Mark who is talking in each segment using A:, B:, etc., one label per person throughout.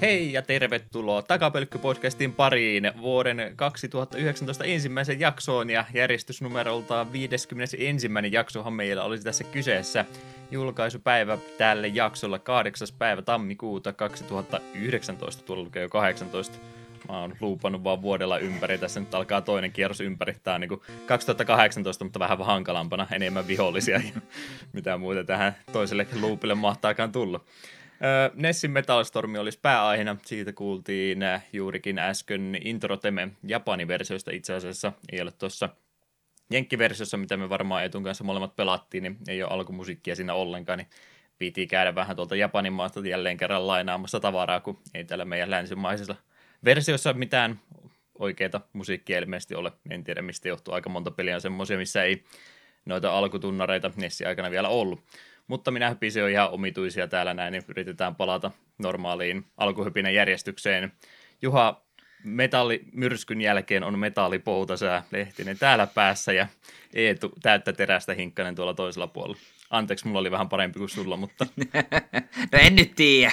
A: Hei ja tervetuloa Takapölkky-podcastin pariin vuoden 2019 ensimmäisen jaksoon ja järjestysnumerolta 51. jaksohan meillä olisi tässä kyseessä. Julkaisupäivä tälle jaksolle 8. päivä tammikuuta 2019, tuolla lukee jo 18. Mä oon luupannut vaan vuodella ympäri, tässä nyt alkaa toinen kierros ympäri. Tää on niin 2018, mutta vähän hankalampana, enemmän vihollisia ja mitä muuta tähän toiselle luupille mahtaakaan tulla. Nessin Metalstormi olisi pääaiheena, siitä kuultiin juurikin äsken introteme Japani-versiosta itse asiassa, ei ole tuossa Jenkki-versiossa, mitä me varmaan Etun kanssa molemmat pelattiin, niin ei ole alkumusiikkia siinä ollenkaan, niin piti käydä vähän tuolta Japanin maasta jälleen kerran lainaamassa tavaraa, kun ei täällä meidän länsimaisessa versiossa mitään oikeita musiikkia ilmeisesti ole. En tiedä, mistä johtuu. Aika monta peliä on semmoisia, missä ei noita alkutunnareita Nessin aikana vielä ollut. Mutta minä hypisi on ihan omituisia täällä näin, niin yritetään palata normaaliin alkuhypinen järjestykseen. Juha, metallimyrskyn jälkeen on metallipoutasää Lehtinen täällä päässä ja Eetu täyttä terästä hinkkanen tuolla toisella puolella. Anteeksi, mulla oli vähän parempi kuin sulla, mutta...
B: no en nyt tiedä.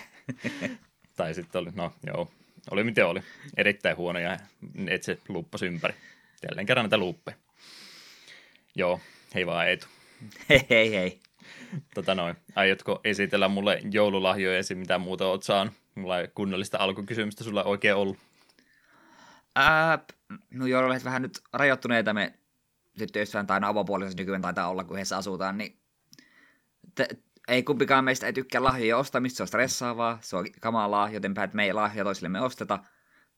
A: tai sitten oli, no joo, oli miten oli. Erittäin huono ja et se luuppasi ympäri. Jälleen kerran näitä luuppeja. Joo, hei vaan Eetu.
B: Hei hei hei
A: tota noin, aiotko esitellä mulle joululahjoja esim. mitä muuta oot saanut? Mulla ei kunnollista alkukysymystä sulla oikein ollut.
B: Ää, no joululahjat vähän nyt rajoittuneita me tyttöystävän tai avopuolisessa nykyään taitaa olla, kun heessä asutaan, niin te, ei kumpikaan meistä ei tykkää lahjoja ostamista, se on stressaavaa, se on kamalaa, joten päät me ei lahjoja toisillemme osteta,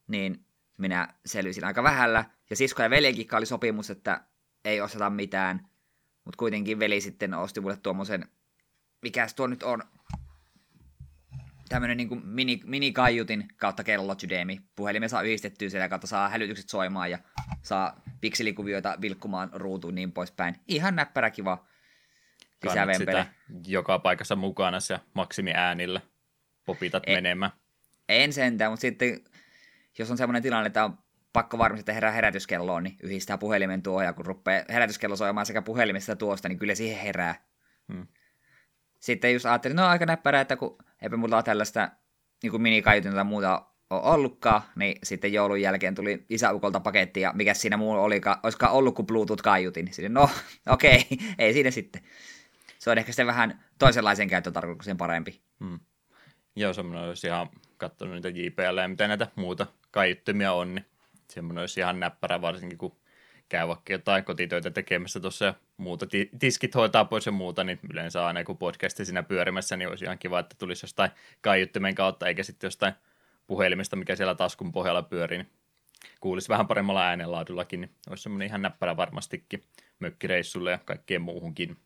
B: niin minä selvisin aika vähällä. Ja sisko ja veljenkikka oli sopimus, että ei osteta mitään, mutta kuitenkin veli sitten osti mulle tuommoisen, mikäs tuo nyt on, tämmönen niinku mini, minikaiutin kautta kellosydemi. Puhelimeen saa yhdistettyä siellä kautta saa hälytykset soimaan ja saa pikselikuvioita vilkkumaan ruutuun niin poispäin. Ihan näppärä kiva
A: sitä joka paikassa mukana ja maksimi äänillä popitat en, menemään.
B: En sentään, mutta sitten jos on semmoinen tilanne, että on pakko varmasti, että herää herätyskelloon, niin yhdistää puhelimen tuohon, ja kun rupeaa herätyskello soimaan sekä puhelimesta tuosta, niin kyllä siihen herää. Hmm. Sitten just ajattelin, no aika näppärää, että kun eipä mulla ole tällaista niin kuin minikaiutinta tai muuta ole ollutkaan, niin sitten joulun jälkeen tuli isäukolta paketti, ja mikä siinä muu oli, olisikaan ollut kuin Bluetooth-kaiutin. Sitten no, okei, okay, ei siinä sitten. Se on ehkä sitten vähän toisenlaisen käyttötarkoituksen parempi. Hmm.
A: Joo, semmoinen olisi ihan katsonut niitä JPL ja mitä näitä muuta kaiuttimia on, niin semmoinen olisi ihan näppärä, varsinkin kun käy vaikka jotain kotitöitä tekemässä tuossa ja muuta, tiskit hoitaa pois ja muuta, niin yleensä aina kun podcasti siinä pyörimässä, niin olisi ihan kiva, että tulisi jostain kaiuttimen kautta, eikä sitten jostain puhelimesta, mikä siellä taskun pohjalla pyörii, niin kuulisi vähän paremmalla äänenlaadullakin, niin olisi semmoinen ihan näppärä varmastikin mökkireissulle ja kaikkeen muuhunkin.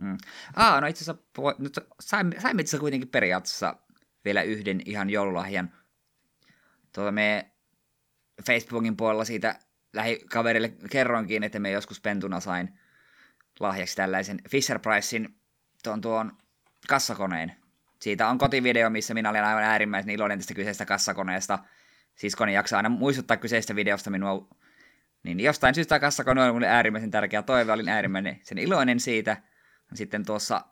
B: Mm. Ah, no itse asiassa, nyt saimme, saimme itse kuitenkin periaatteessa vielä yhden ihan joululahjan. Tuota, me Facebookin puolella siitä lähikaverille kerroinkin, että me joskus pentuna sain lahjaksi tällaisen Fisher Pricein tuon, tuon kassakoneen. Siitä on kotivideo, missä minä olen aivan äärimmäisen iloinen tästä kyseisestä kassakoneesta. Siskoni jaksaa aina muistuttaa kyseistä videosta minua. Niin jostain syystä kassakone oli minulle äärimmäisen tärkeä toive, olin äärimmäisen sen iloinen siitä. Sitten tuossa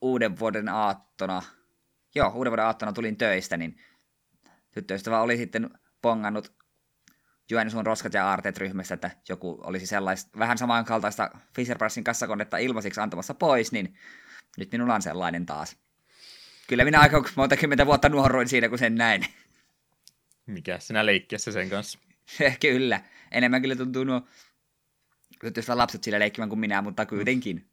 B: uuden vuoden aattona, joo, uuden vuoden aattona tulin töistä, niin tyttöystävä oli sitten pongannut Joen sun roskat ja aarteet ryhmästä, että joku olisi sellaista vähän samankaltaista Fisher Pricein kassakonetta ilmaisiksi antamassa pois, niin nyt minulla on sellainen taas. Kyllä minä aika monta kymmentä vuotta nuoruin siinä, kun sen näin.
A: Mikä sinä leikkiessä sen kanssa?
B: kyllä. Enemmän kyllä tuntuu nuo lapset sillä leikkimään kuin minä, mutta kuitenkin.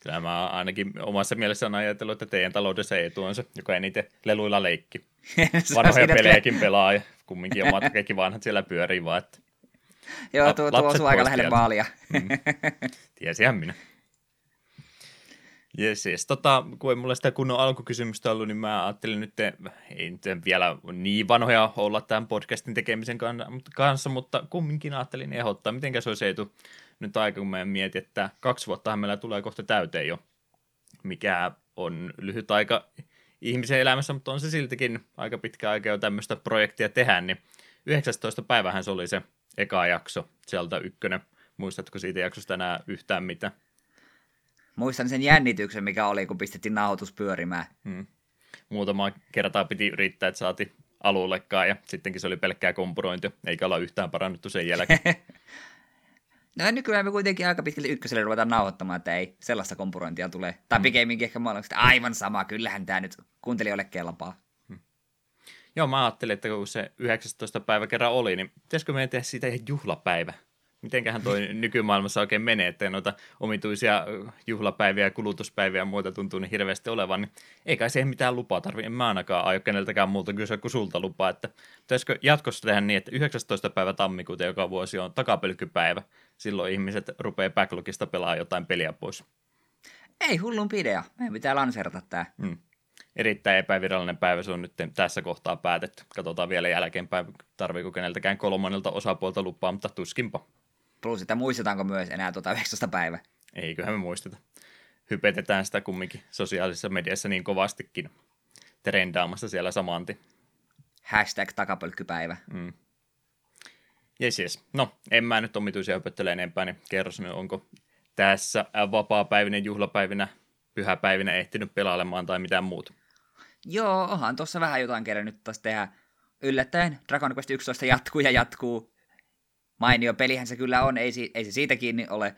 A: Kyllä mä ainakin omassa mielessä on ajatellut, että teidän taloudessa etu on se, joka eniten leluilla leikki. Vanhoja pelejäkin pelaa ja kumminkin omat kaikki vanhat siellä pyörii vaan, että
B: Joo, tuo, tuo osuu aika lähelle maalia. Mm.
A: Tiesihän minä. Yes, yes. Tota, kun ei mulla sitä kunnon alkukysymystä ollut, niin mä ajattelin nyt, ei nyt vielä niin vanhoja olla tämän podcastin tekemisen kanssa, mutta kumminkin ajattelin ehdottaa, miten se olisi etu nyt aika, kun mä mietin, että kaksi vuotta meillä tulee kohta täyteen jo, mikä on lyhyt aika ihmisen elämässä, mutta on se siltikin aika pitkä aika jo tämmöistä projektia tehdä, niin 19. päivähän se oli se eka jakso sieltä ykkönen. Muistatko siitä jaksosta enää yhtään mitä?
B: Muistan sen jännityksen, mikä oli, kun pistettiin nauhoitus pyörimään.
A: Hmm. muutama kertaa piti yrittää, että saati alullekaan, ja sittenkin se oli pelkkää kompurointia, eikä olla yhtään parannettu sen jälkeen.
B: No nykyään me kuitenkin aika pitkälle ykköselle ruvetaan nauhoittamaan, että ei sellaista kompurointia tule. Tai mm. pikemminkin ehkä mä että aivan sama, kyllähän tämä nyt kuuntelijoille kelpaa. Hmm.
A: Joo, mä ajattelin, että kun se 19. päivä kerran oli, niin pitäisikö meidän tehdä siitä ihan juhlapäivä? Mitenköhän toi nykymaailmassa oikein menee, että noita omituisia juhlapäiviä ja kulutuspäiviä ja muuta tuntuu niin hirveästi olevan, niin ei kai siihen mitään lupaa tarvitse. En mä ainakaan aio keneltäkään muuta kysyä kuin sulta lupaa, että pitäisikö jatkossa tehdä niin, että 19. päivä tammikuuta joka vuosi on takapelkkypäivä. Silloin ihmiset rupeaa backlogista pelaamaan jotain peliä pois.
B: Ei hullun idea. Meidän pitää lanserata tää. Hmm.
A: Erittäin epävirallinen päivä se on nyt tässä kohtaa päätetty. Katsotaan vielä jälkeenpäin, tarviiko keneltäkään kolmannelta osapuolta lupaa, mutta tuskinpa.
B: Plus, että muistetaanko myös enää tuota 19. päivä?
A: Eiköhän me muisteta. Hypetetään sitä kumminkin sosiaalisessa mediassa niin kovastikin trendaamassa siellä samanti.
B: Hashtag takapölkkypäivä. Mm.
A: Jes, jes. No, en mä nyt omituisia höpöttele enempää, niin kerro nyt, onko tässä vapaa-päivinä, juhlapäivinä, pyhäpäivinä ehtinyt pelailemaan tai mitään muuta?
B: Joo, onhan tuossa vähän jotain kerännyt taas tehdä. Yllättäen Dragon Quest 11 jatkuu ja jatkuu mainio pelihän se kyllä on, ei, ei se siitä kiinni ole,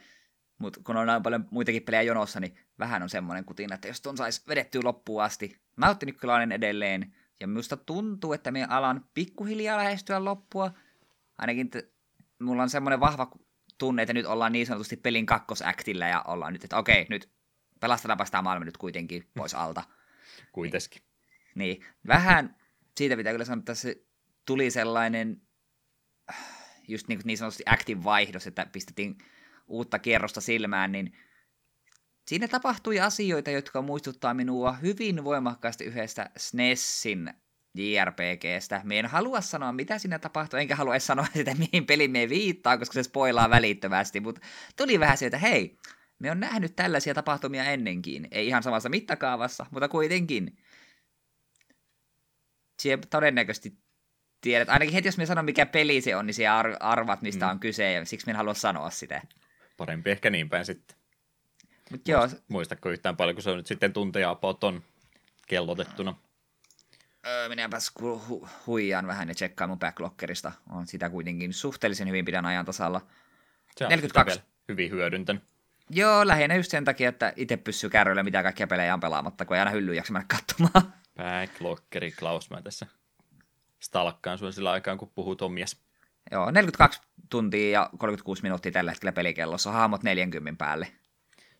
B: mutta kun on näin paljon muitakin pelejä jonossa, niin vähän on semmoinen kutina, että jos ton saisi vedettyä loppuun asti. Nauttinikkulainen edelleen, ja minusta tuntuu, että me alan pikkuhiljaa lähestyä loppua. Ainakin t- mulla on semmoinen vahva tunne, että nyt ollaan niin sanotusti pelin kakkosäktillä ja ollaan nyt, että okei, nyt pelastetaanpa sitä maailma nyt kuitenkin pois alta.
A: Kuitenkin.
B: Niin, vähän siitä pitää kyllä sanoa, että se tuli sellainen just niin, niin sanotusti active vaihdos, että pistettiin uutta kierrosta silmään, niin siinä tapahtui asioita, jotka muistuttaa minua hyvin voimakkaasti yhdestä SNESin JRPGstä. Me en halua sanoa, mitä siinä tapahtui, enkä halua edes sanoa sitä, mihin peliin me viittaa, koska se spoilaa välittömästi, mutta tuli vähän sieltä, hei, me on nähnyt tällaisia tapahtumia ennenkin. Ei ihan samassa mittakaavassa, mutta kuitenkin. Siellä todennäköisesti tiedät. Ainakin heti jos me sanon, mikä peli se on, niin siellä ar- arvat, mistä mm. on kyse, ja siksi minä halua sanoa sitä.
A: Parempi ehkä niin päin sitten.
B: Mut joo.
A: Muistatko yhtään paljon, kun se on nyt sitten tunteja apot on kellotettuna?
B: Öö, minäpäs hu- huijaan vähän ja tsekkaan mun backloggerista. On sitä kuitenkin suhteellisen hyvin pidän ajan tasalla.
A: Se on 42. hyvin hyödyntänyt.
B: Joo, lähinnä just sen takia, että itse pysyy kärryillä mitä kaikkia pelejä on pelaamatta, kun ei aina hyllyyn jaksa mennä katsomaan.
A: Backloggeri Klaus, mä tässä stalkkaan sua sillä aikaan, kun puhuu Tomias.
B: Joo, 42 tuntia ja 36 minuuttia tällä hetkellä pelikellossa, hahmot 40 päälle.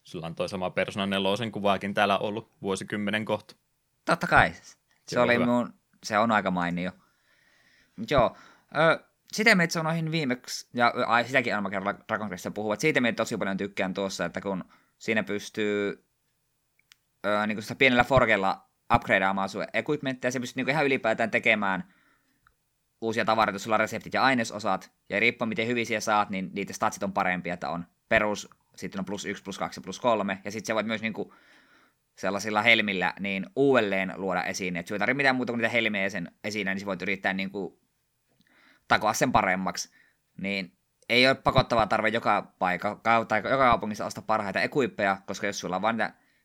A: Sulla on toi sama Persona 4 kuvaakin täällä ollut vuosikymmenen kohta.
B: Totta kai. Se, se oli mun, se on aika mainio. Mut joo, ö, sitä me sanoihin viimeksi, ja ai, sitäkin Alma kerralla Dragon Questissa puhuu, että siitä me tosi paljon tykkään tuossa, että kun siinä pystyy ö, niin kuin pienellä forkella upgradeaamaan sun equipmenttia, se pystyy niin ihan ylipäätään tekemään uusia tavaroita, sulla on reseptit ja ainesosat, ja riippuen miten hyvin siellä saat, niin niitä statsit on parempia, että on perus, sitten on plus 1, plus 2 ja plus 3, ja sitten se voit myös niinku sellaisilla helmillä niin uudelleen luoda esiin, että ei tarvitse mitään muuta kuin niitä helmiä sen esiin, niin sä voit yrittää niinku takoa sen paremmaksi, niin ei ole pakottavaa tarve joka paikka, tai joka kaupungissa ostaa parhaita ekuippeja, koska jos sulla on vain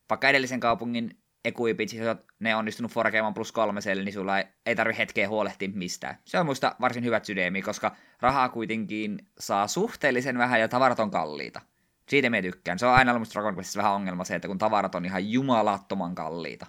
B: vaikka edellisen kaupungin equipit, siis ne onnistunut Forkeaman plus kolmeselle, niin sulla ei, ei tarvi hetkeä huolehtia mistään. Se on muista varsin hyvät sydämi, koska rahaa kuitenkin saa suhteellisen vähän ja tavarat on kalliita. Siitä me tykkään. Se on aina ollut Dragon Questissa vähän ongelma se, että kun tavarat on ihan jumalattoman kalliita.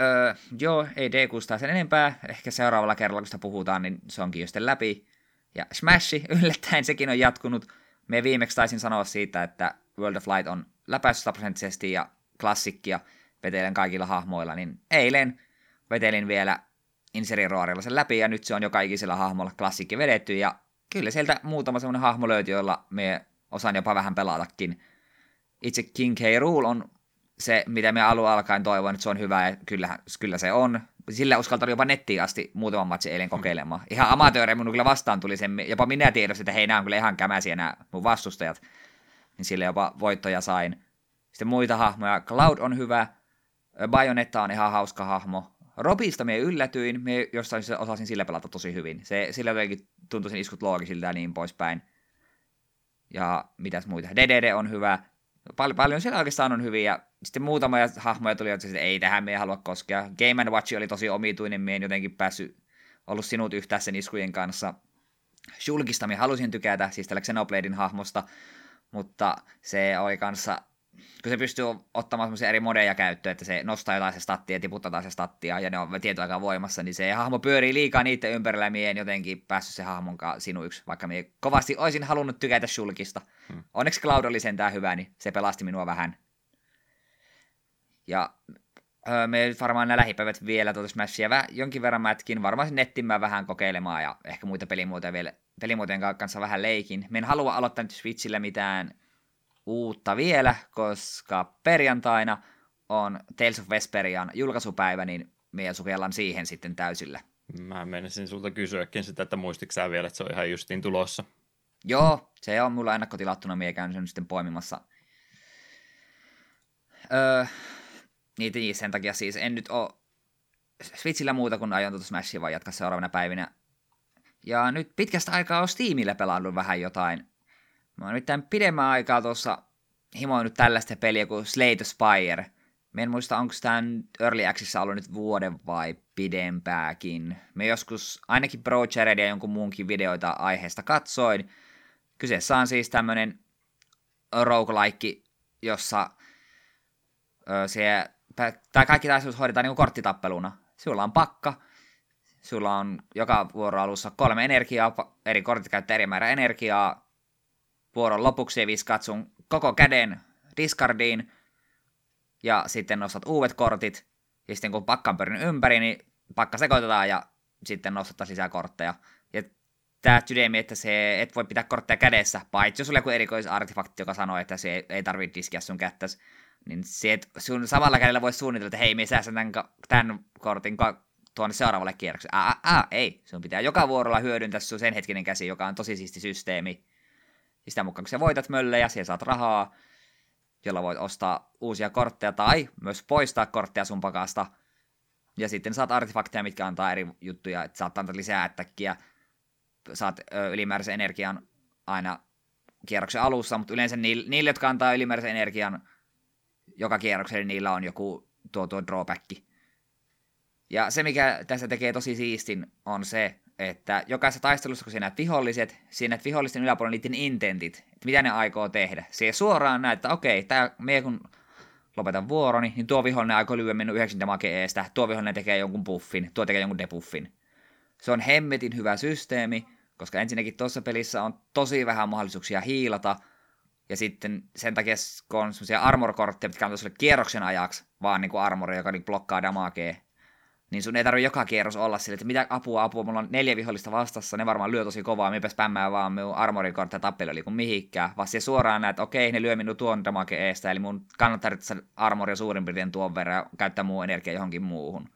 B: Öö, joo, ei D6 sen enempää. Ehkä seuraavalla kerralla, kun sitä puhutaan, niin se onkin jo sitten läpi. Ja Smashi, yllättäen sekin on jatkunut. Me viimeksi taisin sanoa siitä, että World of Light on läpäissyt prosenttisesti ja klassikkia vetelen kaikilla hahmoilla, niin eilen vetelin vielä Inseri Roarilla sen läpi, ja nyt se on jo kaikisella hahmolla klassikki vedetty, ja kyllä sieltä muutama semmoinen hahmo löytyy, jolla me osaan jopa vähän pelatakin. Itse King K. Rule on se, mitä me alun alkaen toivon, että se on hyvä, ja kyllä, kyllä se on. Sillä uskaltaa jopa nettiin asti muutaman matsin eilen kokeilemaan. Ihan amatööri mun kyllä vastaan tuli sen, jopa minä tiedostin, että hei, nämä on kyllä ihan kämäsiä nämä mun vastustajat niin sille jopa voittoja sain. Sitten muita hahmoja. Cloud on hyvä, Bayonetta on ihan hauska hahmo. Robista me yllätyin, me jostain osasin sillä pelata tosi hyvin. Se, sillä jotenkin tuntui sen iskut loogisilta ja niin poispäin. Ja mitäs muita. DDD on hyvä. Pal- paljon siellä oikeastaan on hyviä. Sitten muutamia hahmoja tuli, että ei tähän me ei halua koskea. Game Watch oli tosi omituinen, me en jotenkin päässyt ollut sinut yhtään sen iskujen kanssa. Shulkista me halusin tykätä, siis tällä Xenobladein hahmosta, mutta se oli kanssa, kun se pystyy ottamaan semmoisia eri modeja käyttöön, että se nostaa jotain se stattia ja tiputtaa se stattia, ja ne on tietoaikaan voimassa, niin se hahmo pyörii liikaa niiden ympärillä, ja en jotenkin päässyt se hahmon sinuiksi, vaikka minä kovasti olisin halunnut tykätä Shulkista. Hmm. Onneksi Cloud oli sentään hyvä, niin se pelasti minua vähän. Ja öö, me varmaan nämä lähipäivät vielä tuota Smashia jonkin verran mätkin, varmaan nettin mä vähän kokeilemaan ja ehkä muita pelimuotoja vielä, pelimuotojen kanssa vähän leikin. Me en halua aloittaa nyt Switchillä mitään uutta vielä, koska perjantaina on Tales of Vesperian julkaisupäivä, niin me sukellaan siihen sitten täysillä.
A: Mä menisin sulta kysyäkin sitä, että muistitko vielä, että se on ihan justiin tulossa?
B: Joo, se on mulla ennakkotilattuna, mie käyn sen sitten poimimassa. Öö, niin, niin, sen takia siis en nyt ole Switchillä muuta kuin aion tuota Smashia vaan jatkaa seuraavana päivinä. Ja nyt pitkästä aikaa on Steamille pelannut vähän jotain. Mä oon tämän pidemmän aikaa tuossa himoinut tällaista peliä kuin Slay the Spire. Mä en muista, onko tämä Early Accessissa ollut nyt vuoden vai pidempääkin. Me joskus ainakin Pro Jared ja jonkun muunkin videoita aiheesta katsoin. Kyseessä on siis tämmönen roguelike, jossa ö, se tai kaikki taistelut hoidetaan niin korttitappeluna. Sulla on pakka, sulla on joka vuoroalussa kolme energiaa, eri kortit käyttää eri määrä energiaa, vuoron lopuksi viskat sun koko käden discardiin, ja sitten nostat uudet kortit, ja sitten kun pakka on ympäri, niin pakka sekoitetaan, ja sitten nostetaan lisää kortteja. Ja tämä sydämi, että se et voi pitää kortteja kädessä, paitsi jos sulla on joku erikoisartefakti, joka sanoo, että se ei tarvitse diskiä sun kättäs niin se, sun samalla kädellä voisi suunnitella, että hei, me säästän tämän, tämän kortin tuonne seuraavalle kierrokselle. Ää, ää, ei. Sun pitää joka vuorolla hyödyntää sun sen hetkinen käsi, joka on tosi siisti systeemi. Ja sitä mukaan, kun sä voitat möllejä, siellä saat rahaa, jolla voit ostaa uusia kortteja tai myös poistaa kortteja sun pakasta. Ja sitten saat artefakteja, mitkä antaa eri juttuja, että saat antaa lisää ättäkkiä, saat ö, ylimääräisen energian aina kierroksen alussa, mutta yleensä niille, niille jotka antaa ylimääräisen energian, joka kierroksella niillä on joku tuo, tuo drawback. Ja se, mikä tässä tekee tosi siistin, on se, että jokaisessa taistelussa, kun sinä näet viholliset, sinä näet vihollisten yläpuolella niiden intentit, että mitä ne aikoo tehdä. Se suoraan näet, että okei, tämä me kun lopetan vuoroni, niin tuo vihollinen aikoo lyödä minun 9 damage eestä, tuo vihollinen tekee jonkun buffin, tuo tekee jonkun debuffin. Se on hemmetin hyvä systeemi, koska ensinnäkin tuossa pelissä on tosi vähän mahdollisuuksia hiilata, ja sitten sen takia, kun on semmoisia armor-kortteja, mitkä on sulle kierroksen ajaksi, vaan niin kuin armori, joka niin blokkaa damagea, niin sun ei tarvitse joka kierros olla sille, että mitä apua, apua, mulla on neljä vihollista vastassa, ne varmaan lyö tosi kovaa, mipä spämmää vaan minun armorikortteja tappelu oli kuin mihinkään, vaan se suoraan näet, että okei, ne lyö minun tuon damage eestä, eli mun kannattaa tarvitse armoria suurin piirtein tuon verran ja käyttää muu energia johonkin muuhun.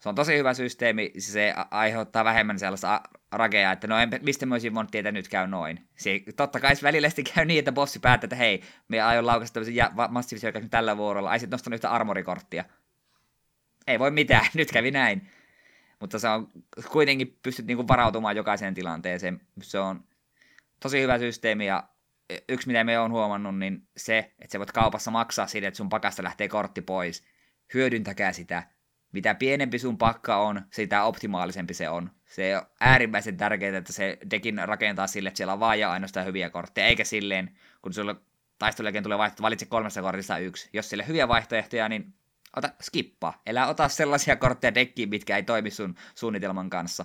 B: Se on tosi hyvä systeemi, se aiheuttaa vähemmän sellaista ragea, että no en, mistä mä olisin voinut tietää, nyt käy noin. Se, totta kai välillä käy niin, että bossi päättää, että hei, me aion laukasta tämmöisen ja, massiivisen tällä vuorolla, ai sitten nostanut yhtä armorikorttia. Ei voi mitään, nyt kävi näin. Mutta se on kuitenkin pystyt niinku varautumaan jokaiseen tilanteeseen. Se on tosi hyvä systeemi ja yksi mitä me on huomannut, niin se, että sä voit kaupassa maksaa siitä, että sun pakasta lähtee kortti pois. Hyödyntäkää sitä mitä pienempi sun pakka on, sitä optimaalisempi se on. Se on äärimmäisen tärkeää, että se dekin rakentaa sille, että siellä on vaan ja ainoastaan hyviä kortteja, eikä silleen, kun sulla taistelujen tulee vaihtoehto, valitse kolmesta kortista yksi. Jos sille hyviä vaihtoehtoja, niin ota skippaa. Elä ota sellaisia kortteja dekkiin, mitkä ei toimi sun suunnitelman kanssa.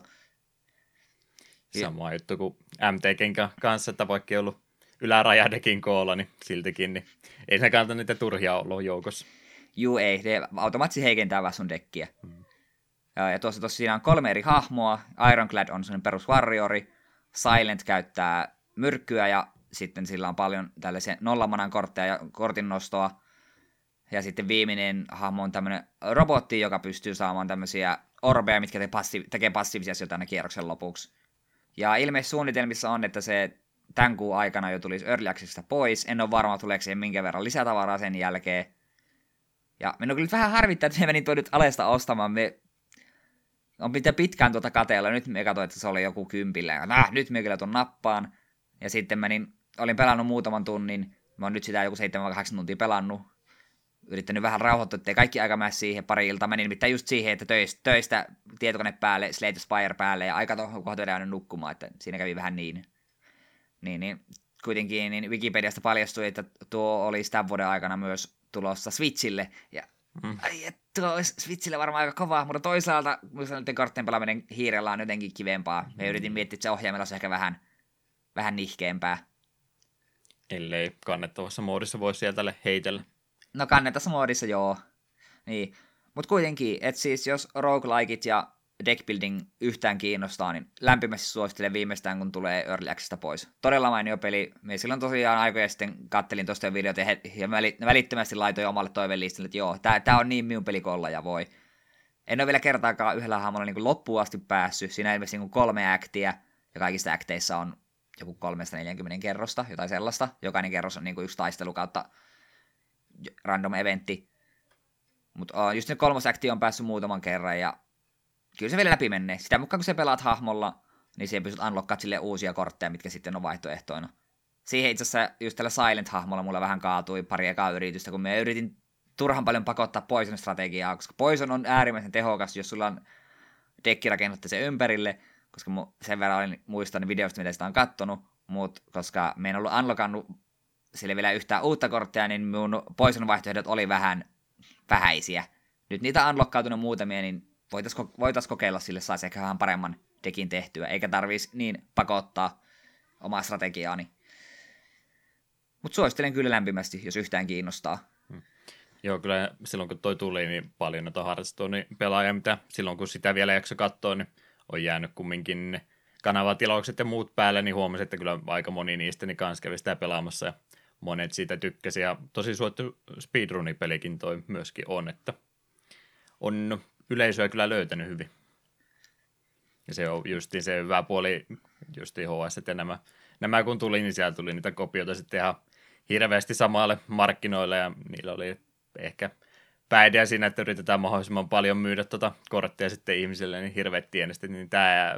A: Sama juttu kuin MTKen kanssa, että vaikka ei ollut ylärajadekin koolla, niin siltikin, niin ei se kannata niitä turhia olla joukossa.
B: Juu ei, ne automaattisesti heikentää vaan sun dekkiä. Hmm. Ja, tuossa, tuossa siinä on kolme eri hahmoa. Ironclad on sellainen perus warriori. Silent käyttää myrkkyä ja sitten sillä on paljon tällaisia nollamanan kortteja ja kortin nostoa. Ja sitten viimeinen hahmo on tämmöinen robotti, joka pystyy saamaan tämmöisiä orbeja, mitkä te passi- tekee passiivisia asioita aina kierroksen lopuksi. Ja ilmeisesti suunnitelmissa on, että se tämän kuun aikana jo tulisi Early pois. En ole varma, tuleeko siihen minkä verran lisätavaraa sen jälkeen. Ja minun kyllä vähän harvittaa, että me menin tuo nyt alesta ostamaan. Me on pitää pitkään tuota kateella. Nyt me katsoin, että se oli joku kympillä. Ja nah, nyt me kyllä tuon nappaan. Ja sitten menin, olin pelannut muutaman tunnin. Mä oon nyt sitä joku 7-8 tuntia pelannut. Yrittänyt vähän rauhoittua, ettei kaikki aika mene siihen pari iltaa. Menin nimittäin just siihen, että töistä, töistä tietokone päälle, Slate Spire päälle ja aika tuohon kohta nukkumaan, että siinä kävi vähän niin. Niin, niin kuitenkin niin Wikipediasta paljastui, että tuo oli sitä vuoden aikana myös tulossa Switchille. Ja mm. ai, että tuo olisi Switchille varmaan aika kova, mutta toisaalta nyt korttien pelaaminen hiirellä on jotenkin kivempaa. Me yritin miettiä, että se ohjaimella olisi ehkä vähän, vähän nihkeämpää.
A: Ellei kannettavassa moodissa voi sieltä heitellä.
B: No kannettavassa moodissa joo. Niin. Mutta kuitenkin, että siis jos roguelikeit ja deckbuilding yhtään kiinnostaa, niin lämpimästi suosittelen viimeistään, kun tulee Early Accessista pois. Todella mainio peli. Me silloin tosiaan aikoja sitten kattelin tuosta videota ja, ja välittömästi laitoin omalle toivelistalle, että joo, tää, on niin minun peli kolla ja voi. En ole vielä kertaakaan yhdellä hahmolla niin loppuun asti päässyt. Siinä ilmeisesti niin kolme aktia, ja kaikista akteissa on joku 340 kerrosta, jotain sellaista. Jokainen kerros on niin kuin yksi taistelu kautta random eventti. Mutta just ne kolmas akti on päässyt muutaman kerran, ja kyllä se vielä läpi menee. Sitä mukaan kun sä pelaat hahmolla, niin siihen pystyt unlockaat sille uusia kortteja, mitkä sitten on vaihtoehtoina. Siihen itse asiassa just tällä Silent-hahmolla mulla vähän kaatui pari ekaa yritystä, kun me yritin turhan paljon pakottaa Poison-strategiaa, koska Poison on äärimmäisen tehokas, jos sulla on dekki rakennettu sen ympärille, koska sen verran olin muistanut videosta, mitä sitä on kattonut, mutta koska me en ollut unlockannut sille vielä yhtään uutta korttia, niin mun Poison vaihtoehdot oli vähän vähäisiä. Nyt niitä on unlockautunut muutamia, niin voitaisiin voitais kokeilla sille saisi ehkä vähän paremman dekin tehtyä, eikä tarvitsisi niin pakottaa omaa strategiaani. Mutta suosittelen kyllä lämpimästi, jos yhtään kiinnostaa. Hmm.
A: Joo, kyllä silloin kun toi tuli, niin paljon noita Hearthstone pelaajia, mitä silloin kun sitä vielä jakso katsoa, niin on jäänyt kumminkin kanavatilaukset ja muut päälle, niin huomasin, että kyllä aika moni niistä niin kanssa kävi sitä pelaamassa ja monet siitä tykkäsi ja tosi suottu speedrunipelikin toi myöskin on, että on yleisöä kyllä löytänyt hyvin. Ja se on justiin se hyvä puoli, justiin HS, että nämä, nämä kun tuli, niin siellä tuli niitä kopioita sitten ihan hirveästi samalle markkinoille, ja niillä oli ehkä pääidea siinä, että yritetään mahdollisimman paljon myydä tuota korttia sitten ihmisille, niin hirveät tienestä, niin tämä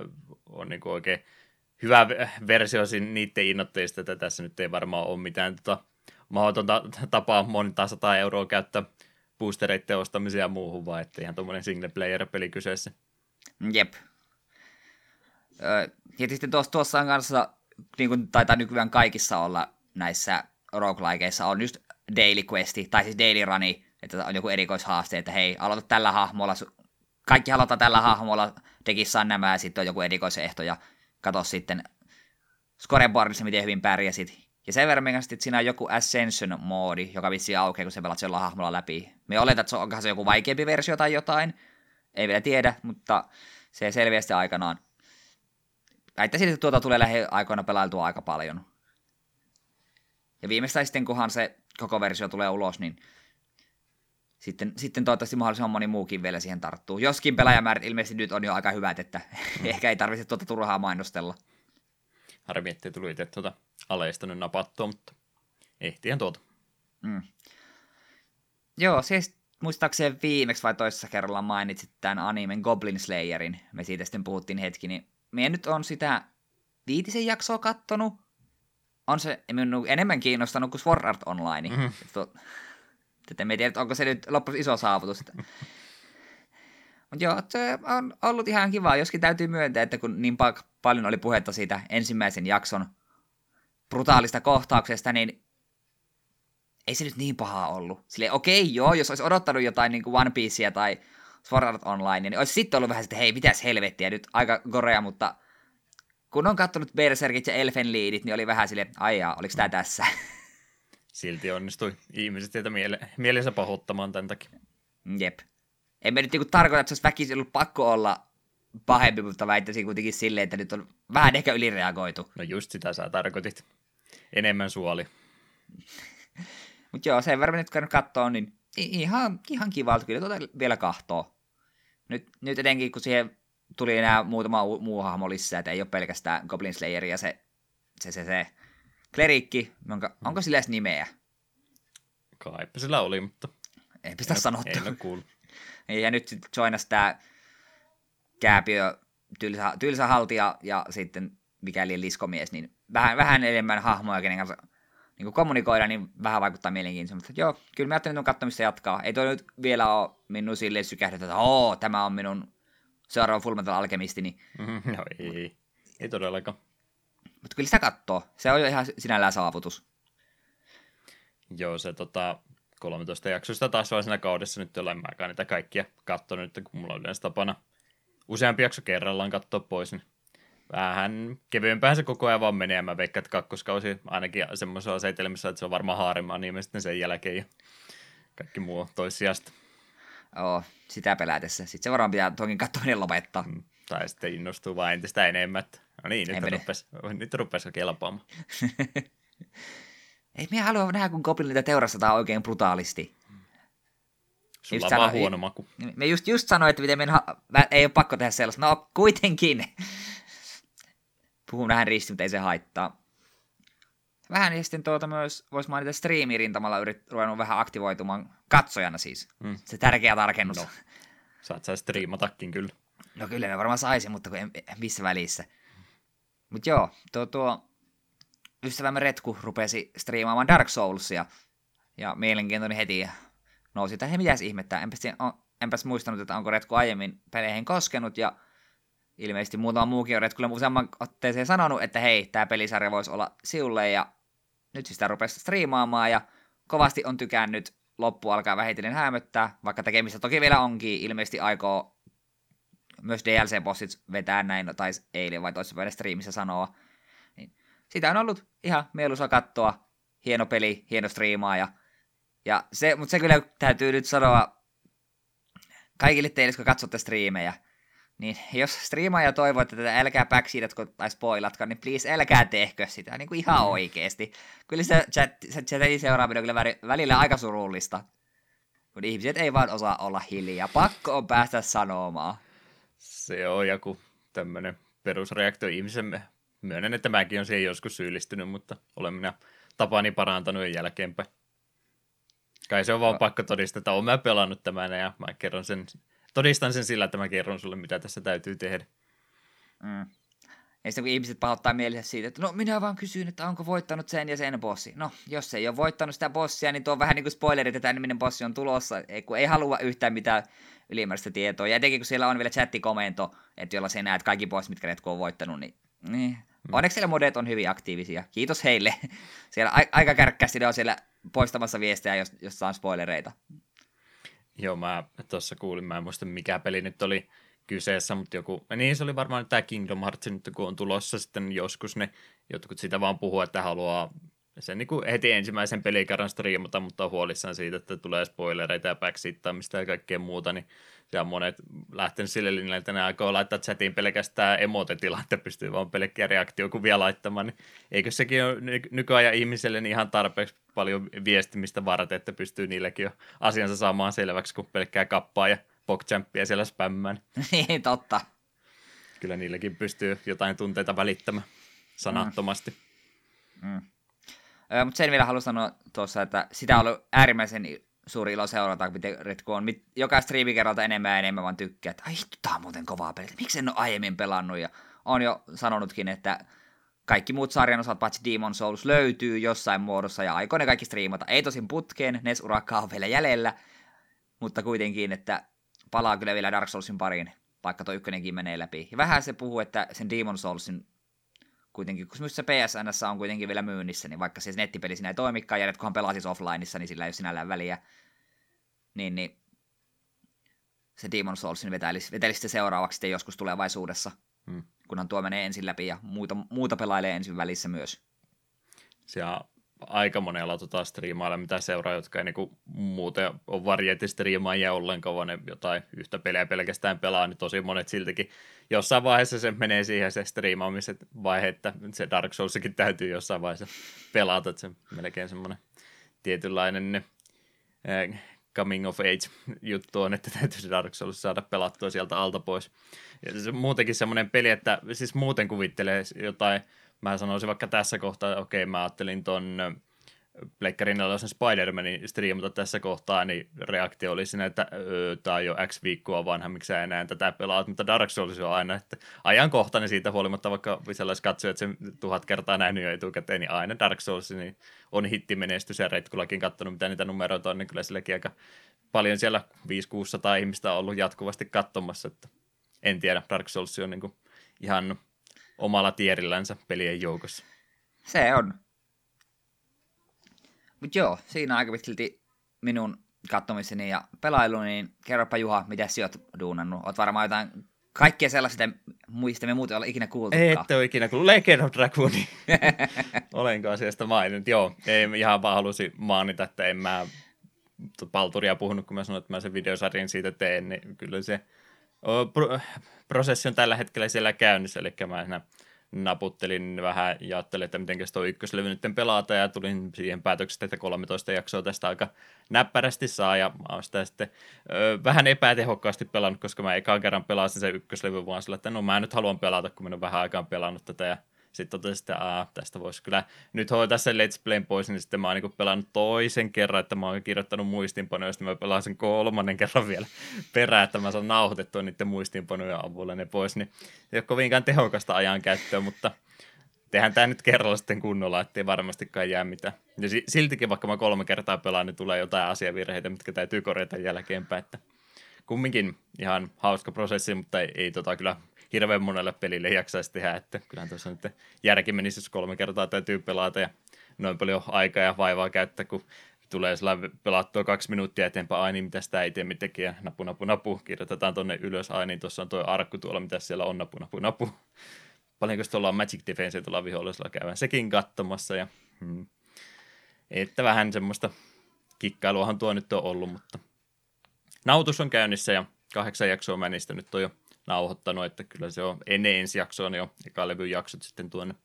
A: on niin oikein hyvä versio niiden innoitteista, että tässä nyt ei varmaan ole mitään tota, mahdotonta tapaa monta sataa euroa käyttää boostereiden ostamiseen ja muuhun, vaan että ihan tuommoinen single player-peli kyseessä.
B: Jep. Ja sitten tuossa, tuossa on kanssa, niin kuin taitaa nykyään kaikissa olla näissä roguelikeissa, on just daily questi, tai siis daily runi, että on joku erikoishaaste, että hei, aloita tällä hahmolla, kaikki aloittaa tällä hahmolla, tekissä on nämä, ja sitten on joku erikoisehto, ja katso sitten scoreboardissa, miten hyvin pärjäsit. Ja sen verran että siinä on joku Ascension-moodi, joka vissi aukeaa, kun se pelat sillä hahmolla läpi. Me oletan, että se onkohan se joku vaikeampi versio tai jotain. Ei vielä tiedä, mutta se selviää sitten aikanaan. Väittäisin, että tuota tulee lähiaikoina pelailtua aika paljon. Ja viimeistään sitten, kunhan se koko versio tulee ulos, niin sitten, sitten toivottavasti mahdollisimman moni muukin vielä siihen tarttuu. Joskin pelaajamäärät ilmeisesti nyt on jo aika hyvät, että mm. ehkä ei tarvitse tuota turhaa mainostella.
A: Harmi, ettei tuli itse tuota aleista nyt napattua, mutta ehtihän tuota. Mm.
B: Joo, siis muistaakseni viimeksi vai toisessa kerralla mainitsit tämän animen Goblin Slayerin. Me siitä sitten puhuttiin hetki, niin me nyt on sitä viitisen jaksoa kattonut. On se minun enemmän kiinnostanut kuin Sword Art Online. Mm-hmm. Että en tiedä, onko se nyt loppuun iso saavutus. Mutta joo, se on ollut ihan kiva, joskin täytyy myöntää, että kun niin pa- paljon oli puhetta siitä ensimmäisen jakson brutaalista kohtauksesta, niin ei se nyt niin paha ollut. Sille okei, okay, joo, jos olisi odottanut jotain niin kuin One Piecea tai Sword Art Online, niin olisi sitten ollut vähän että hei, mitäs helvettiä, nyt aika korea, mutta kun on katsonut Berserkit ja Elfen Liidit, niin oli vähän sille, aijaa, oliko tämä tässä?
A: Silti onnistui ihmiset sieltä miele- mielensä pahoittamaan tämän takia.
B: Jep. En mä nyt niinku tarkoita, että se olisi väkisin ollut pakko olla pahempi, mutta väittäisin kuitenkin silleen, että nyt on vähän ehkä ylireagoitu.
A: No just sitä sä tarkoitit. Enemmän suoli.
B: mutta joo, sen verran nyt käynyt katsoa, niin ihan, ihan kivalta kyllä tuota vielä kahtoo. Nyt, nyt etenkin, kun siihen tuli enää muutama muu hahmo lisää, että ei ole pelkästään Goblin Slayer ja se, se, se, se klerikki, jonka, onko sillä edes nimeä?
A: Kaipa sillä oli, mutta...
B: Eipä sitä sanottu.
A: Ei ole kuullut.
B: ja nyt sitten joinas tämä kääpiö, tylsä, tylsä haltija ja sitten mikäli liskomies, niin vähän, vähän enemmän hahmoja, kenen kanssa niin kommunikoida, niin vähän vaikuttaa mielenkiintoista. Mutta joo, kyllä mä ajattelin, että katsomista jatkaa. Ei toi nyt vielä ole minun silleen sykähdetty, että oo, tämä on minun seuraava Fullmetal Alchemisti. Niin...
A: No ei, ei todellakaan.
B: Mutta kyllä sitä katsoo. Se on jo ihan sinällään saavutus.
A: Joo, se tota, 13 jaksosta taas siinä kaudessa nyt olen mäkään niitä kaikkia katsonut, kun mulla on yleensä tapana useampi jakso kerrallaan katsoa pois, niin vähän kevyempään se koko ajan vaan menee. Mä veikkaan, että kakkoskausi ainakin semmoisessa asetelmissa, että se on varmaan haarimaan niin sitten sen jälkeen ja kaikki muu on toissijasta.
B: Joo, sitä pelätessä. Sitten se varmaan pitää toki katsominen lopettaa. Mm,
A: tai sitten innostuu vaan entistä enemmän. No niin, nyt rupes, nyt rupes kelpaamaan.
B: Ei minä halua nähdä, kun Goblinita teurastetaan oikein brutaalisti.
A: Sulla on vaan huono maku.
B: Me just, just sanoin, että miten ha- ei ole pakko tehdä sellaista. No, kuitenkin. Puhun vähän risti, mutta ei se haittaa. Vähän ja sitten tuota myös voisi mainita striimirintamalla yrit, ruvennut vähän aktivoitumaan katsojana siis. Mm. Se tärkeä tarkennus. No.
A: Saat sä striimatakin kyllä.
B: No kyllä me varmaan saisin, mutta en, missä välissä. Mutta joo, tuo, tuo ystävämme Retku rupesi striimaamaan Dark Soulsia. Ja mielenkiintoinen heti nousi, että hei mitäs ihmettä, enpäs, enpäs muistanut, että onko Retku aiemmin peleihin koskenut, ja ilmeisesti muutama muukin on Retkulle useamman otteeseen sanonut, että hei, tämä pelisarja voisi olla siulle, ja nyt sitä rupesi striimaamaan, ja kovasti on tykännyt, loppu alkaa vähitellen hämöttää, vaikka tekemistä toki vielä onkin, ilmeisesti aikoo myös DLC-bossit vetää näin, tai eilen vai toisessa striimissä sanoa, sitä on ollut ihan mieluisa katsoa. Hieno peli, hieno striimaaja. Ja se, mutta se kyllä täytyy nyt sanoa kaikille teille, jotka katsotte striimejä, niin jos striimaaja toivoo, että tätä älkää backseedatko tai spoilatko, niin please älkää tehkö sitä niin kuin ihan mm. oikeasti. Kyllä se, chat, se chatin seuraaminen on kyllä välillä aika surullista, kun ihmiset ei vaan osaa olla hiljaa. Pakko on päästä sanomaan.
A: Se on joku tämmöinen perusreaktio ihmisen myönnän, että mäkin olen siihen joskus syyllistynyt, mutta olen minä tapani parantanut jälkeenpäin. Kai se on vaan no. pakko todistaa, että olen mä pelannut tämän ja mä kerron sen, todistan sen sillä, että mä kerron sulle, mitä tässä täytyy tehdä.
B: Mm. Ja sitten kun ihmiset pahoittaa mielensä siitä, että no minä vaan kysyn, että onko voittanut sen ja sen bossi. No, jos ei ole voittanut sitä bossia, niin tuo on vähän niin kuin spoilerit, että niminen bossi on tulossa, kun ei halua yhtään mitään ylimääräistä tietoa. Ja etenkin kun siellä on vielä chattikomento, että jolla se näet kaikki bossit, mitkä Retku on voittanut, niin, niin. Mm. Onneksi siellä modet on hyvin aktiivisia. Kiitos heille. Siellä a- aika kärkkästi ne on siellä poistamassa viestejä, jos, jos saan spoilereita.
A: Joo, mä tuossa kuulin, mä en muista mikä peli nyt oli kyseessä, mutta joku, niin se oli varmaan tämä Kingdom Hearts nyt, kun on tulossa sitten joskus ne jotkut sitä vaan puhuu, että haluaa sen niin kuin heti ensimmäisen pelikerran striimata, mutta on huolissaan siitä, että tulee spoilereita ja backseattaamista ja kaikkea muuta, niin ja monet lähtenyt sille linjalle, että ne aikoo laittaa chatiin pelkästään emotetila, että pystyy vaan pelkkiä reaktiokuvia laittamaan, niin eikö sekin ole nykyajan ihmiselle niin ihan tarpeeksi paljon viestimistä varten, että pystyy niilläkin jo asiansa saamaan selväksi, kun pelkkää kappaa ja pokchamppia siellä spämmään.
B: Niin, totta.
A: Kyllä niilläkin pystyy jotain tunteita välittämään sanattomasti.
B: Mm. Mm. Mutta sen vielä haluan sanoa tuossa, että sitä on ollut äärimmäisen suuri ilo seurata, miten Retku on mit, joka striimikerralta enemmän ja enemmän vaan tykkää, että ai tää on muuten kovaa peliä, miksi en ole aiemmin pelannut, ja on jo sanonutkin, että kaikki muut sarjan osat, paitsi Demon Souls, löytyy jossain muodossa, ja aikoo ne kaikki striimata. Ei tosin putkeen, Nes urakka on vielä jäljellä, mutta kuitenkin, että palaa kyllä vielä Dark Soulsin pariin, vaikka tuo ykkönenkin menee läpi. Ja vähän se puhuu, että sen Demon Soulsin kuitenkin, kun se PSNS on kuitenkin vielä myynnissä, niin vaikka se nettipeli siinä ei toimikaan, ja kunhan pelaa siis offlineissa, niin sillä ei ole sinällään väliä, niin, niin se Demon Soulsin vetelisi, vetelisi se seuraavaksi sitten joskus tulevaisuudessa, hmm. kunhan tuo menee ensin läpi ja muuta, muuta pelailee ensin välissä myös.
A: Se on aika monella tota striimailla, mitä seuraa, jotka ei niinku muuten ole varieetistriimaajia ollenkaan, vaan ne jotain yhtä peliä pelkästään pelaa, niin tosi monet siltikin jossain vaiheessa se menee siihen se striimaamisen vaihe, että se Dark Soulsikin täytyy jossain vaiheessa pelata, että se melkein semmoinen tietynlainen eh, coming of age juttu on, että täytyy se Dark Souls saada pelattua sieltä alta pois. Ja se muutenkin semmoinen peli, että siis muuten kuvittelee jotain, mä sanoisin vaikka tässä kohtaa, okei mä ajattelin ton Pleikkarin sen Spider-Manin striimata tässä kohtaa, niin reaktio oli siinä, että öö, tämä on jo X viikkoa vanha, miksi sä enää tätä pelaat, mutta Dark Souls on aina, että ajankohtainen siitä huolimatta, vaikka sellaiset sen tuhat kertaa nähnyt jo etukäteen, niin aina Dark Souls niin on hittimenestys ja Retkulakin katsonut, mitä niitä numeroita on, niin kyllä silläkin aika paljon siellä 500-600 ihmistä on ollut jatkuvasti katsomassa, että en tiedä, Dark Souls on niin kuin ihan omalla tierillänsä pelien joukossa.
B: Se on. Mutta joo, siinä aika pitkälti minun kattomiseni ja pelailu, niin kerropa Juha, mitä sinä oot duunannut? Oot varmaan jotain kaikkia sellaisia, muista me muuten olla ikinä kuultu.
A: Ette ole ikinä kuullut Legend of Dragoonia. Olenko asiasta maininnut? Joo, ei, ihan vaan halusin mainita, että en mä palturia puhunut, kun mä sanoin, että mä sen videosarjan siitä teen, niin kyllä se pro- prosessi on tällä hetkellä siellä käynnissä, eli mä naputtelin vähän ja ajattelin, että miten tuo ykköslevy nyt pelata ja tulin siihen päätöksestä, että 13 jaksoa tästä aika näppärästi saa ja mä oon sitä sitten ö, vähän epätehokkaasti pelannut, koska mä ekaan kerran pelasin sen ykköslevy vaan sillä, että no mä nyt haluan pelata, kun mä oon vähän aikaan pelannut tätä ja sitten totesin, että Aa, tästä voisi kyllä nyt hoitaa sen Let's Playn pois, niin sitten mä oon niin pelannut toisen kerran, että mä oon kirjoittanut muistiinpanoja, sitten mä pelaan sen kolmannen kerran vielä perään, että mä saan nauhoitettua niiden muistiinpanojen avulla ne pois, niin ei ole kovinkaan tehokasta ajankäyttöä, mutta tehdään tämä nyt kerralla sitten kunnolla, ettei varmastikaan jää mitään. Ja siltikin vaikka mä kolme kertaa pelaan, niin tulee jotain asiavirheitä, mitkä täytyy korjata jälkeenpäin, että kumminkin ihan hauska prosessi, mutta ei, ei tota kyllä hirveän monelle pelille jaksaisi tehdä, että kyllähän tuossa nyt järki menisi, jos kolme kertaa täytyy pelata ja noin paljon aikaa ja vaivaa käyttää, kun tulee sellainen pelattua kaksi minuuttia eteenpäin, ai niin, mitä sitä itse tekee, ja napu, napu, napu, kirjoitetaan tuonne ylös, ai niin, tuossa on tuo arkku tuolla, mitä siellä on, napu, napu, napu. Paljonko tuolla on? Magic Defense tuolla vihollisella käydään sekin katsomassa, ja hmm. että vähän semmoista kikkailuahan tuo nyt on ollut, mutta nautus on käynnissä, ja kahdeksan jaksoa mä niistä nyt on jo nauhoittanut, että kyllä se on ennen ensi jaksoa niin jo eka levyn jaksot sitten tuonne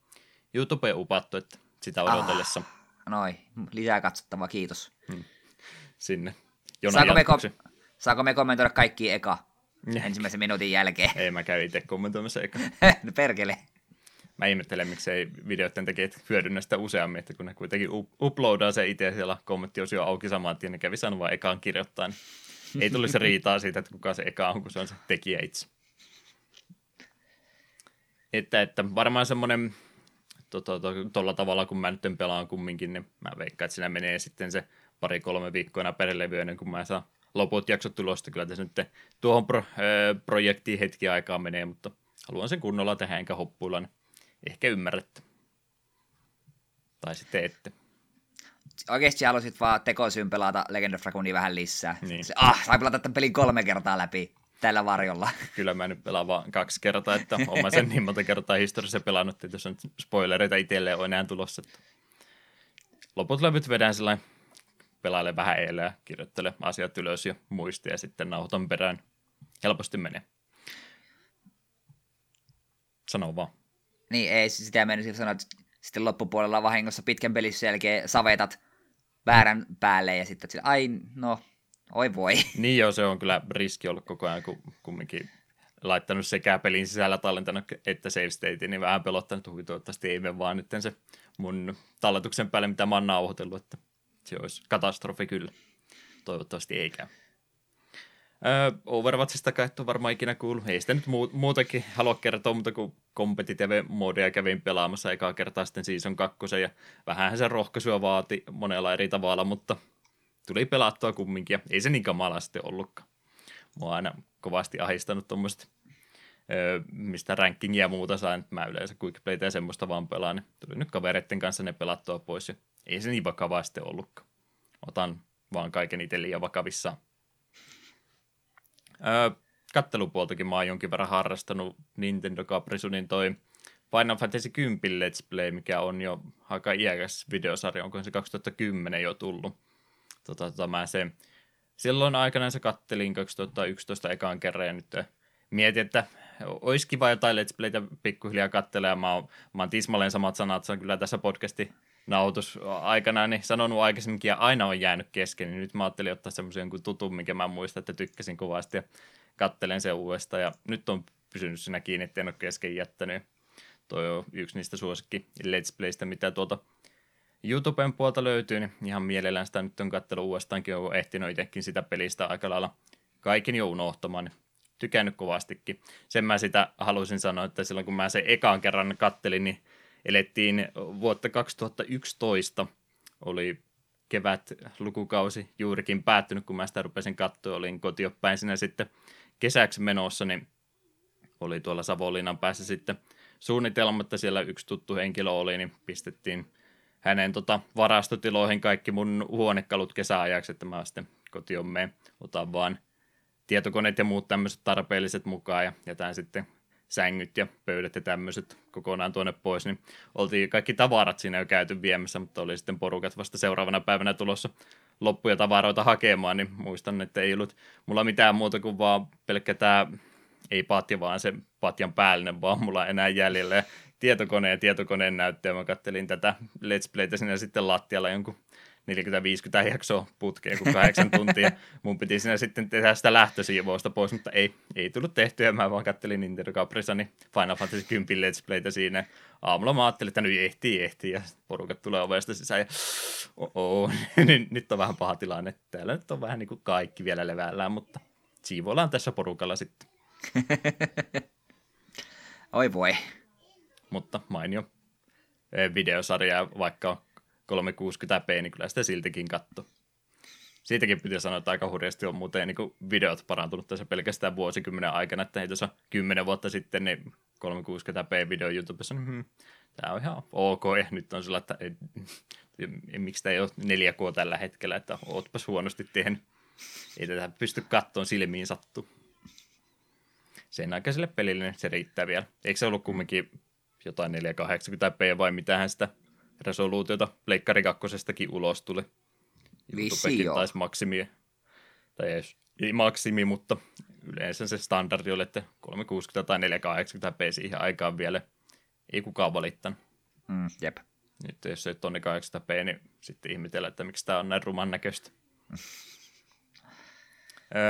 A: YouTubeen upattu, että sitä ah, odotellessa.
B: Ah, noin, lisää katsottavaa, kiitos. Hmm.
A: Sinne.
B: saako me, kom- saako me kommentoida kaikki eka ensimmäisen minuutin jälkeen?
A: Ei, mä käyn itse kommentoimassa eka.
B: no perkele.
A: Mä ihmettelen, miksei videoiden tekijät hyödynnä sitä useammin, että kun ne kuitenkin uploadaa se itse siellä kommenttiosio auki saman tien, niin kävi sanoa vaan ekaan kirjoittaa, niin ei tulisi riitaa siitä, että kuka se eka on, kun se on se tekijä itse. Että, että varmaan semmoinen tuolla to, to, to, tavalla, kun mä nyt pelaan kumminkin, niin mä veikkaan, että siinä menee sitten se pari-kolme viikkoa per levy ennen kuin mä saan loput jaksot tulosta. Kyllä tässä nyt tuohon pro, ö, projektiin hetki aikaa menee, mutta haluan sen kunnolla tehdä enkä hoppuilla, niin ehkä ymmärrätte. Tai sitten ette.
B: Oikeasti halusit vaan tekosyyn pelata Legend of Dragoonia vähän lisää. Niin. Se, ah, sai pelata tämän pelin kolme kertaa läpi tällä varjolla.
A: Kyllä mä nyt pelaan vaan kaksi kertaa, että olen sen niin monta kertaa historiassa pelannut, että jos on spoilereita itselleen on enää tulossa. Että loput levyt vedän sellainen pelaile vähän eilen ja kirjoittele asiat ylös ja muistia ja sitten nauhoitan perään. Helposti menee. Sano vaan.
B: Niin, ei sitä mennyt sanoa, että sitten loppupuolella vahingossa pitkän pelissä jälkeen savetat väärän päälle ja sitten, että ai no, Oi voi.
A: Niin joo, se on kyllä riski ollut koko ajan, kun kumminkin laittanut sekä pelin sisällä tallentanut että save state, niin vähän pelottanut, että toivottavasti ei mene vaan nyt se mun talletuksen päälle, mitä mä oon nauhoitellut, että se olisi katastrofi kyllä. Toivottavasti ei käy. Öö, Overwatchista kai et varmaan ikinä kuullut. Ei sitä nyt muu- muutakin halua kertoa, mutta kun competitive-modia kävin pelaamassa ekaa kertaa sitten Season 2, ja vähän se rohkaisua vaati monella eri tavalla, mutta tuli pelattua kumminkin, ja ei se niin kamala sitten ollutkaan. Mua on aina kovasti ahistanut tuommoista, mistä rankingia ja muuta sain, että mä yleensä quickplaytä ja semmoista vaan pelaan, niin tuli nyt kavereiden kanssa ne pelattua pois, ja ei se niin vakavaa sitten ollutkaan. Otan vaan kaiken itse liian vakavissaan. Öö, kattelupuoltakin mä oon jonkin verran harrastanut Nintendo Caprisunin toi Final Fantasy 10 Let's Play, mikä on jo aika iäkäs videosarja, onko se 2010 jo tullut tota, tota, mä sen, silloin aikana se kattelin 2011 ekaan kerran ja nyt mietin, että olisi kiva jotain Let's Playtä pikkuhiljaa katsella ja mä oon, mä oon tismalleen samat sanat, se on kyllä tässä podcasti nautus aikana niin sanonut aikaisemminkin ja aina on jäänyt kesken, niin nyt mä ajattelin ottaa semmoisen jonkun tutun, mikä mä muistan, että tykkäsin kovasti ja kattelen sen uudestaan. Ja nyt on pysynyt siinä kiinni, että en ole kesken jättänyt. Toi on yksi niistä suosikki Let's Playstä, mitä tuolta YouTuben puolta löytyy, niin ihan mielellään sitä nyt on katsellut uudestaankin, on ehtinyt itsekin sitä pelistä aika lailla kaikin jo unohtamaan. Niin tykännyt kovastikin. Sen mä sitä halusin sanoa, että silloin kun mä sen ekaan kerran kattelin, niin elettiin vuotta 2011. Oli kevät lukukausi juurikin päättynyt, kun mä sitä rupesin katsoa, olin kotiopäin sinne sitten kesäksi menossa, niin oli tuolla Savonlinnan päässä sitten suunnitelma, että siellä yksi tuttu henkilö oli, niin pistettiin hänen tota, varastotiloihin kaikki mun huonekalut kesäajaksi, että mä sitten kotiin meen, otan vaan tietokoneet ja muut tämmöiset tarpeelliset mukaan ja jätän sitten sängyt ja pöydät ja tämmöiset kokonaan tuonne pois, niin oltiin kaikki tavarat siinä jo käyty viemässä, mutta oli sitten porukat vasta seuraavana päivänä tulossa loppuja tavaroita hakemaan, niin muistan, että ei ollut mulla mitään muuta kuin vaan pelkkä tämä, ei patja, vaan se patjan päällinen, vaan mulla enää jäljellä. Ja tietokone ja tietokoneen näyttöä, mä kattelin tätä Let's Playtä sinne sitten lattialla jonkun 40-50 jaksoa putkeen kuin kahdeksan tuntia. Mun piti siinä sitten tehdä sitä lähtösiivousta pois, mutta ei, ei tullut tehtyä. Mä vaan kattelin Nintendo Caprissa, niin Final Fantasy 10 Let's Playtä siinä. Aamulla mä ajattelin, että nyt ehtii, ehtii, ja porukat tulee ovesta sisään, ja oh, niin nyt on vähän paha tilanne. Täällä nyt on vähän niin kuin kaikki vielä levällään, mutta siivoillaan tässä porukalla sitten.
B: Oi voi.
A: Mutta mainio eh, videosarja, vaikka 360p, niin kyllä sitä siltikin katto. Siitäkin pitää sanoa, että aika hurjasti on muuten niin videot parantunut tässä pelkästään vuosikymmenen aikana, että ei tuossa kymmenen vuotta sitten niin 360p video YouTubessa, niin hmm, tämä on ihan ok, ja nyt on sillä, että ei, miksi tämä ei ole 4K tällä hetkellä, että ootpas huonosti tehnyt. Ei tätä pysty kattoon silmiin sattu. Sen aikaiselle pelille se riittää vielä. Eikö se ollut kumminkin jotain 480p vai mitähän sitä resoluutiota Pleikkari kakkosestakin ulos tuli.
B: Vissi
A: taisi maksimi, tai ei, ei maksimi, mutta yleensä se standardi oli, että 360 tai 480p siihen aikaan vielä ei kukaan valittanut.
B: Mm, jep.
A: Nyt jos se on 80p, niin sitten ihmetellä, että miksi tämä on näin ruman näköistä.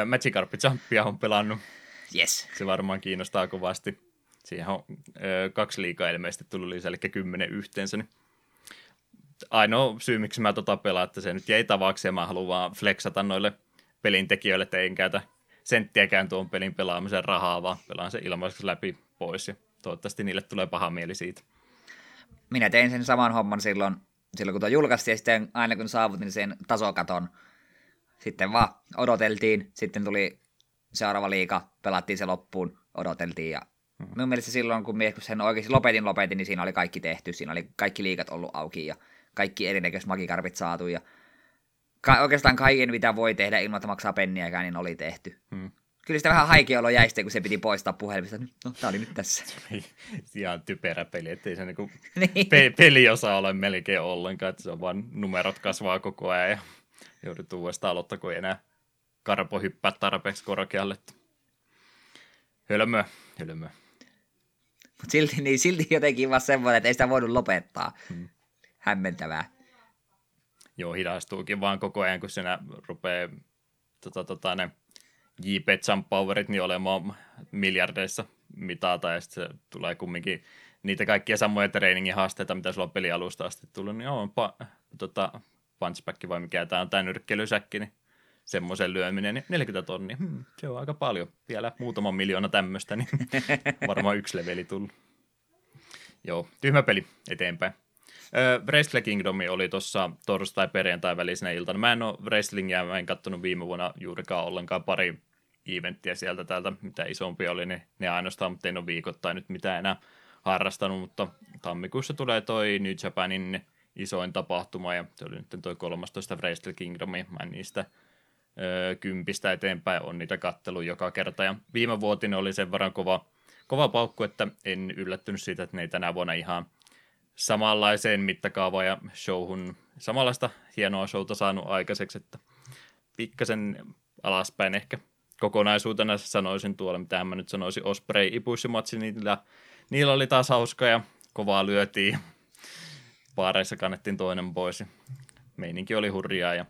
A: Magikarp Jumpia on pelannut.
B: Yes.
A: Se varmaan kiinnostaa kovasti. Siihen on ö, kaksi liikaa ilmeisesti tullut lisää, eli kymmenen yhteensä. Ainoa syy, miksi mä tota pelaan, että se nyt jäi tavaksi ja mä haluan vaan flexata noille pelintekijöille, että en käytä senttiäkään tuon pelin pelaamisen rahaa, vaan pelaan se ilmaiseksi läpi pois ja toivottavasti niille tulee paha mieli siitä.
B: Minä tein sen saman homman silloin, silloin kun tuo julkaistiin ja sitten aina kun saavutin sen tasokaton, sitten vaan odoteltiin, sitten tuli seuraava liika, pelattiin se loppuun, odoteltiin ja minun mielestä silloin kun minä sen oikeasti lopetin lopetin, niin siinä oli kaikki tehty, siinä oli kaikki liikat ollut auki ja kaikki erinäköiset magikarpit saatu ja ka- oikeastaan kaiken, mitä voi tehdä ilman, että maksaa penniäkään, niin oli tehty. Hmm. Kyllä sitä vähän haikea olo jäi sitten, kun se piti poistaa puhelimesta. No, tää oli nyt tässä.
A: Ihan typerä peli, ettei se niinku niin. pe- peliosa ole melkein ollenkaan, että se on vaan numerot kasvaa koko ajan ja joudut uudestaan aloittaa, kun ei enää karpo hyppää tarpeeksi korkealle. Hölmö, hölmö.
B: Mutta silti, niin, silti jotenkin vaan semmoinen, että ei sitä voinut lopettaa. Hmm hämmentävää.
A: Joo, hidastuukin vaan koko ajan, kun siinä rupeaa tota, tota, ne JP Jump Powerit niin olemaan miljardeissa mitata, ja sitten se tulee kumminkin niitä kaikkia samoja trainingin haasteita, mitä sulla on pelialusta asti tullut, niin on pa, tota, punchback vai mikä tämä on, tämä nyrkkelysäkki, niin semmoisen lyöminen, niin 40 tonnia, hmm, se on aika paljon. Vielä muutama miljoona tämmöistä, niin varmaan yksi leveli tullut. Joo, tyhmä peli eteenpäin. Wrestle Kingdom oli tuossa torstai-perjantai välisenä iltana. Mä en ole wrestlingia, mä en katsonut viime vuonna juurikaan ollenkaan pari eventtiä sieltä täältä, mitä isompi oli, niin ne ainoastaan, mutta en ole viikoittain nyt mitään enää harrastanut, mutta tammikuussa tulee toi New Japanin isoin tapahtuma, ja se oli nyt toi 13 Wrestle Kingdomi, mä en niistä kympistä eteenpäin on niitä kattelu joka kerta, ja viime vuotinen oli sen verran kova, kova paukku, että en yllättynyt siitä, että ne ei tänä vuonna ihan samanlaiseen mittakaavaan ja showhun samanlaista hienoa showta saanut aikaiseksi, että pikkasen alaspäin ehkä kokonaisuutena sanoisin tuolla, mitä mä nyt sanoisin, Osprey Ibushi-matsi, niillä, niillä oli taas hauska ja kovaa lyötiin. Paareissa kannettiin toinen pois. Meininki oli hurjaa ja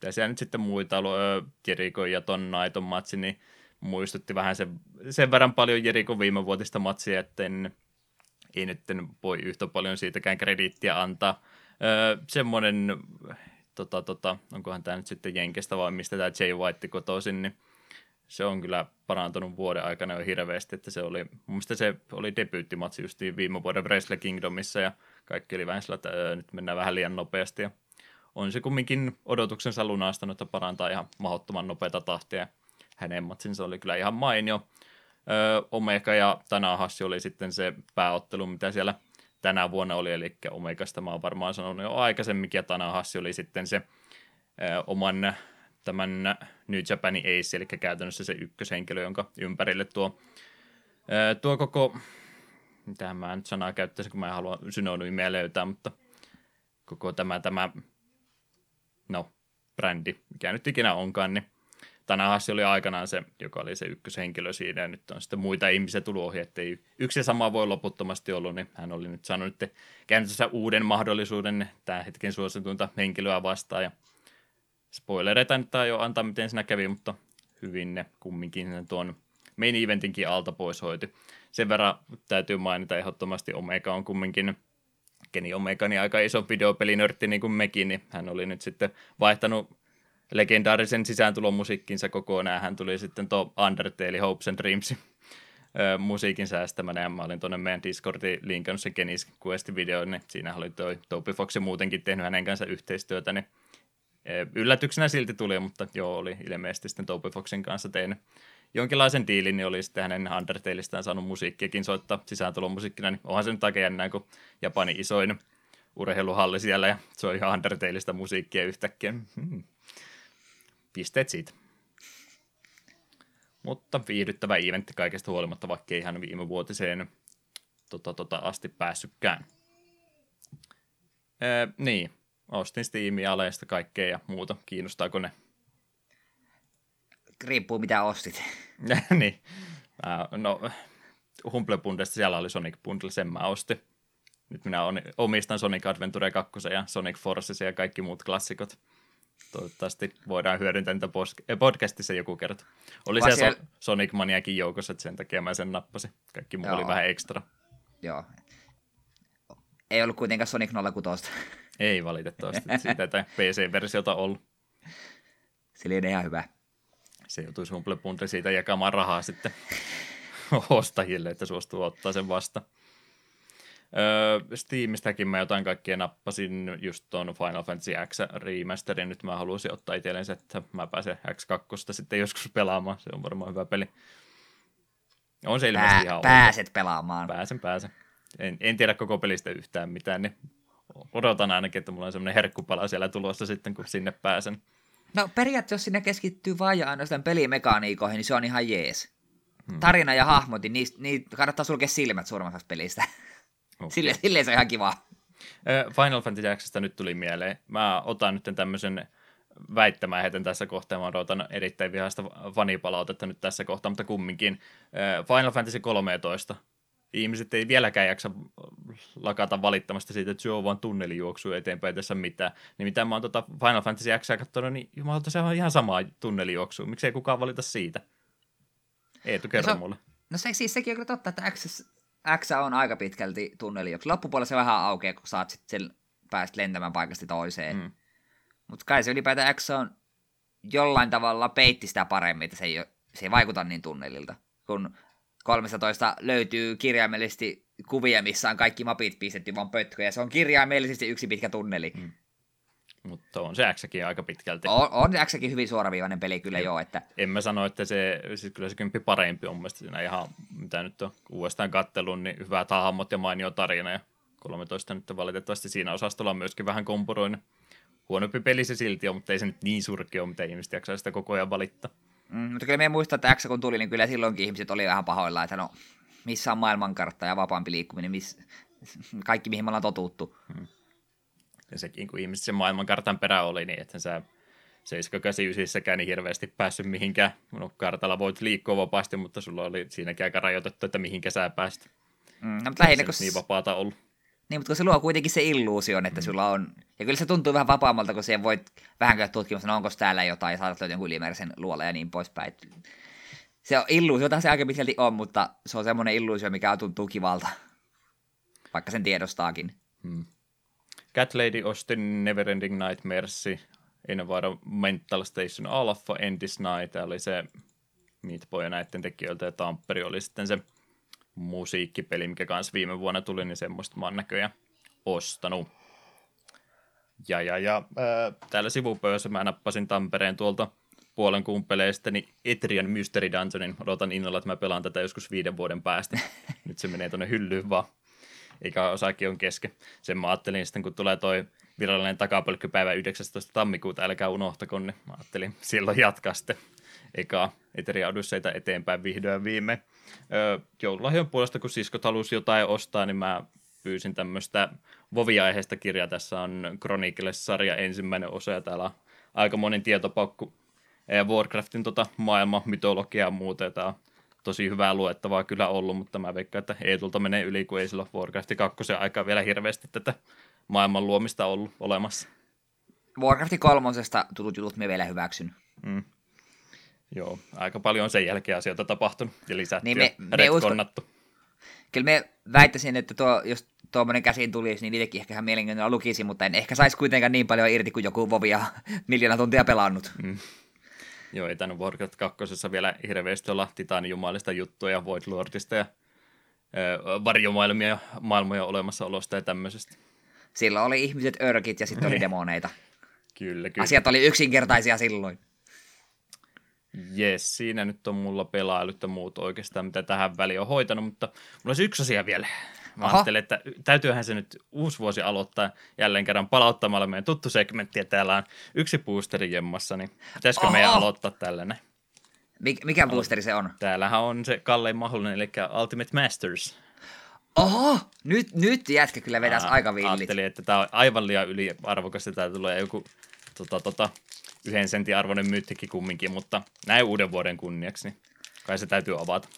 A: tässä nyt sitten muita ollut, Jericho ja ton Naiton matsi, niin muistutti vähän sen, sen verran paljon Jerikon viimevuotista matsia, että en ei nyt voi yhtä paljon siitäkään krediittiä antaa. Öö, semmoinen, tota, tota, onkohan tämä nyt sitten Jenkestä vai mistä tämä Jay White kotoisin, niin se on kyllä parantunut vuoden aikana jo hirveästi, että se oli, mun mielestä se oli debyyttimatsi just viime vuoden Wrestle Kingdomissa ja kaikki oli vähän sillä, että öö, nyt mennään vähän liian nopeasti ja on se kumminkin odotuksensa lunastanut, että parantaa ihan mahdottoman nopeata tahtia. Hänen matsinsa oli kyllä ihan mainio. Öö, Omega ja Tanahassi oli sitten se pääottelu, mitä siellä tänä vuonna oli, eli Omegasta mä oon varmaan sanonut jo aikaisemminkin, ja Tanahassi oli sitten se öö, oman tämän New Japanin Ace, eli käytännössä se ykköshenkilö, jonka ympärille tuo, öö, tuo koko, mitä mä nyt sanaa käyttäisin, kun mä en halua synonyymiä löytää, mutta koko tämä, tämä no, brändi, mikä nyt ikinä onkaan, niin Tanahassi oli aikanaan se, joka oli se ykköshenkilö siinä, ja nyt on sitten muita ihmisiä tullut ohi, että ei yksi ja sama voi loputtomasti ollut, niin hän oli nyt saanut nyt käännytössä uuden mahdollisuuden tämän hetken suosituinta henkilöä vastaan, ja spoilereita nyt jo antaa, miten siinä kävi, mutta hyvin ne kumminkin tuon main eventinkin alta pois hoiti. Sen verran täytyy mainita ehdottomasti Omega on kumminkin Kenny Omega, niin aika iso videopelinörtti niin kuin mekin, niin hän oli nyt sitten vaihtanut legendaarisen sisääntulon musiikkinsa kokonaan. Hän tuli sitten tuo Undertale, Hopes and Dreams musiikin säästämänä, ja mä olin tuonne meidän Discordiin linkannut sen Kenis Quest-video, niin siinä oli toi Topi Fox muutenkin tehnyt hänen kanssa yhteistyötä, niin yllätyksenä silti tuli, mutta joo, oli ilmeisesti sitten Topi Foxin kanssa tehnyt jonkinlaisen diilin, niin oli sitten hänen Undertaleistaan saanut musiikkiakin soittaa sisääntulon musiikkina, niin onhan se nyt aika jännää, kun Japanin isoin urheiluhalli siellä ja se on ihan Undertaleista musiikkia yhtäkkiä. Hmm. Pisteet siitä. Mutta viihdyttävä eventti kaikesta huolimatta, vaikka ei ihan viime vuotiseen tota, tota, asti päässytkään. Ee, niin, ostin Steamia aleista kaikkea ja muuta. Kiinnostaako ne?
B: Riippuu mitä ostit.
A: niin. no, Humble Bundesta siellä oli Sonic Bundle, sen mä ostin. Nyt minä omistan Sonic Adventure 2 ja Sonic Forces ja kaikki muut klassikot. Toivottavasti voidaan hyödyntää niitä podcastissa joku kerta. Oli se siellä... Sonic Maniakin joukossa, että sen takia mä sen nappasin. Kaikki muu oli vähän ekstra.
B: Joo. Ei ollut kuitenkaan Sonic 06.
A: Ei valitettavasti. Siitä ei PC-versiota ollut.
B: Se oli ihan hyvä.
A: Se joutuisi Humble Bundle siitä jakamaan rahaa sitten ostajille, että suostuu ottaa sen vasta. Öö, Steamistäkin mä jotain kaikkia nappasin just tuon Final Fantasy X remasterin. Nyt mä haluaisin ottaa itsellensä, että mä pääsen X2 sitten joskus pelaamaan. Se on varmaan hyvä peli. On se ilmeisesti Pää, ihan
B: Pääset ollut. pelaamaan.
A: Pääsen, pääsen. En, en tiedä koko pelistä yhtään mitään, niin odotan ainakin, että mulla on semmoinen herkkupala siellä tulossa sitten, kun sinne pääsen.
B: No periaatteessa, jos sinne keskittyy vain ainoastaan pelimekaniikoihin, niin se on ihan jees. Hmm. Tarina ja hahmot, niin, niistä, niin kannattaa sulkea silmät suurimmaksi pelistä. Okay. Sille, silleen se on ihan kiva.
A: Final Fantasy Xstä nyt tuli mieleen. Mä otan nyt tämmöisen väittämään heten tässä kohtaa. Mä odotan erittäin vihaista fanipalautetta nyt tässä kohtaa, mutta kumminkin. Final Fantasy 13. Ihmiset ei vieläkään jaksa lakata valittamasta siitä, että se on vaan tunnelijuoksu eteenpäin tässä mitään. Nimittäin mä oon tota Final Fantasy X katsonut, niin jumalauta, se on ihan sama tunnelijuoksu. Miksei kukaan valita siitä? Eetu, kerro
B: no se,
A: mulle.
B: No se, siis sekin on kyllä totta, että X X on aika pitkälti tunnelijuoksu. Loppupuolella se vähän aukeaa, kun saat sitten päästä lentämään paikasta toiseen. Mm. Mutta kai se ylipäätään X on jollain tavalla peitti sitä paremmin, että se ei, se ei vaikuta niin tunnelilta. Kun 13 löytyy kirjaimellisesti kuvia, missä on kaikki mapit pistetty vaan pötköjä. ja se on kirjaimellisesti yksi pitkä tunneli. Mm.
A: Mutta on se Xkin aika pitkälti.
B: On, on Xkin hyvin suoraviivainen peli kyllä joo. Että...
A: En mä sano, että se, siis kyllä se kymppi parempi on mielestäni siinä ihan, mitä nyt on uudestaan kattelun, niin hyvät hahmot ja mainio tarina. Ja 13 nyt valitettavasti siinä osastolla on myöskin vähän kompuroinen. Huonompi peli se silti on, mutta ei se nyt niin surkea ole, mitä ihmiset jaksaa sitä koko ajan valittaa.
B: Mm, mutta kyllä me muistaa, että X kun tuli, niin kyllä silloinkin ihmiset oli vähän pahoilla, että no, missä on maailmankartta ja vapaampi liikkuminen, miss... kaikki mihin me ollaan totuttu. Hmm.
A: Ja sekin, kun ihmiset sen maailmankartan perä oli, niin että sä 789 niin hirveästi päässyt mihinkään. No, kartalla voit liikkua vapaasti, mutta sulla oli siinäkin aika rajoitettu, että mihinkä sä pääst.
B: Mm, no, mutta lähinnä, kun...
A: niin vapaata ollut.
B: Niin, mutta kun se luo kuitenkin se illuusion, että mm. sulla on... Ja kyllä se tuntuu vähän vapaammalta, kun siihen voit vähän käydä tutkimassa, no onko täällä jotain, ja saatat löytää jonkun ylimääräisen luola ja niin poispäin. Se on illuusio, se aika pitkälti on, mutta se on semmoinen illuusio, mikä tuntuu kivalta, vaikka sen tiedostaakin. Hmm.
A: Cat Lady ostin Neverending Nightmares, Mental Station Alpha, Endis Night, oli se Meat Boy ja näiden tekijöiltä, ja Tamperi oli sitten se musiikkipeli, mikä kanssa viime vuonna tuli, niin semmoista mä oon näköjään ostanut. Ja, ja, ja ää, täällä sivupöydässä mä nappasin Tampereen tuolta puolen kuun peleistä, niin Etrian Mystery Dungeonin odotan innolla, että mä pelaan tätä joskus viiden vuoden päästä. Nyt se menee tuonne hyllyyn vaan, eikä osakin on kesken. Sen mä ajattelin sitten, kun tulee toi virallinen takapölkkypäivä 19. tammikuuta, älkää unohtako, niin mä ajattelin silloin jatkaa sitten eka Eteria Odysseita eteenpäin vihdoin viime. Öö, joululahjan puolesta, kun siskot halusi jotain ostaa, niin mä pyysin tämmöistä Vovi-aiheesta kirjaa. Tässä on Chronicles-sarja ensimmäinen osa, ja täällä on aika monen tietopaukku Warcraftin tota maailma, mytologia ja muuta. Tämä on tosi hyvää luettavaa kyllä ollut, mutta mä veikkaan, että Eetulta menee yli, kun ei silloin Warcraft 2 aikaa vielä hirveästi tätä maailman luomista ollut olemassa.
B: Warcraft kolmosesta tutut jutut me vielä hyväksyn. Mm.
A: Joo, aika paljon on sen jälkeen asioita tapahtunut ja lisätty niin
B: me,
A: ja me usko...
B: Kyllä me väittäisin, että tuo, jos tuommoinen käsiin tulisi, niin itsekin ehkä ihan mielenkiintoinen lukisi, mutta en ehkä saisi kuitenkaan niin paljon irti kuin joku Vovia miljoona tuntia pelannut. Mm.
A: Joo, ei tänne Warcraft 2. vielä hirveästi olla Titan-jumalista juttuja ja Void Lordista ja ö, varjomaailmia ja maailmoja olemassaolosta ja tämmöisestä.
B: Silloin oli ihmiset örkit ja sitten oli niin. demoneita.
A: Kyllä, kyllä.
B: Asiat oli yksinkertaisia silloin.
A: Jes, siinä nyt on mulla pelailut ja muut oikeastaan, mitä tähän väliin on hoitanut, mutta mulla olisi yksi asia vielä. Mä Aha. ajattelin, että täytyyhän se nyt uusi vuosi aloittaa jälleen kerran palauttamalla meidän tuttu segmentti, ja täällä on yksi boosteri jemmassa, niin pitäisikö Oho. meidän aloittaa tällainen?
B: Mik, mikä boosteri se on?
A: Täällähän on se kallein mahdollinen, eli Ultimate Masters.
B: Oho, nyt, nyt jätkä kyllä vedäs Aa, aika villit.
A: Ajattelin, että tämä on aivan liian yliarvokas, että tämä tulee joku tota, tota, yhden sentin arvoinen myyttikin kumminkin, mutta näin uuden vuoden kunniaksi, niin kai se täytyy avata.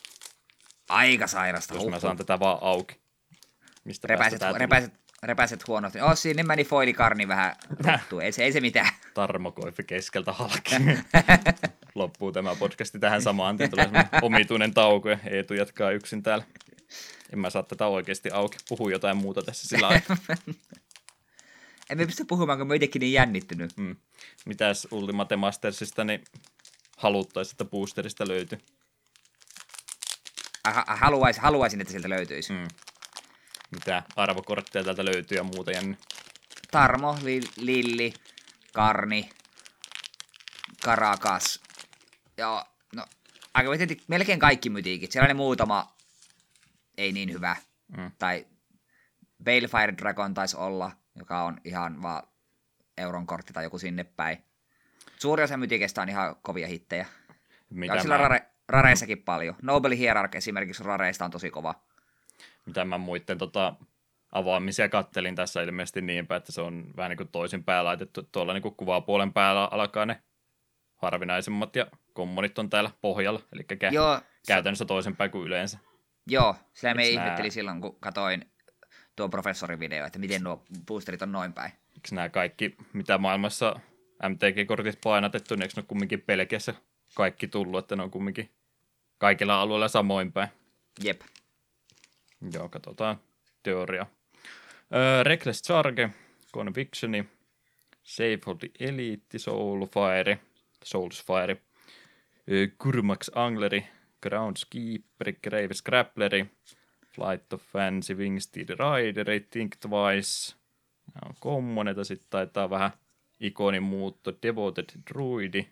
B: Aika sairasta.
A: Jos mä saan tätä vaan auki.
B: Mistä repäiset, repäiset, repäiset huonosti. Oh, sinne meni foilikarni vähän. Ei se, ei se mitään.
A: Tarmo Koifi keskeltä halki. Loppuu tämä podcasti tähän samaan. Tulee omituinen tauko ja Eetu jatkaa yksin täällä. En mä saa tätä oikeasti auki. Puhu jotain muuta tässä sillä
B: Emme pysty puhumaan, kun mä itsekin niin jännittynyt.
A: Mm. Mitäs Ultimate Mastersista niin haluttaisiin, että boosterista löytyy?
B: Haluais, haluaisin, että sieltä löytyisi. Mm.
A: Mitä arvokortteja täältä löytyy ja muuta jänne?
B: Tarmo, li, Lilli, Karni, Karakas. Ja no, aika melkein kaikki mytiikit. Siellä oli muutama ei niin hyvä. Mm. Tai Balefire Dragon taisi olla joka on ihan vaan euron kortti tai joku sinne päin. Suuri osa mytikestä on ihan kovia hittejä. Mitä ja sillä mä... rare, rareissakin paljon. Noble Hierarch esimerkiksi rareista on tosi kova.
A: Mitä mä muiden tota, avaamisia kattelin tässä ilmeisesti niinpä, että se on vähän niin kuin toisin pää laitettu. Tuolla niin kuin kuvapuolen päällä alkaa ne harvinaisemmat ja kommonit on täällä pohjalla, eli kä- Joo, käytännössä toisen päin kuin yleensä.
B: Joo, sillä me ihmetteli silloin, kun katoin tuo professorin video, että miten nuo boosterit on noin päin.
A: Eikö nämä kaikki, mitä maailmassa MTG-kortit painatettu, niin eikö ne ole kumminkin pelkässä kaikki tullut, että ne on kumminkin kaikilla alueilla samoin päin?
B: Jep.
A: Joo, katsotaan teoria. Öö, Reckless Charge, Convictioni, Safe the Elite, Soulfire, Soulsfire, öö, Kurmax Angleri, Groundskeeper, Grave Scrappleri, Flight of Fancy, Wingsteed Rider, Think Twice. Nämä on kommoneita, sitten taitaa vähän ikonin muutto, Devoted Druidi,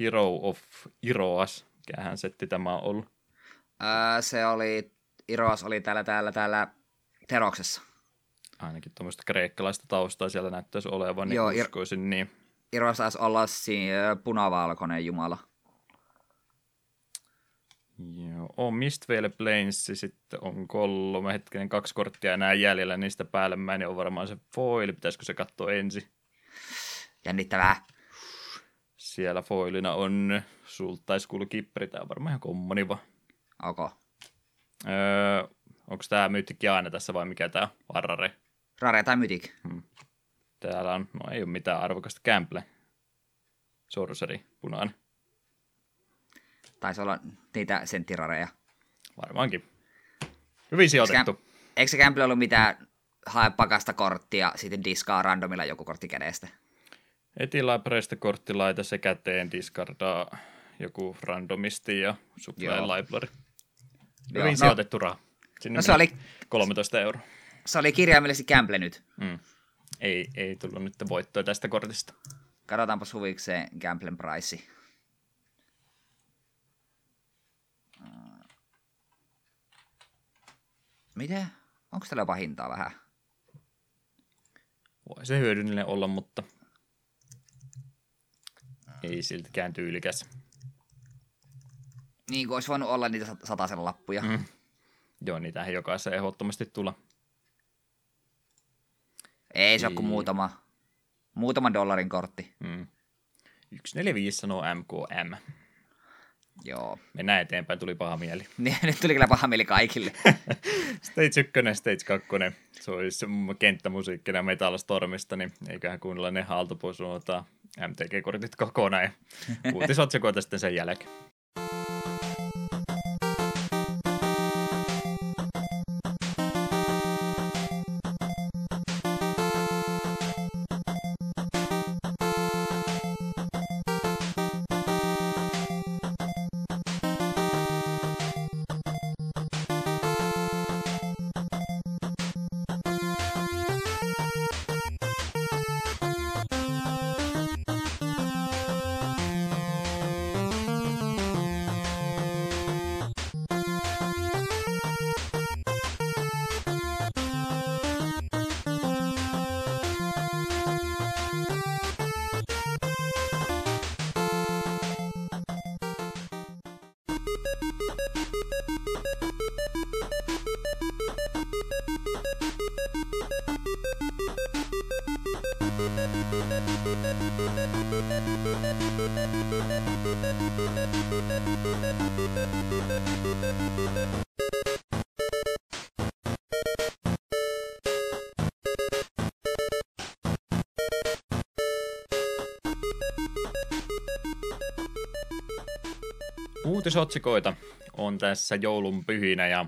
A: Hero of Iroas, mikähän setti tämä on ollut?
B: Öö, se oli, Iroas oli täällä, täällä, täällä Teroksessa.
A: Ainakin tuommoista kreikkalaista taustaa siellä näyttäisi olevan, niin Joo, uskoisin niin.
B: Iroas taisi olla siinä punavalkoinen jumala.
A: Joo, on Mistveil Plains, sitten on kolme hetkinen kaksi korttia enää jäljellä niistä päällemmäinen on varmaan se foil, pitäisikö se katsoa ensin?
B: Jännittävää.
A: Siellä foilina on sultaiskuulu kipperi, tämä on varmaan ihan kommuniva.
B: Okay.
A: Öö, onko tämä mytikki aina tässä vai mikä tämä on? Rare?
B: Rare tai mytik. Hmm.
A: Täällä on, no ei ole mitään arvokasta Gamble. Sorcery, punainen.
B: Taisi olla niitä senttirareja.
A: Varmaankin. Hyvin sijoitettu.
B: Eikö se Campbell ollut mitään hae pakasta korttia, sitten diskaa randomilla joku kortti kädestä.
A: Eti librarysta kortti laita se käteen, discardaa joku randomisti ja supply library.
B: Joo,
A: Hyvin
B: no-
A: sijoitettu raha. Sinne
B: No se oli,
A: 13 euroa.
B: se oli kirjaimellisesti gamble nyt.
A: Mm. Ei, ei tullut nyt voittoa tästä kortista.
B: Katsotaanpa huvikseen Gamblen price. Mitä? Onko täällä jopa hintaa vähän?
A: Voi se hyödyllinen olla, mutta ei siltikään tyylikäs.
B: Niin kuin olisi voinut olla niitä sat- sataisen lappuja.
A: Mm. Joo, niitähän jokaisessa ehdottomasti tulla.
B: Ei se ole kuin muutama, muutaman dollarin kortti.
A: Mm. 145 sanoo MKM.
B: Joo.
A: Mennään eteenpäin, tuli paha mieli.
B: Niin, Nyt tuli kyllä paha mieli kaikille.
A: Stage 1, Stage 2, se olisi kenttämusiikkina Metal Stormista, niin eiköhän kuunnella ne aaltopuisuota MTG-kortit kokonaan ja uutisotsikoita sitten sen jälkeen. Uutisotsikoita on tässä joulun pyhinä ja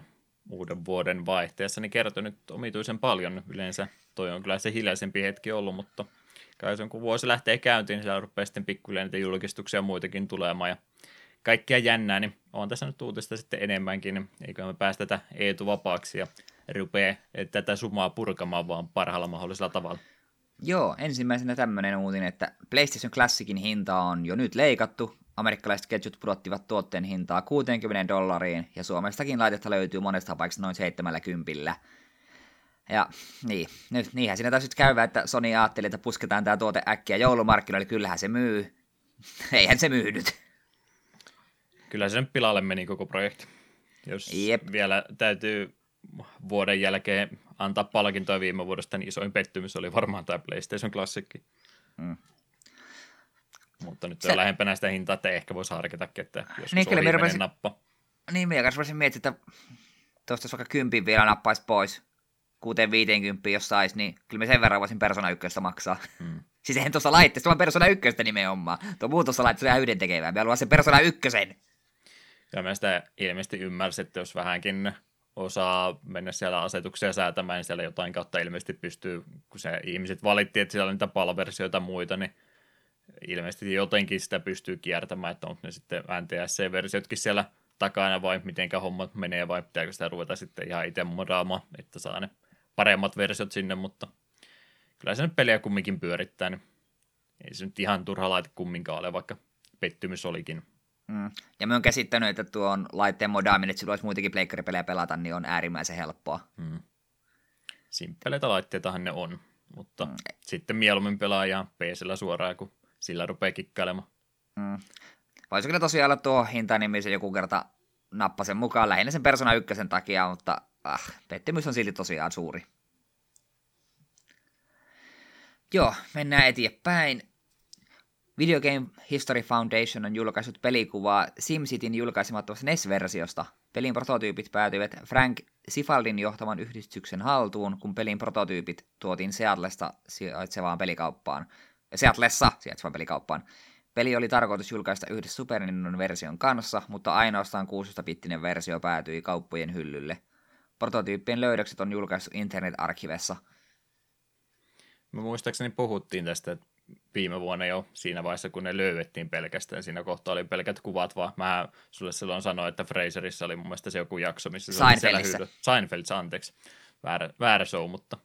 A: uuden vuoden vaihteessa niin kertonut omituisen paljon. Yleensä toi on kyllä se hiljaisempi hetki ollut, mutta kai se on, kun vuosi lähtee käyntiin, niin siellä rupeaa sitten pikkuhiljaa niitä julkistuksia ja muitakin tulemaan ja kaikkia jännää, niin on tässä nyt uutista sitten enemmänkin. Eikö me päästä tätä Eetu vapaaksi ja rupee tätä sumaa purkamaan vaan parhaalla mahdollisella tavalla.
B: Joo, ensimmäisenä tämmöinen uutinen, että PlayStation Classicin hinta on jo nyt leikattu. Amerikkalaiset ketjut pudottivat tuotteen hintaa 60 dollariin, ja Suomestakin laitetta löytyy monesta paikasta noin 70. Ja niin, nyt niinhän siinä taisi nyt käydä, että Sony ajatteli, että pusketaan tämä tuote äkkiä joulumarkkinoille, kyllähän se myy. Eihän se myynyt.
A: Kyllä se nyt pilalle meni koko projekti. Jos
B: Jep.
A: vielä täytyy vuoden jälkeen antaa palkintoa viime vuodesta, niin isoin pettymys oli varmaan tämä PlayStation Classic.
B: Mm.
A: Mutta nyt se
B: Se-
A: on lähempänä sitä hintaa, että ehkä voisi harkitakin, että joskus
B: Niin, kyllä rupesin-
A: nappa.
B: Niin, minä kanssa voisin miettiä, että tuosta jos vaikka kympin vielä nappaisi pois, 650 jos sais, niin kyllä me sen verran voisin Persona 1 maksaa.
A: Hmm.
B: Siis eihän tuossa laitteessa, vaan Persona 1 nimenomaan. Tuo muu tuossa laitteessa on ihan yhden tekevää. Me haluaa se Persona 1.
A: Ja mä sitä ilmeisesti ymmärsin, että jos vähänkin osaa mennä siellä asetuksia säätämään, niin siellä jotain kautta ilmeisesti pystyy, kun se ihmiset valittiin, että siellä on niitä palversioita ja muita, niin ilmeisesti jotenkin sitä pystyy kiertämään, että onko ne sitten NTSC-versiotkin siellä takana vai mitenkä hommat menee vai pitääkö sitä ruveta sitten ihan itse modaamaan, että saa ne paremmat versiot sinne, mutta kyllä se nyt peliä kumminkin pyörittää, niin ei se nyt ihan turha laite kumminkaan ole, vaikka pettymys olikin.
B: Mm. Ja mä oon käsittänyt, että tuon laitteen modaaminen, että sulla olisi muitakin pleikkaripelejä pelata, niin on äärimmäisen helppoa.
A: Mm. Simppeleitä laitteitahan ne on, mutta
B: Mm.
A: sitten mieluummin pelaa ihan PCllä suoraan, kun sillä rupeaa kikkailemaan.
B: Mm. Voisi kyllä tosiaan olla tuo hinta nimisen joku kerta nappasen mukaan, lähinnä sen Persona 1 takia, mutta ah, pettymys on silti tosiaan suuri. Joo, mennään eteenpäin. Video Game History Foundation on julkaissut pelikuvaa SimCityn julkaisemattomasta NES-versiosta. Pelin prototyypit päätyivät Frank Sifaldin johtaman yhdistyksen haltuun, kun pelin prototyypit tuotiin Seatlesta sijaitsevaan pelikauppaan. Seatlessa sijaitsevaan pelikauppaan. Peli oli tarkoitus julkaista yhdessä Super Nintendon version kanssa, mutta ainoastaan 16-bittinen versio päätyi kauppojen hyllylle. prototyyppien löydökset on julkaistu internet-arkivessa.
A: Me muistaakseni puhuttiin tästä viime vuonna jo siinä vaiheessa, kun ne löydettiin pelkästään. Siinä kohtaa oli pelkät kuvat, vaan mä sulle silloin sanoin, että Fraserissa oli mun mielestä se joku jakso, missä se oli siellä hyydö. Seinfelds, anteeksi. Väärä, väärä show, mutta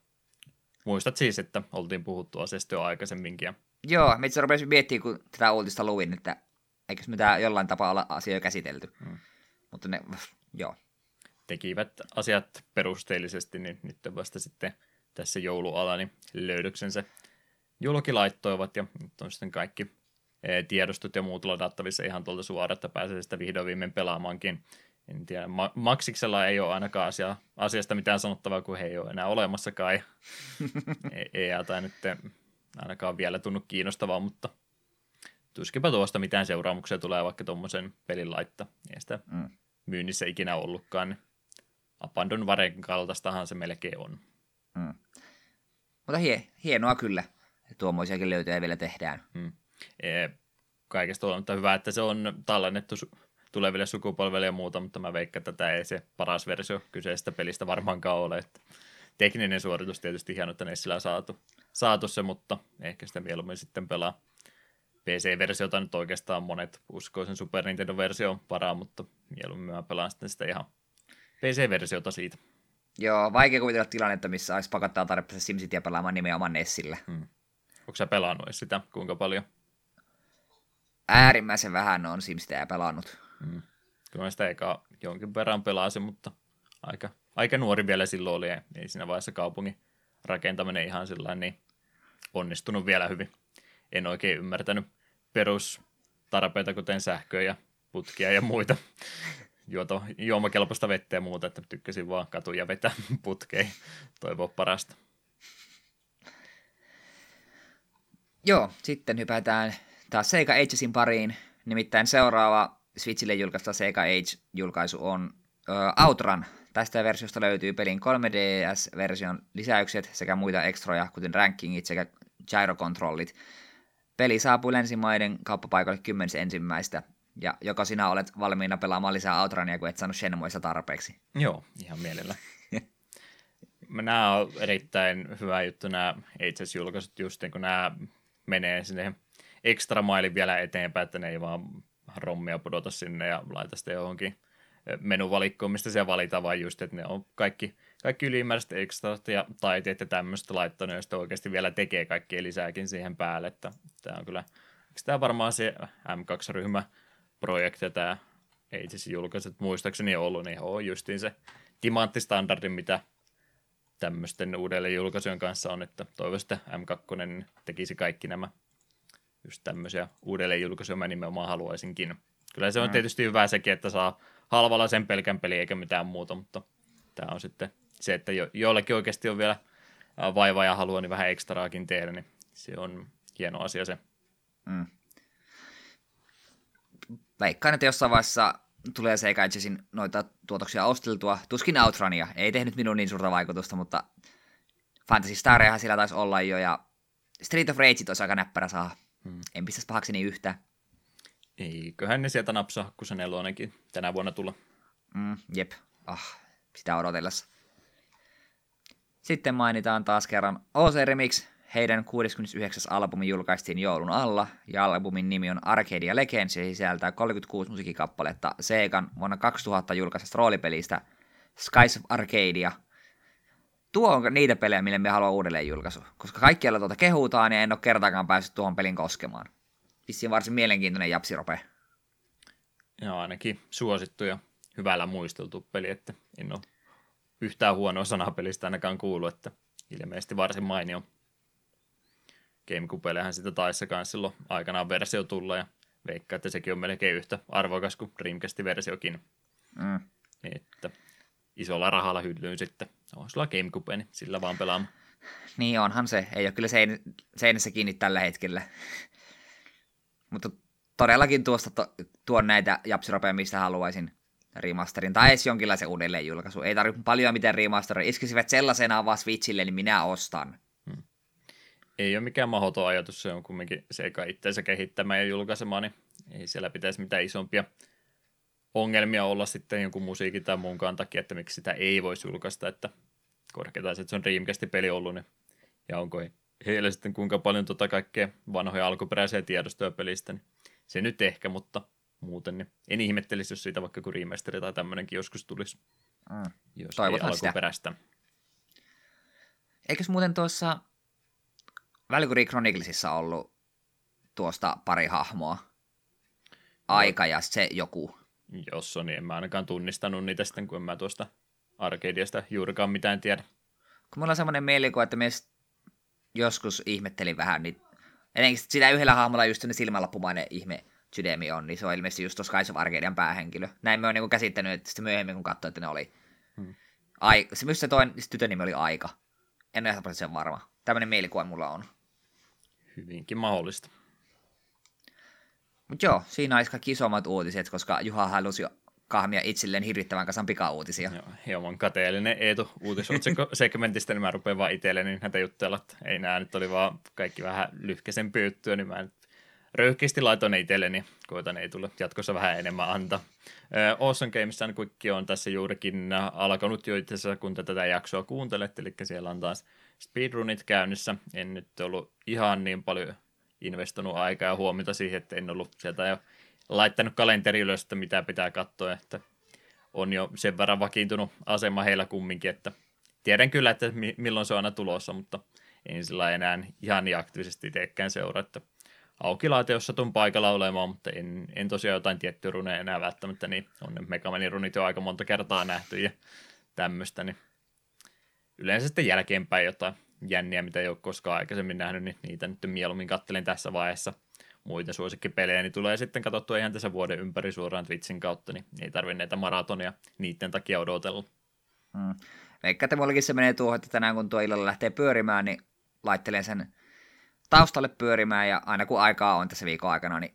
A: muistat siis, että oltiin puhuttu asiasta jo aikaisemminkin. Ja...
B: Joo, itse rupesin miettimään, kun tätä uutista luin, että eikö mitään jollain tapaa olla asioita käsitelty. Hmm. Mutta ne, joo.
A: Tekivät asiat perusteellisesti, niin nyt vasta sitten tässä jouluala niin löydöksensä julkilaittoivat ja nyt on sitten kaikki e, tiedostot ja muut ladattavissa ihan tuolta suoraan, että pääsee sitä vihdoin viimein pelaamaankin. En tiedä, Ma- Maxiksella ei ole ainakaan asia, asiasta mitään sanottavaa, kun he ei ole enää olemassakaan. ei, ei tai nyt ainakaan vielä tunnu kiinnostavaa, mutta tuskinpä tuosta mitään seuraamuksia tulee vaikka tuommoisen pelin laittaa. Ei sitä mm. myynnissä ikinä ollutkaan. Niin Abandon Varen kaltaistahan se melkein on.
B: Mm. Mutta hie, hienoa kyllä. Tuommoisiakin löytöjä vielä tehdään.
A: Mm. E, kaikesta on hyvä, että se on tallennettu tuleville sukupolville ja muuta, mutta mä veikkaan, että tämä ei se paras versio kyseisestä pelistä varmaankaan ole. Että tekninen suoritus tietysti hieno, että Nessillä on saatu, saatu se, mutta ehkä sitä mieluummin sitten pelaa PC-versiota nyt oikeastaan monet uskoisen Super Nintendo-version paraa, mutta mieluummin mä pelaan sitten sitä ihan PC-versiota siitä.
B: Joo, vaikea kuvitella tilannetta, missä olisi pakottaa tarpeessa SimCityä pelaamaan nimenomaan Nessillä. Hmm.
A: Onko sä pelannut sitä, kuinka paljon?
B: Äärimmäisen vähän on SimCityä pelannut.
A: Hmm. Kyllä sitä eka jonkin verran pelasin, mutta aika, aika nuori vielä silloin oli, ei siinä vaiheessa kaupungin rakentaminen ihan sillä niin onnistunut vielä hyvin. En oikein ymmärtänyt perustarpeita, kuten sähköä ja putkia ja muita juoto, juomakelpoista vettä ja muuta, että tykkäsin vaan katuja vetää putkeen, toivoa parasta.
B: Joo, sitten hypätään taas Sega Agesin pariin. Nimittäin seuraava Switchille julkaista Sega Age-julkaisu on ö, Outran. Tästä versiosta löytyy pelin 3DS-version lisäykset sekä muita ekstroja, kuten rankingit sekä gyrokontrollit. Peli saapuu länsimaiden kauppapaikalle 10. ensimmäistä ja joko sinä olet valmiina pelaamaan lisää Outrania, kun et saanut Shenmueissa tarpeeksi.
A: Joo, ihan mielellä. nämä on erittäin hyvä juttu, nämä Ages-julkaisut, just niin kun nämä menee sinne ekstra mailin vielä eteenpäin, että ne ei vaan rommia pudota sinne ja laita sitä johonkin menuvalikkoon, mistä se valitaan, vaan just, että ne on kaikki, kaikki ylimääräiset ekstrat ja taiteet ja tämmöistä laittanut, joista oikeasti vielä tekee kaikkea lisääkin siihen päälle, että tämä on kyllä, tämä varmaan se M2-ryhmä projekti tämä Ages julkaiset muistaakseni ollut, niin on justiin se timanttistandardi, mitä tämmöisten uudelleen julkaisujen kanssa on, että että M2 tekisi kaikki nämä just tämmöisiä uudelleen julkaisuja, mä nimenomaan haluaisinkin. Kyllä se on mm. tietysti hyvä sekin, että saa halvalla sen pelkän peli eikä mitään muuta, mutta tämä on sitten se, että jo, joillekin oikeasti on vielä vaivaa ja haluaa niin vähän ekstraakin tehdä, niin se on hieno asia se. Mm
B: veikkaan, että jossain vaiheessa tulee Sega Agesin noita tuotoksia osteltua. Tuskin Outrania, ei tehnyt minun niin suurta vaikutusta, mutta Fantasy Stareahan sillä taisi olla jo, ja Street of Rage olisi aika näppärä saa. Hmm. En pistäisi pahakseni yhtä.
A: Eiköhän ne sieltä napsaa, kun se nelonenkin tänä vuonna tulla.
B: Mm, jep, ah, sitä odotellessa. Sitten mainitaan taas kerran OC Remix, heidän 69. albumi julkaistiin joulun alla, ja albumin nimi on Arcadia Legends, ja sisältää 36 musiikkikappaletta Segan vuonna 2000 julkaisesta roolipelistä Skies of Arcadia. Tuo on niitä pelejä, mille me haluamme uudelleen julkaisu, koska kaikkialla tuota kehutaan, ja en ole kertaakaan päässyt tuohon pelin koskemaan. Vissiin varsin mielenkiintoinen japsirope.
A: Joo, ainakin suosittu ja hyvällä muisteltu peli, että en ole yhtään huonoa sanapelistä ainakaan kuullut, että ilmeisesti varsin mainio. GameCubellehän sitä taisi kanssa silloin aikanaan versio tulla ja veikkaa, että sekin on melkein yhtä arvokas kuin Dreamcast-versiokin. Mm. Että isolla rahalla hyllyyn sitten. On sulla GameCube, niin sillä vaan pelaamaan.
B: Niin onhan se. Ei ole kyllä sein, seinässä kiinni tällä hetkellä. Mutta todellakin tuosta to, tuon näitä japsiropeja, mistä haluaisin remasterin, tai edes jonkinlaisen uudelleen julkaisu. Ei tarvitse paljon mitään remasteria. Iskisivät sellaisena vaan Switchille, niin minä ostan
A: ei ole mikään mahdoton ajatus, se on kumminkin Sega itseensä kehittämään ja julkaisemaan, niin ei siellä pitäisi mitään isompia ongelmia olla sitten jonkun musiikin tai muunkaan takia, että miksi sitä ei voisi julkaista, että korkeintaan se, että se on Dreamcastin peli ollut, niin, ja onko heillä sitten kuinka paljon tota kaikkea vanhoja alkuperäisiä tiedostoja pelistä, niin se nyt ehkä, mutta muuten niin en ihmettelisi, jos siitä vaikka kun remasteri tai tämmöinenkin joskus tulisi,
B: Mm.
A: jos
B: Toivotaan
A: ei
B: sitä.
A: alkuperäistä.
B: Eikös muuten tuossa Valkyrie Chroniclesissa ollut tuosta pari hahmoa? Aika ja se joku.
A: Jos on, niin en mä ainakaan tunnistanut niitä sitten, kun en mä tuosta arcadiasta juurikaan mitään tiedä.
B: Kun mulla on semmoinen mielikuva, että mies joskus ihmettelin vähän, niin etenkin sillä yhdellä hahmolla just ne silmälappumainen ihme sydämi on, niin se on ilmeisesti just tuossa Kaisu Arcadian päähenkilö. Näin me on niinku käsittänyt, että sitten myöhemmin kun katsoin, että ne oli...
A: Hmm.
B: Ai, se myös se toinen, se tytön nimi oli Aika. En ole ihan sen varma. Tämmöinen mielikuva mulla on.
A: Hyvinkin mahdollista.
B: Mutta joo, siinä olisi kaikki isommat uutiset, koska Juha halusi kahmia itselleen hirvittävän kasan pikauutisia.
A: Joo, hieman kateellinen Eetu uutisotsikko segmentistä, niin mä rupean vaan itselleni näitä juttuja, että ei nämä nyt oli vaan kaikki vähän lyhkäisen juttuja, niin mä nyt röyhkeästi laitoin ne itselleni, koitan ei tule jatkossa vähän enemmän antaa. Awesome Games and Quick on tässä juurikin alkanut jo itse asiassa, kun tätä jaksoa kuuntelette, eli siellä on taas speedrunit käynnissä. En nyt ollut ihan niin paljon investoinut aikaa ja huomiota siihen, että en ollut sieltä jo laittanut kalenteri ylös, että mitä pitää katsoa, että on jo sen verran vakiintunut asema heillä kumminkin, että tiedän kyllä, että mi- milloin se on aina tulossa, mutta en sillä enää ihan niin aktiivisesti teekään seuraa, että auki laite, jos satun paikalla olemaan, mutta en, en tosiaan jotain tiettyä runeja enää välttämättä, niin on ne Megamanin runit jo aika monta kertaa nähty ja tämmöistä, niin yleensä sitten jälkeenpäin jotain jänniä, mitä ei ole koskaan aikaisemmin nähnyt, niin niitä nyt mieluummin kattelen tässä vaiheessa muita suosikkipelejä, niin tulee sitten katsottua ihan tässä vuoden ympäri suoraan Twitchin kautta, niin ei tarvitse näitä maratonia niiden takia odotella.
B: Mm. Veikka, se menee tuohon, että tänään kun tuo illalla lähtee pyörimään, niin laittelen sen taustalle pyörimään ja aina kun aikaa on tässä viikon aikana, niin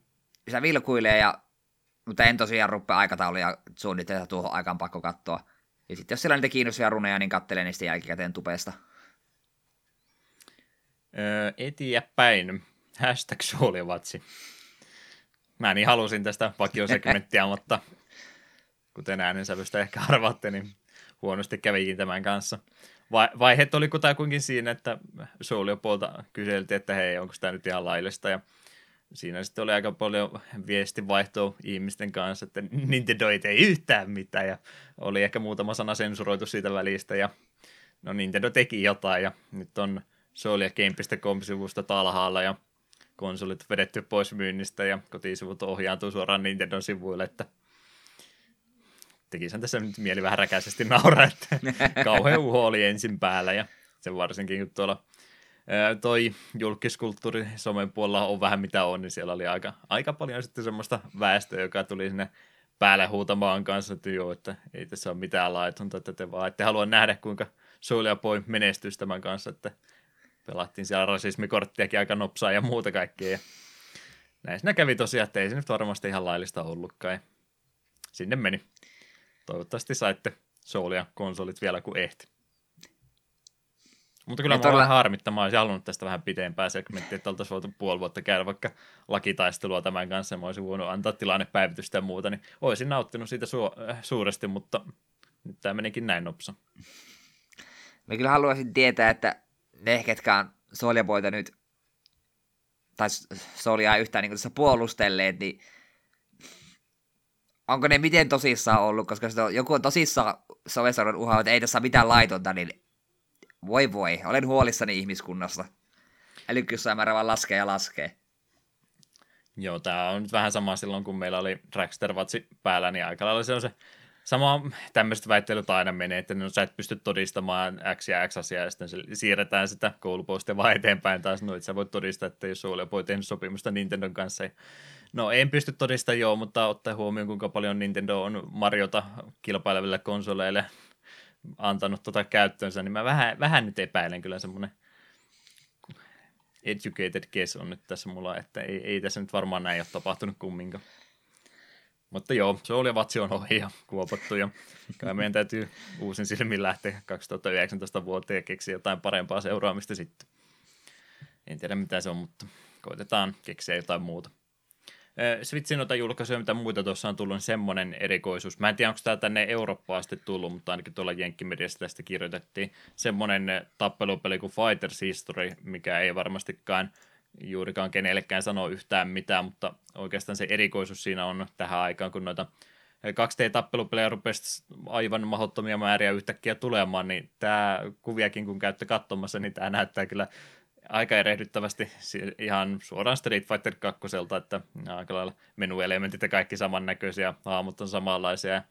B: se vilkuilee ja mutta en tosiaan rupea aikatauluja suunnitella tuohon aikaan pakko katsoa. Ja sitten jos siellä on niitä kiinnostavia runeja, niin katselen niistä jälkikäteen tupesta.
A: Öö, eteenpäin. Hashtag suolivatsi. Mä niin halusin tästä vakiosegmenttiä, mutta kuten äänensävystä ehkä arvaatte, niin huonosti kävikin tämän kanssa. Vai, vaiheet oli kutakuinkin siinä, että Soulio-puolta kyseltiin, että hei, onko tämä nyt ihan laillista, ja siinä sitten oli aika paljon viestinvaihtoa ihmisten kanssa, että Nintendo ei tee yhtään mitään, ja oli ehkä muutama sana sensuroitu siitä välistä, ja no Nintendo teki jotain, ja nyt on souliagame.com-sivusta talhaalla, ja konsolit vedetty pois myynnistä, ja kotisivut ohjaantuu suoraan Nintendon sivuille, että tekisin tässä nyt mieli vähän räkäisesti nauraa, että kauhean uho oli ensin päällä, ja se varsinkin kun tuolla toi julkiskulttuuri somen puolella on vähän mitä on, niin siellä oli aika, aika paljon sitten semmoista väestöä, joka tuli sinne päälle huutamaan kanssa, että joo, että ei tässä ole mitään laitonta, että te vaan ette halua nähdä, kuinka Soulja Boy menestyisi tämän kanssa, että pelattiin siellä rasismikorttiakin aika nopsaa ja muuta kaikkea. Ja näin siinä kävi tosiaan, että ei se nyt varmasti ihan laillista ollutkaan. Ja sinne meni. Toivottavasti saitte Soulia konsolit vielä kuin ehti. Mutta kyllä mä
B: todella-
A: olen harmittamaan, olisin halunnut tästä vähän pitempää segmenttiä, että oltaisiin voitu puoli vuotta käydä vaikka lakitaistelua tämän kanssa, ja mä olisin voinut antaa tilannepäivitystä ja muuta, niin olisin nauttinut siitä su- äh, suuresti, mutta nyt tämä menikin näin nopsa.
B: Mä kyllä haluaisin tietää, että ne, ketkä on Soljaboita nyt, tai Soljaa yhtään niin tässä puolustelleet, niin onko ne miten tosissaan ollut, koska jos on- joku on tosissaan sovesaudun uhalla, että ei tässä ole mitään laitonta, niin voi voi, olen huolissani ihmiskunnasta. Älykkyyssämäärä vaan laskee ja laskee.
A: Joo, tämä on nyt vähän sama silloin, kun meillä oli Dragster vatsi päällä, niin aika lailla se on se sama tämmöiset väittelyt aina menee, että no, sä et pysty todistamaan X ja X asiaa, ja sitten se siirretään sitä koulupostia vaan eteenpäin taas, no et sä voit todistaa, että jos Soulja voi tehnyt sopimusta Nintendon kanssa. No en pysty todistamaan joo, mutta ottaa huomioon, kuinka paljon Nintendo on Mariota kilpaileville konsoleille antanut tota käyttöönsä, niin mä vähän, vähän nyt epäilen kyllä semmoinen educated guess on nyt tässä mulla, että ei, ei tässä nyt varmaan näin ole tapahtunut kumminkaan. Mutta joo, se oli vatsi on ohi ja kuopattu ja kai meidän täytyy uusin silmin lähteä 2019 vuoteen ja keksiä jotain parempaa seuraamista sitten. En tiedä mitä se on, mutta koitetaan keksiä jotain muuta. Switchin noita julkaisuja, mitä muita tuossa on tullut, niin semmoinen erikoisuus. Mä en tiedä, onko tämä tänne Eurooppaan asti tullut, mutta ainakin tuolla Jenkkimediassa tästä kirjoitettiin. Semmoinen tappelupeli kuin Fighters History, mikä ei varmastikaan juurikaan kenellekään sano yhtään mitään, mutta oikeastaan se erikoisuus siinä on tähän aikaan, kun noita 2D-tappelupelejä rupesi aivan mahdottomia määriä yhtäkkiä tulemaan, niin tämä kuviakin kun käytte katsomassa, niin tämä näyttää kyllä aika erehdyttävästi ihan suoraan Street Fighter 2, että aika lailla menuelementit ja kaikki samannäköisiä, haamut on samanlaisia ja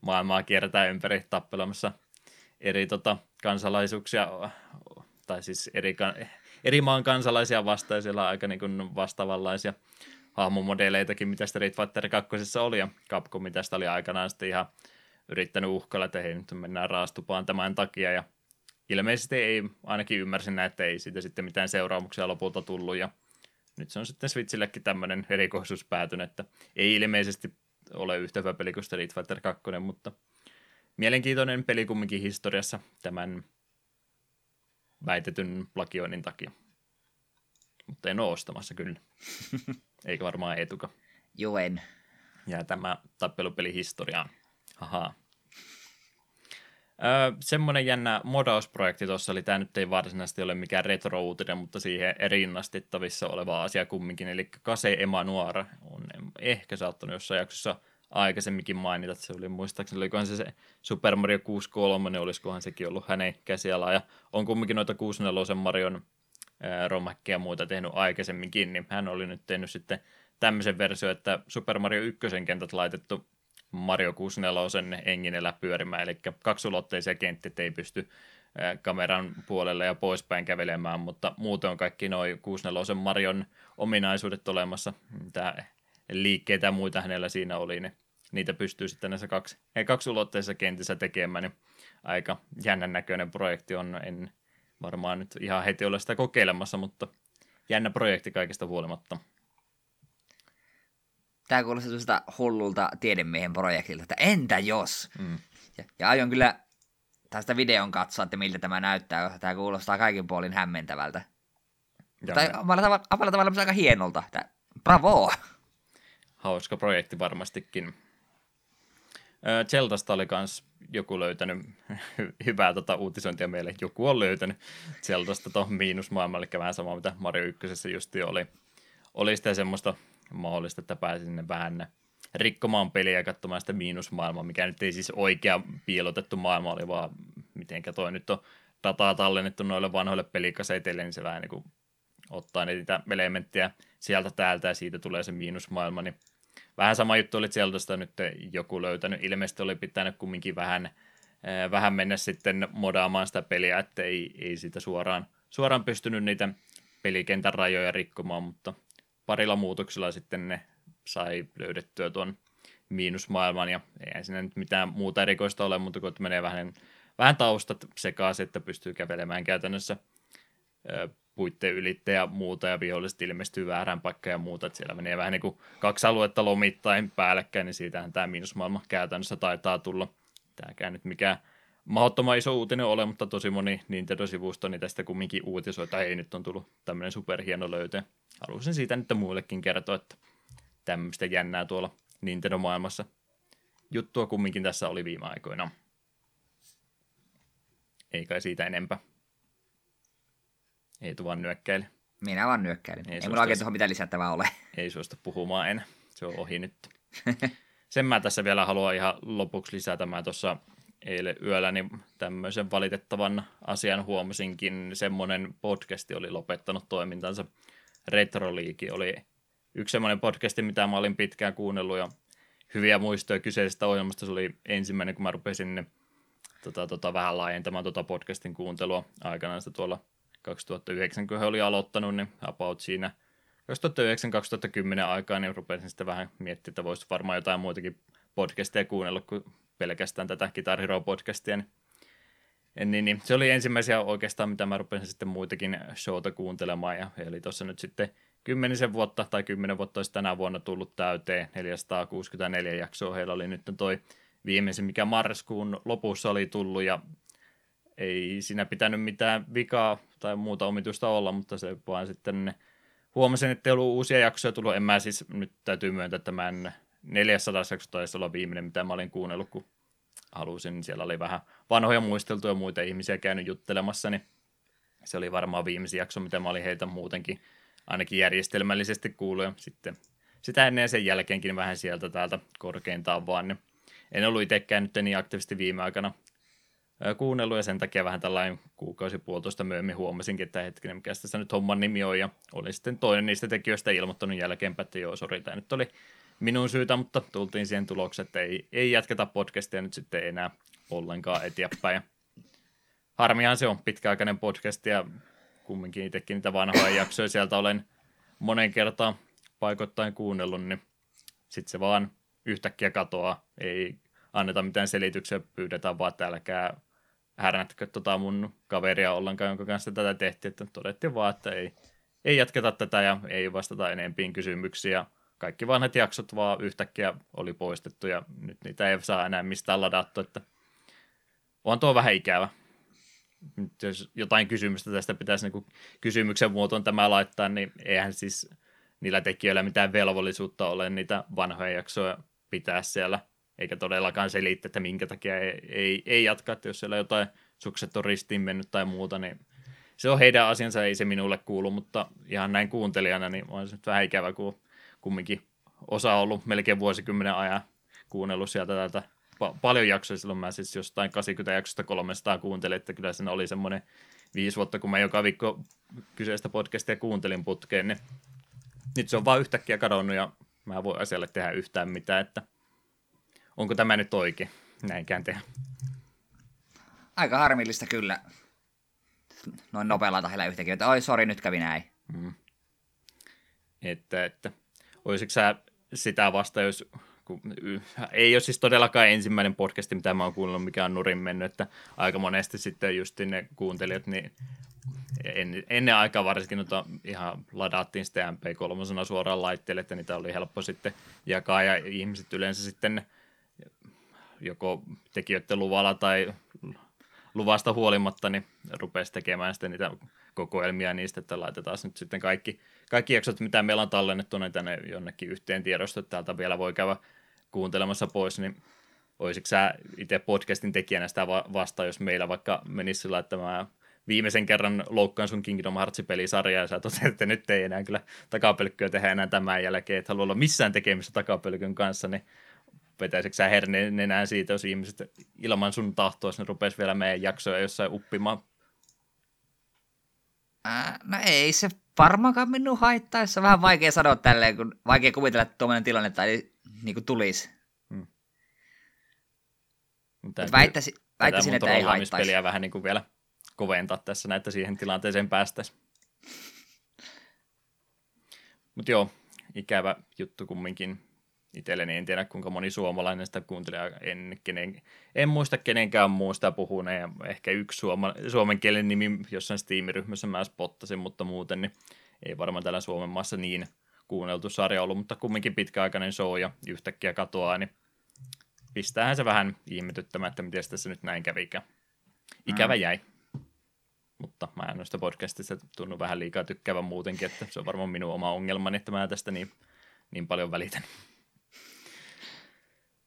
A: maailmaa kierretään ympäri tappelemassa eri tota, kansalaisuuksia, tai siis eri, eri maan kansalaisia vastaan, siellä on aika niin kuin vastaavanlaisia hahmomodeleitakin, mitä Street Fighter 2 oli, ja Capcom tästä oli aikanaan sitten ihan yrittänyt uhkalla, että hei, nyt mennään raastupaan tämän takia, ja ilmeisesti ei, ainakin ymmärsin näin, että ei siitä sitten mitään seuraamuksia lopulta tullut, ja nyt se on sitten Switchillekin tämmöinen erikoisuus päätynyt, että ei ilmeisesti ole yhtä hyvä peli kuin Street Fighter 2, mutta mielenkiintoinen peli kumminkin historiassa tämän väitetyn plagioinnin takia. Mutta en ole ostamassa kyllä. Eikä varmaan etuka.
B: Joen.
A: Ja tämä tappelupeli historiaan. Haha. Öö, semmoinen jännä modausprojekti tuossa oli, tämä nyt ei varsinaisesti ole mikään retro-uutinen, mutta siihen rinnastettavissa oleva asia kumminkin, eli Kase Emanuara on ehkä saattanut jossain jaksossa aikaisemminkin mainita, että se oli muistaakseni, olikohan se, se Super Mario 63, niin olisikohan sekin ollut hänen käsialaa, ja on kumminkin noita 64 Marion romhakkeja ja muuta tehnyt aikaisemminkin, niin hän oli nyt tehnyt sitten tämmöisen versio, että Super Mario 1 kentät laitettu Mario 64 enginellä pyörimään, eli kaksulotteisia kenttiä ei pysty kameran puolelle ja poispäin kävelemään, mutta muuten on kaikki noin 64 Marion ominaisuudet olemassa, mitä liikkeitä ja muita hänellä siinä oli, niin niitä pystyy sitten näissä kaksi, kaksulotteisissa kentissä tekemään, niin aika jännän näköinen projekti on, en varmaan nyt ihan heti ole sitä kokeilemassa, mutta jännä projekti kaikesta huolimatta.
B: Tämä kuulostaa sitä hullulta tiedemiehen projektilta, että entä jos? Mm. Ja, ja aion kyllä tästä videon katsoa, että miltä tämä näyttää, koska tämä kuulostaa kaikin puolin hämmentävältä. Ja tai omalla tavalla, omalla tavalla aika hienolta. Bravo!
A: Hauska projekti varmastikin. Zeltasta oli kans joku löytänyt hyvää tota uutisointia meille. Joku on löytänyt Zeltasta tuohon miinusmaailmalle, eli vähän sama mitä Mario 1 justi oli. Oli sitä semmoista mahdollista, että pääsi sinne vähän rikkomaan peliä ja katsomaan sitä miinusmaailmaa, mikä nyt ei siis oikea piilotettu maailma oli, vaan mitenkä toi nyt on dataa tallennettu noille vanhoille pelikaseiteille, niin se vähän niin kuin ottaa niitä elementtejä sieltä täältä ja siitä tulee se miinusmaailma, niin vähän sama juttu oli Zeldasta nyt joku löytänyt. Ilmeisesti oli pitänyt kumminkin vähän, eh, vähän mennä sitten modaamaan sitä peliä, että ei, ei siitä suoraan, suoraan pystynyt niitä pelikentän rajoja rikkomaan, mutta parilla muutoksella sitten ne sai löydettyä tuon miinusmaailman, ja ei siinä nyt mitään muuta erikoista ole, mutta kun menee vähän, vähän taustat sekaisin, että pystyy kävelemään käytännössä puitteen ylitte ja muuta, ja viholliset ilmestyy väärään paikkaan ja muuta, että siellä menee vähän niin kuin kaksi aluetta lomittain päällekkäin, niin siitähän tämä miinusmaailma käytännössä taitaa tulla. Tämäkään nyt mikään mahdottoman iso uutinen ole, mutta tosi moni Nintendo-sivusto niin tästä kumminkin uutisoi, että ei nyt on tullut tämmöinen superhieno löytö. Haluaisin siitä nyt muillekin kertoa, että tämmöistä jännää tuolla Nintendo-maailmassa. Juttua kumminkin tässä oli viime aikoina. Ei kai siitä enempää. Ei tu vaan nyökkäile.
B: Minä vaan nyökkäilin. Ei, ei mulla oikein tuohon mitään lisättävää ole.
A: Ei suosta puhumaan enää. Se on ohi nyt. Sen mä tässä vielä haluan ihan lopuksi lisätä. Mä tuossa eilen yöllä niin tämmöisen valitettavan asian huomasinkin. Semmoinen podcasti oli lopettanut toimintansa. Retroliiki oli yksi semmoinen podcasti, mitä mä olin pitkään kuunnellut ja hyviä muistoja kyseisestä ohjelmasta. Se oli ensimmäinen, kun mä rupesin tota, tota, vähän laajentamaan tota podcastin kuuntelua aikanaan sitä tuolla 2009, kun he oli aloittanut, niin about siinä 2009-2010 aikaa, niin rupesin sitten vähän miettimään, että voisi varmaan jotain muitakin podcasteja kuunnella kuin pelkästään tätä Guitar Hero podcastia. Niin, niin, niin, se oli ensimmäisiä oikeastaan, mitä mä rupesin sitten muitakin showta kuuntelemaan, ja eli tuossa nyt sitten kymmenisen vuotta tai kymmenen vuotta olisi tänä vuonna tullut täyteen, 464 jaksoa heillä oli nyt toi viimeisen, mikä marraskuun lopussa oli tullut, ja ei siinä pitänyt mitään vikaa tai muuta omitusta olla, mutta se vaan sitten huomasin, että ei ollut uusia jaksoja tullut. En mä siis, nyt täytyy myöntää, että mä en 400 jakso taisi olla viimeinen, mitä mä olin kuunnellut, kun halusin. Siellä oli vähän vanhoja muisteltuja muita ihmisiä käynyt juttelemassa, niin se oli varmaan viimeisin jakso, mitä mä olin heitä muutenkin ainakin järjestelmällisesti kuullut. Ja sitten sitä ennen ja sen jälkeenkin vähän sieltä täältä korkeintaan vaan. Niin en ollut itsekään nyt niin aktiivisesti viime aikana kuunnellut ja sen takia vähän tällainen kuukausi puolitoista myöhemmin huomasinkin, että hetkinen, mikä tässä nyt homman nimi on ja oli sitten toinen niistä tekijöistä ilmoittanut jälkeenpäin, että joo, sori, tämä nyt oli minun syytä, mutta tultiin siihen tulokseen, että ei, ei jatketa podcastia nyt sitten enää ollenkaan eteenpäin. Harmihan se on pitkäaikainen podcast ja kumminkin itsekin niitä vanhoja jaksoja sieltä olen monen kertaan paikoittain kuunnellut, niin sitten se vaan yhtäkkiä katoaa. Ei anneta mitään selityksiä, pyydetään vaan, että älkää härnätkö tota mun kaveria ollenkaan, jonka kanssa tätä tehtiin, että todettiin vaan, että ei, ei jatketa tätä ja ei vastata enempiin kysymyksiä. Kaikki vanhat jaksot vaan yhtäkkiä oli poistettu ja nyt niitä ei saa enää mistään ladattu, että on tuo vähän ikävä. Nyt jos jotain kysymystä tästä pitäisi niin kysymyksen muotoon tämä laittaa, niin eihän siis niillä tekijöillä mitään velvollisuutta ole niitä vanhoja jaksoja pitää siellä, eikä todellakaan selittää, että minkä takia ei, ei, ei jatka, että jos siellä jotain sukset on ristiin mennyt tai muuta, niin se on heidän asiansa, ei se minulle kuulu, mutta ihan näin kuuntelijana, niin on se nyt vähän ikävä, kun kumminkin osa on ollut melkein vuosikymmenen ajan kuunnellut sieltä tätä pa- paljon jaksoja, silloin. Mä siis jostain 80 jaksosta 300 kuuntelin, että kyllä siinä oli semmoinen viisi vuotta, kun mä joka viikko kyseistä podcastia kuuntelin putkeen, niin nyt se on vaan yhtäkkiä kadonnut ja mä voin asialle tehdä yhtään mitään, että onko tämä nyt oikein, näinkään tehdä.
B: Aika harmillista kyllä. Noin nopealla tahdilla yhtäkkiä, että oi sori, nyt kävi näin. Mm.
A: Että, että olisiko sä sitä vasta, jos kun, ei ole siis todellakaan ensimmäinen podcasti, mitä mä oon kuunnellut, mikä on nurin mennyt, että aika monesti sitten just ne kuuntelijat, niin en, ennen aikaa varsinkin noita ihan ladattiin sitten MP3 suoraan laitteelle, että niitä oli helppo sitten jakaa ja ihmiset yleensä sitten joko tekijöiden luvalla tai luvasta huolimatta, niin rupesi tekemään sitten niitä kokoelmia niistä, että laitetaan nyt sitten kaikki, kaikki jaksot, mitä meillä on tallennettu, niin tänne jonnekin yhteen tiedosto, että täältä vielä voi käydä kuuntelemassa pois, niin olisiko sä itse podcastin tekijänä sitä vasta, jos meillä vaikka menisi sillä, että mä viimeisen kerran loukkaan sun Kingdom Hearts-pelisarjaa, ja sä toteat, että nyt ei enää kyllä takapelkkyä tehdä enää tämän jälkeen, että halua olla missään tekemistä takapelkyn kanssa, niin vetäisikö sä herneen enää siitä, jos ihmiset ilman sun tahtoa ne rupes vielä meidän jaksoja jossain uppimaan?
B: Ää, no ei se varmaankaan minun haittaisi. On vähän vaikea sanoa tälleen, kun vaikea kuvitella, että tuommoinen tilanne tai niin kuin tulisi. Hmm. Väittäisin, väittäisin että ei haittaisi.
A: vähän niin kuin vielä koventaa tässä näitä siihen tilanteeseen päästäisiin. Mutta joo, ikävä juttu kumminkin itselleni. En tiedä, kuinka moni suomalainen sitä kuuntelee. En, kenen, en muista kenenkään muusta puhuneen. Ehkä yksi suoma, suomen kielen nimi jossain Steam-ryhmässä mä spottasin, mutta muuten niin ei varmaan täällä Suomen maassa niin kuunneltu sarja ollut, mutta kumminkin pitkäaikainen show ja yhtäkkiä katoaa, niin pistäähän se vähän ihmetyttämään, että miten tässä nyt näin kävikään. Ikävä mm. jäi. Mutta mä en noista podcastista tunnu vähän liikaa tykkäävän muutenkin, että se on varmaan minun oma ongelmani, että mä tästä niin, niin paljon välitän.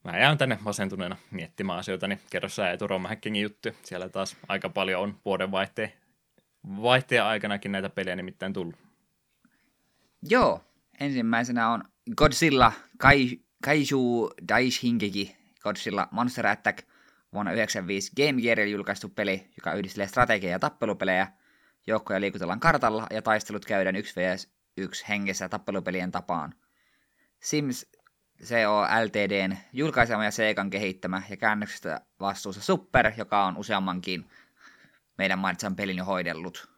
A: Mä jään tänne masentuneena miettimään asioita, niin kerro sä Etu Romhäkkingin juttu. Siellä taas aika paljon on vuoden vaihteen, vaihteen aikanakin näitä pelejä nimittäin tullut.
B: Joo, ensimmäisenä on Godzilla Kai, Kaiju Daishingeki, Godzilla Monster Attack, vuonna 1995 Game Gearilla julkaistu peli, joka yhdistelee strategia- ja tappelupelejä. Joukkoja liikutellaan kartalla ja taistelut käydään 1 vs 1 hengessä tappelupelien tapaan. Sims CO Ltdn julkaisema ja Seikan kehittämä ja käännöksestä vastuussa Super, joka on useammankin meidän mainitsen pelin jo hoidellut.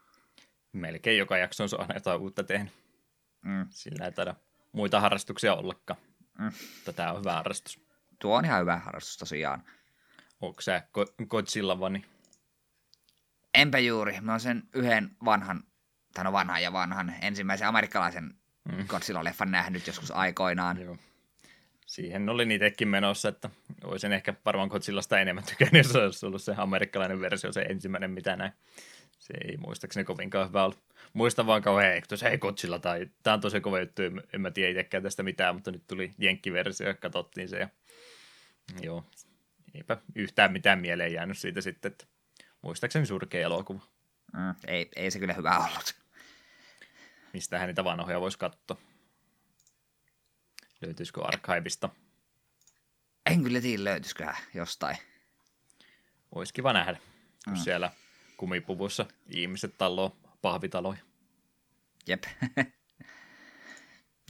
A: Melkein joka jakson on aina jotain uutta tehnyt. Mm. Sillä ei taida muita harrastuksia ollakaan. Mm. Tämä on hyvä harrastus.
B: Tuo on ihan hyvä harrastus tosiaan.
A: Onko sä Godzilla vani?
B: Enpä juuri. Mä oon sen yhden vanhan, tai no vanhan ja vanhan, ensimmäisen amerikkalaisen mm. Godzilla-leffan nähnyt joskus aikoinaan. Joo
A: siihen oli niitäkin menossa, että olisin ehkä varmaan Godzillasta enemmän tykännyt, jos olisi ollut se amerikkalainen versio, se ensimmäinen, mitä näin. Se ei muistaakseni kovinkaan hyvä ollut. Muistan vaan kauhean Hector, hei Kotsilla tai tämä on tosi kova juttu, en, en mä tiedä itsekään tästä mitään, mutta nyt tuli jenkkiversio ja katsottiin se ja joo, eipä yhtään mitään mieleen jäänyt siitä sitten, että muistaakseni surkea elokuva.
B: Mm, ei, ei se kyllä hyvä ollut.
A: Mistähän niitä vanhoja voisi katsoa. Löytyisikö arkaivista?
B: En kyllä tiedä, löytyisikö jostain.
A: Olisi kiva nähdä, kun mm. siellä kumipuvussa ihmiset talloo pahvitaloja.
B: Jep.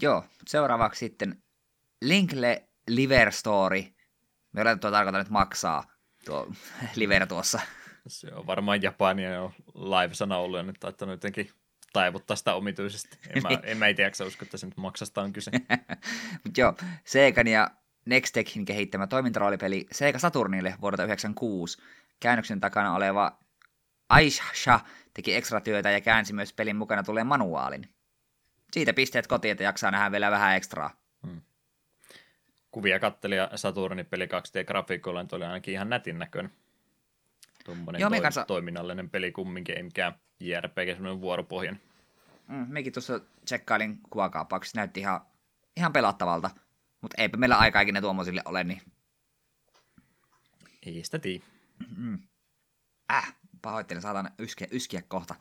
B: Joo, seuraavaksi sitten Linkle Liver Story. Me olemme tuo tarkoitan nyt maksaa tuo liver tuossa.
A: Se on varmaan Japania jo live-sana ollut ja nyt taittanut jotenkin taivuttaa sitä omituisesti. En mä, en mä itse jaksa usko, että se nyt maksasta on kyse.
B: Mut joo, Segan ja Nextechin kehittämä toimintaroolipeli Sega Saturnille vuodelta 1996. Käännöksen takana oleva Aisha teki ekstra työtä ja käänsi myös pelin mukana tulee manuaalin. Siitä pisteet kotiin, että jaksaa nähdä vielä vähän ekstraa. Hmm.
A: Kuvia katteli ja Saturnin peli 2D-grafiikolla, oli ainakin ihan nätin näköinen. Tuommoinen Joo, toi, kanssa... toiminnallinen peli kumminkin, ei mikään JRPG, semmoinen vuoropohjan.
B: Mm, mekin tuossa tsekkailin kuvakaappauksessa, näytti ihan, ihan pelattavalta. Mutta eipä meillä aika ikinä tuommoisille ole, niin...
A: Ei sitä tii.
B: Mm. Äh, pahoittelen, saatan yskiä, yskiä kohta.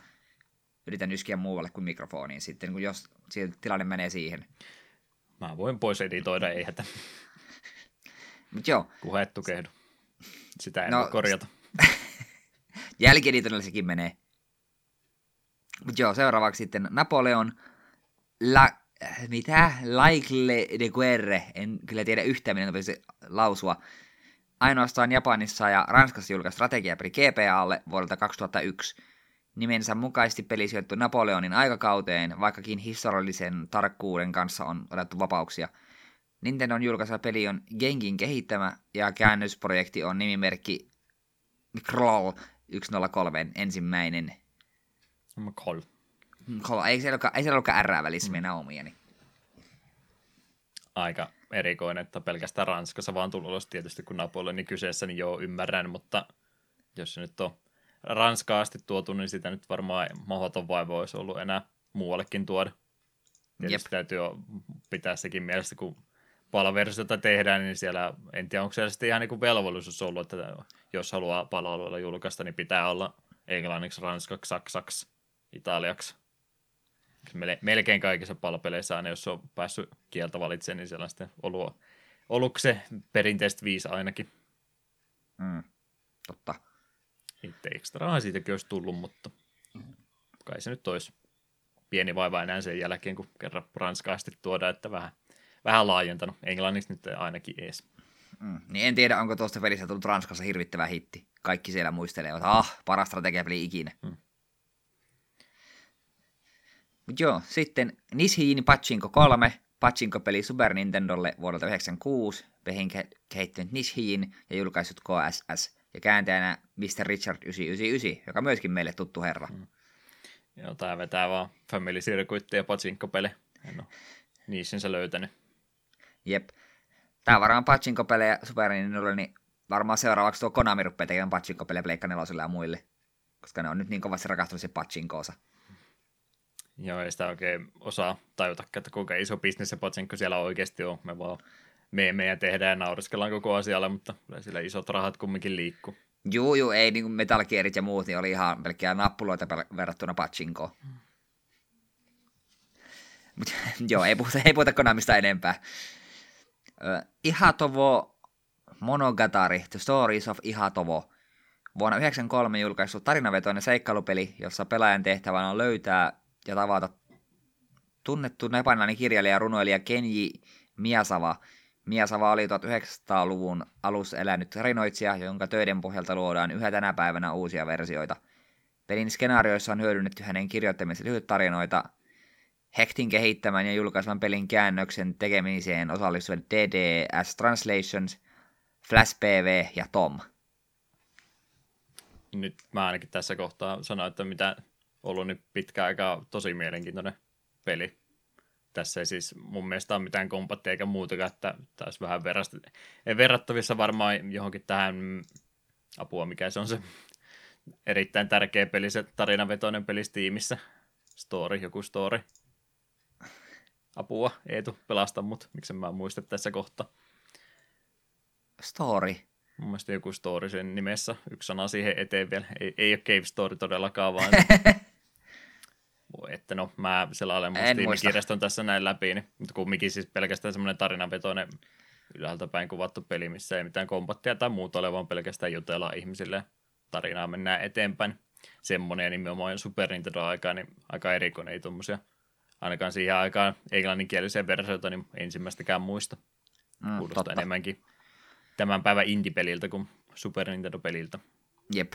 B: Yritän yskiä muualle kuin mikrofoniin sitten, kun jos tilanne menee siihen.
A: Mä voin pois editoida, ei hätä.
B: Mut joo.
A: Kuhet tukehdu. Sitä en no, voi korjata.
B: Jälkieditoinnilla sekin menee. Mut joo, seuraavaksi sitten Napoleon La... Mitä? Laikle de Guerre. En kyllä tiedä yhtään, miten se lausua. Ainoastaan Japanissa ja Ranskassa julkaisi strategiapeli GPAlle vuodelta 2001. Nimensä mukaisesti peli sijoittu Napoleonin aikakauteen, vaikkakin historiallisen tarkkuuden kanssa on otettu vapauksia. Nintendon julkaiseva peli on Gengin kehittämä ja käännösprojekti on nimimerkki Kroll 103 ensimmäinen.
A: McCall.
B: McCall. Ei siellä ei siellä olekaan R välissä mm. mennä omia. Niin.
A: Aika erikoinen, että pelkästään Ranskassa vaan tulos tietysti kun Napoleoni kyseessä, niin joo ymmärrän, mutta jos se nyt on Ranskaa asti tuotu, niin sitä nyt varmaan mahdoton vaiva olisi ollut enää muuallekin tuoda. Tietysti Jep. täytyy pitää sekin mielessä, kun palaversiota tehdään, niin siellä, en tiedä onko siellä sitten ihan niin velvollisuus ollut, että jos haluaa palveluilla julkaista, niin pitää olla englanniksi, ranskaksi, saksaksi, italiaksi. Melkein kaikissa palpeleissa aina, jos on päässyt kieltä valitsemaan, niin siellä on sitten ollut, ollut se perinteiset viisi ainakin.
B: Mm, totta.
A: Itse ekstraa siitäkin olisi tullut, mutta kai se nyt olisi pieni vaiva enää sen jälkeen, kun kerran ranskaasti tuodaan, että vähän, vähän laajentanut. Englanniksi nyt ainakin ees.
B: Mm, niin en tiedä, onko tuosta pelissä tullut Ranskassa hirvittävä hitti. Kaikki siellä muistelevat, ah, paras strategiapeli ikinä. Mm. Mut joo, sitten Nishiin Pachinko 3, Pachinko-peli Super Nintendolle vuodelta 1996, pehin kehittynyt Nishiin ja julkaisut KSS, ja kääntäjänä Mr. Richard 999, joka myöskin meille tuttu herra. Mm.
A: Joo, tää vetää vaan Family Circuit ja Pachinko-peli. En ole niissinsä löytänyt.
B: Jep. Tää varmaan Pachinko-pelejä Super Nintendolle, niin varmaan seuraavaksi tuo Konami rupeaa tekemään Pachinko-pelejä Pleikka ja muille. Koska ne on nyt niin kovasti rakastunut se Pachinko-osa.
A: Joo, ei sitä oikein osaa tajuta, että kuinka iso bisnes se Pachinko siellä oikeasti on. Me vaan meemejä tehdään ja nauriskellaan koko asialle, mutta sillä isot rahat kumminkin liikkuu.
B: Juu, juu, ei niin kuin Metal Gearit ja muut, niin oli ihan pelkkiä nappuloita verrattuna Pachinkoon. Hmm. Mut, joo, ei puhuta, ei puhuta Konamista enempää. Uh, Ihatovo Monogatari, The Stories of Ihatovo. Vuonna 1993 julkaistu tarinavetoinen seikkailupeli, jossa pelaajan tehtävänä on löytää ja tavata tunnettu japanilainen kirjailija ja runoilija Kenji Miyazawa. Miyazawa oli 1900-luvun alussa elänyt tarinoitsija, jonka töiden pohjalta luodaan yhä tänä päivänä uusia versioita. Pelin skenaarioissa on hyödynnetty hänen kirjoittamisen lyhyt tarinoita, Hektin kehittämän ja julkaiseman pelin käännöksen tekemiseen osallistuvat DDS Translations, Flash PV ja Tom.
A: Nyt mä ainakin tässä kohtaa sanoin, että mitä ollut nyt pitkä aika tosi mielenkiintoinen peli. Tässä ei siis mun mielestä ole mitään kompattia eikä muutakaan, että taas vähän verrast- verrattavissa varmaan johonkin tähän apua, mikä se on se erittäin tärkeä peli, se tarinavetoinen peli Steamissa. Story, joku story. Apua, Eetu, pelasta mut. Miksi mä muista tässä kohta.
B: Story.
A: Mun mielestä joku story sen nimessä. Yksi sana siihen eteen vielä. Ei, ei ole Cave Story todellakaan, vaan... Voi, että no, mä selailen mun Steam-kirjaston tässä näin läpi, niin, mutta kumminkin siis pelkästään semmoinen tarinavetoinen ylhäältä päin kuvattu peli, missä ei mitään kompattia tai muuta ole, vaan pelkästään jutella ihmisille tarinaa mennään eteenpäin. Semmoinen ja nimenomaan Super Nintendo-aikaa, niin aika erikoinen, ei tuommoisia ainakaan siihen aikaan englanninkielisiä versioita, niin ensimmäistäkään muista. Mm, Kuulostaa totta. enemmänkin tämän päivän indie-peliltä kuin Super Nintendo-peliltä.
B: Jep.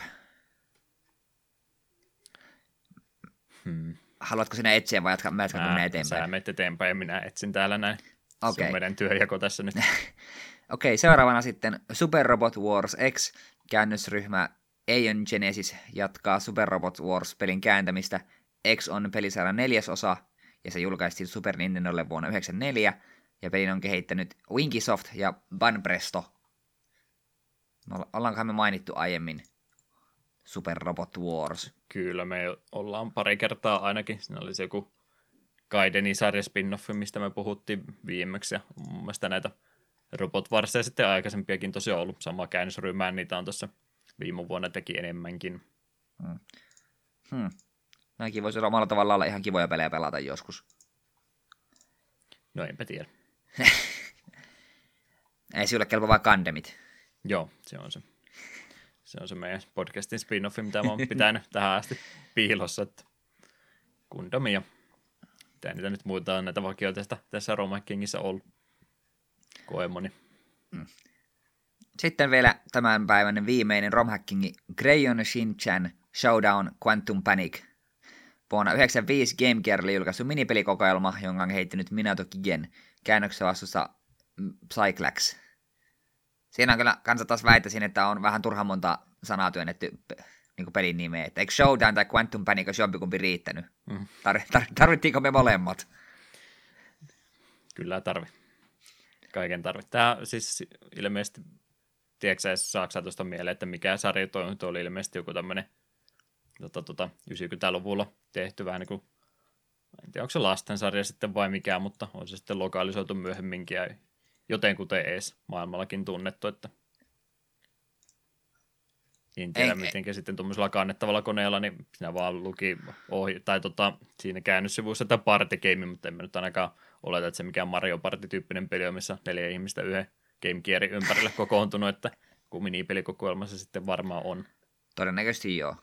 B: Hmm. Haluatko sinä etsiä vai jatkaa, mä jatkan minä eteenpäin?
A: Sä menet eteenpäin ja minä etsin täällä näin. Okay. Se on meidän työjako tässä nyt.
B: Okei, okay, seuraavana sitten Super Robot Wars X käännösryhmä Aeon Genesis jatkaa Super Robot Wars-pelin kääntämistä. X on pelisarjan neljäsosa, ja se julkaistiin Super Nintendolle vuonna 1994, ja pelin on kehittänyt Winkisoft ja Banpresto. Ollaankohan me mainittu aiemmin Super Robot Wars?
A: Kyllä, me ollaan pari kertaa ainakin. Siinä oli se joku Gaidenin sarja spin mistä me puhuttiin viimeksi, ja mun mielestä näitä Robot Warsia sitten aikaisempiakin tosiaan ollut. Sama käännösryhmään, niitä on tuossa viime vuonna teki enemmänkin. Hmm.
B: Hmm. Nämäkin voisi olla omalla tavallaan olla ihan kivoja pelejä pelata joskus.
A: No enpä tiedä.
B: Ei sinulle kelpo vaan kandemit.
A: Joo, se on se. Se on se meidän podcastin spin-offi, mitä mä oon pitänyt tähän asti piilossa. Että kundomia. Mitä niitä nyt muuta on näitä vakioita tässä Roma Kingissä ollut. Koemoni. Mm.
B: Sitten vielä tämän päivän viimeinen romhackingi Crayon Shin-chan Showdown Quantum Panic. Vuonna 1995 Game Gear oli julkaistu minipelikokoelma, jonka on heittänyt Minato Kigen käännöksen vastuussa Cyclax. Siinä on kyllä kanssa taas väittäisin, että on vähän turhan monta sanaa työnnetty niin pelin nimeä. Että eikö Showdown tai Quantum Panic olisi jompikumpi riittänyt? Mm. Tar- tar- tarvittiinko me molemmat?
A: Kyllä tarvi. Kaiken tarvi. Tämä siis ilmeisesti tiedätkö sä, tuosta mieleen, että mikä sarja toi oli ilmeisesti joku tämmöinen tota, tota, 90-luvulla tehty vähän niin kuin, en tiedä onko se lastensarja sitten vai mikä, mutta on se sitten lokalisoitu myöhemminkin ja jotenkuten ees maailmallakin tunnettu, että en tiedä, ei, miten ei. sitten tuommoisella kannettavalla koneella, niin sinä vaan luki ohi, tai tota, siinä käännössivuissa että party game, mutta en mä nyt ainakaan oleta, että se mikään Mario Party-tyyppinen peli on, missä neljä ihmistä yhden Game Gearin ympärille kokoontunut, että kun minipelikokoelma se sitten varmaan on.
B: Todennäköisesti joo.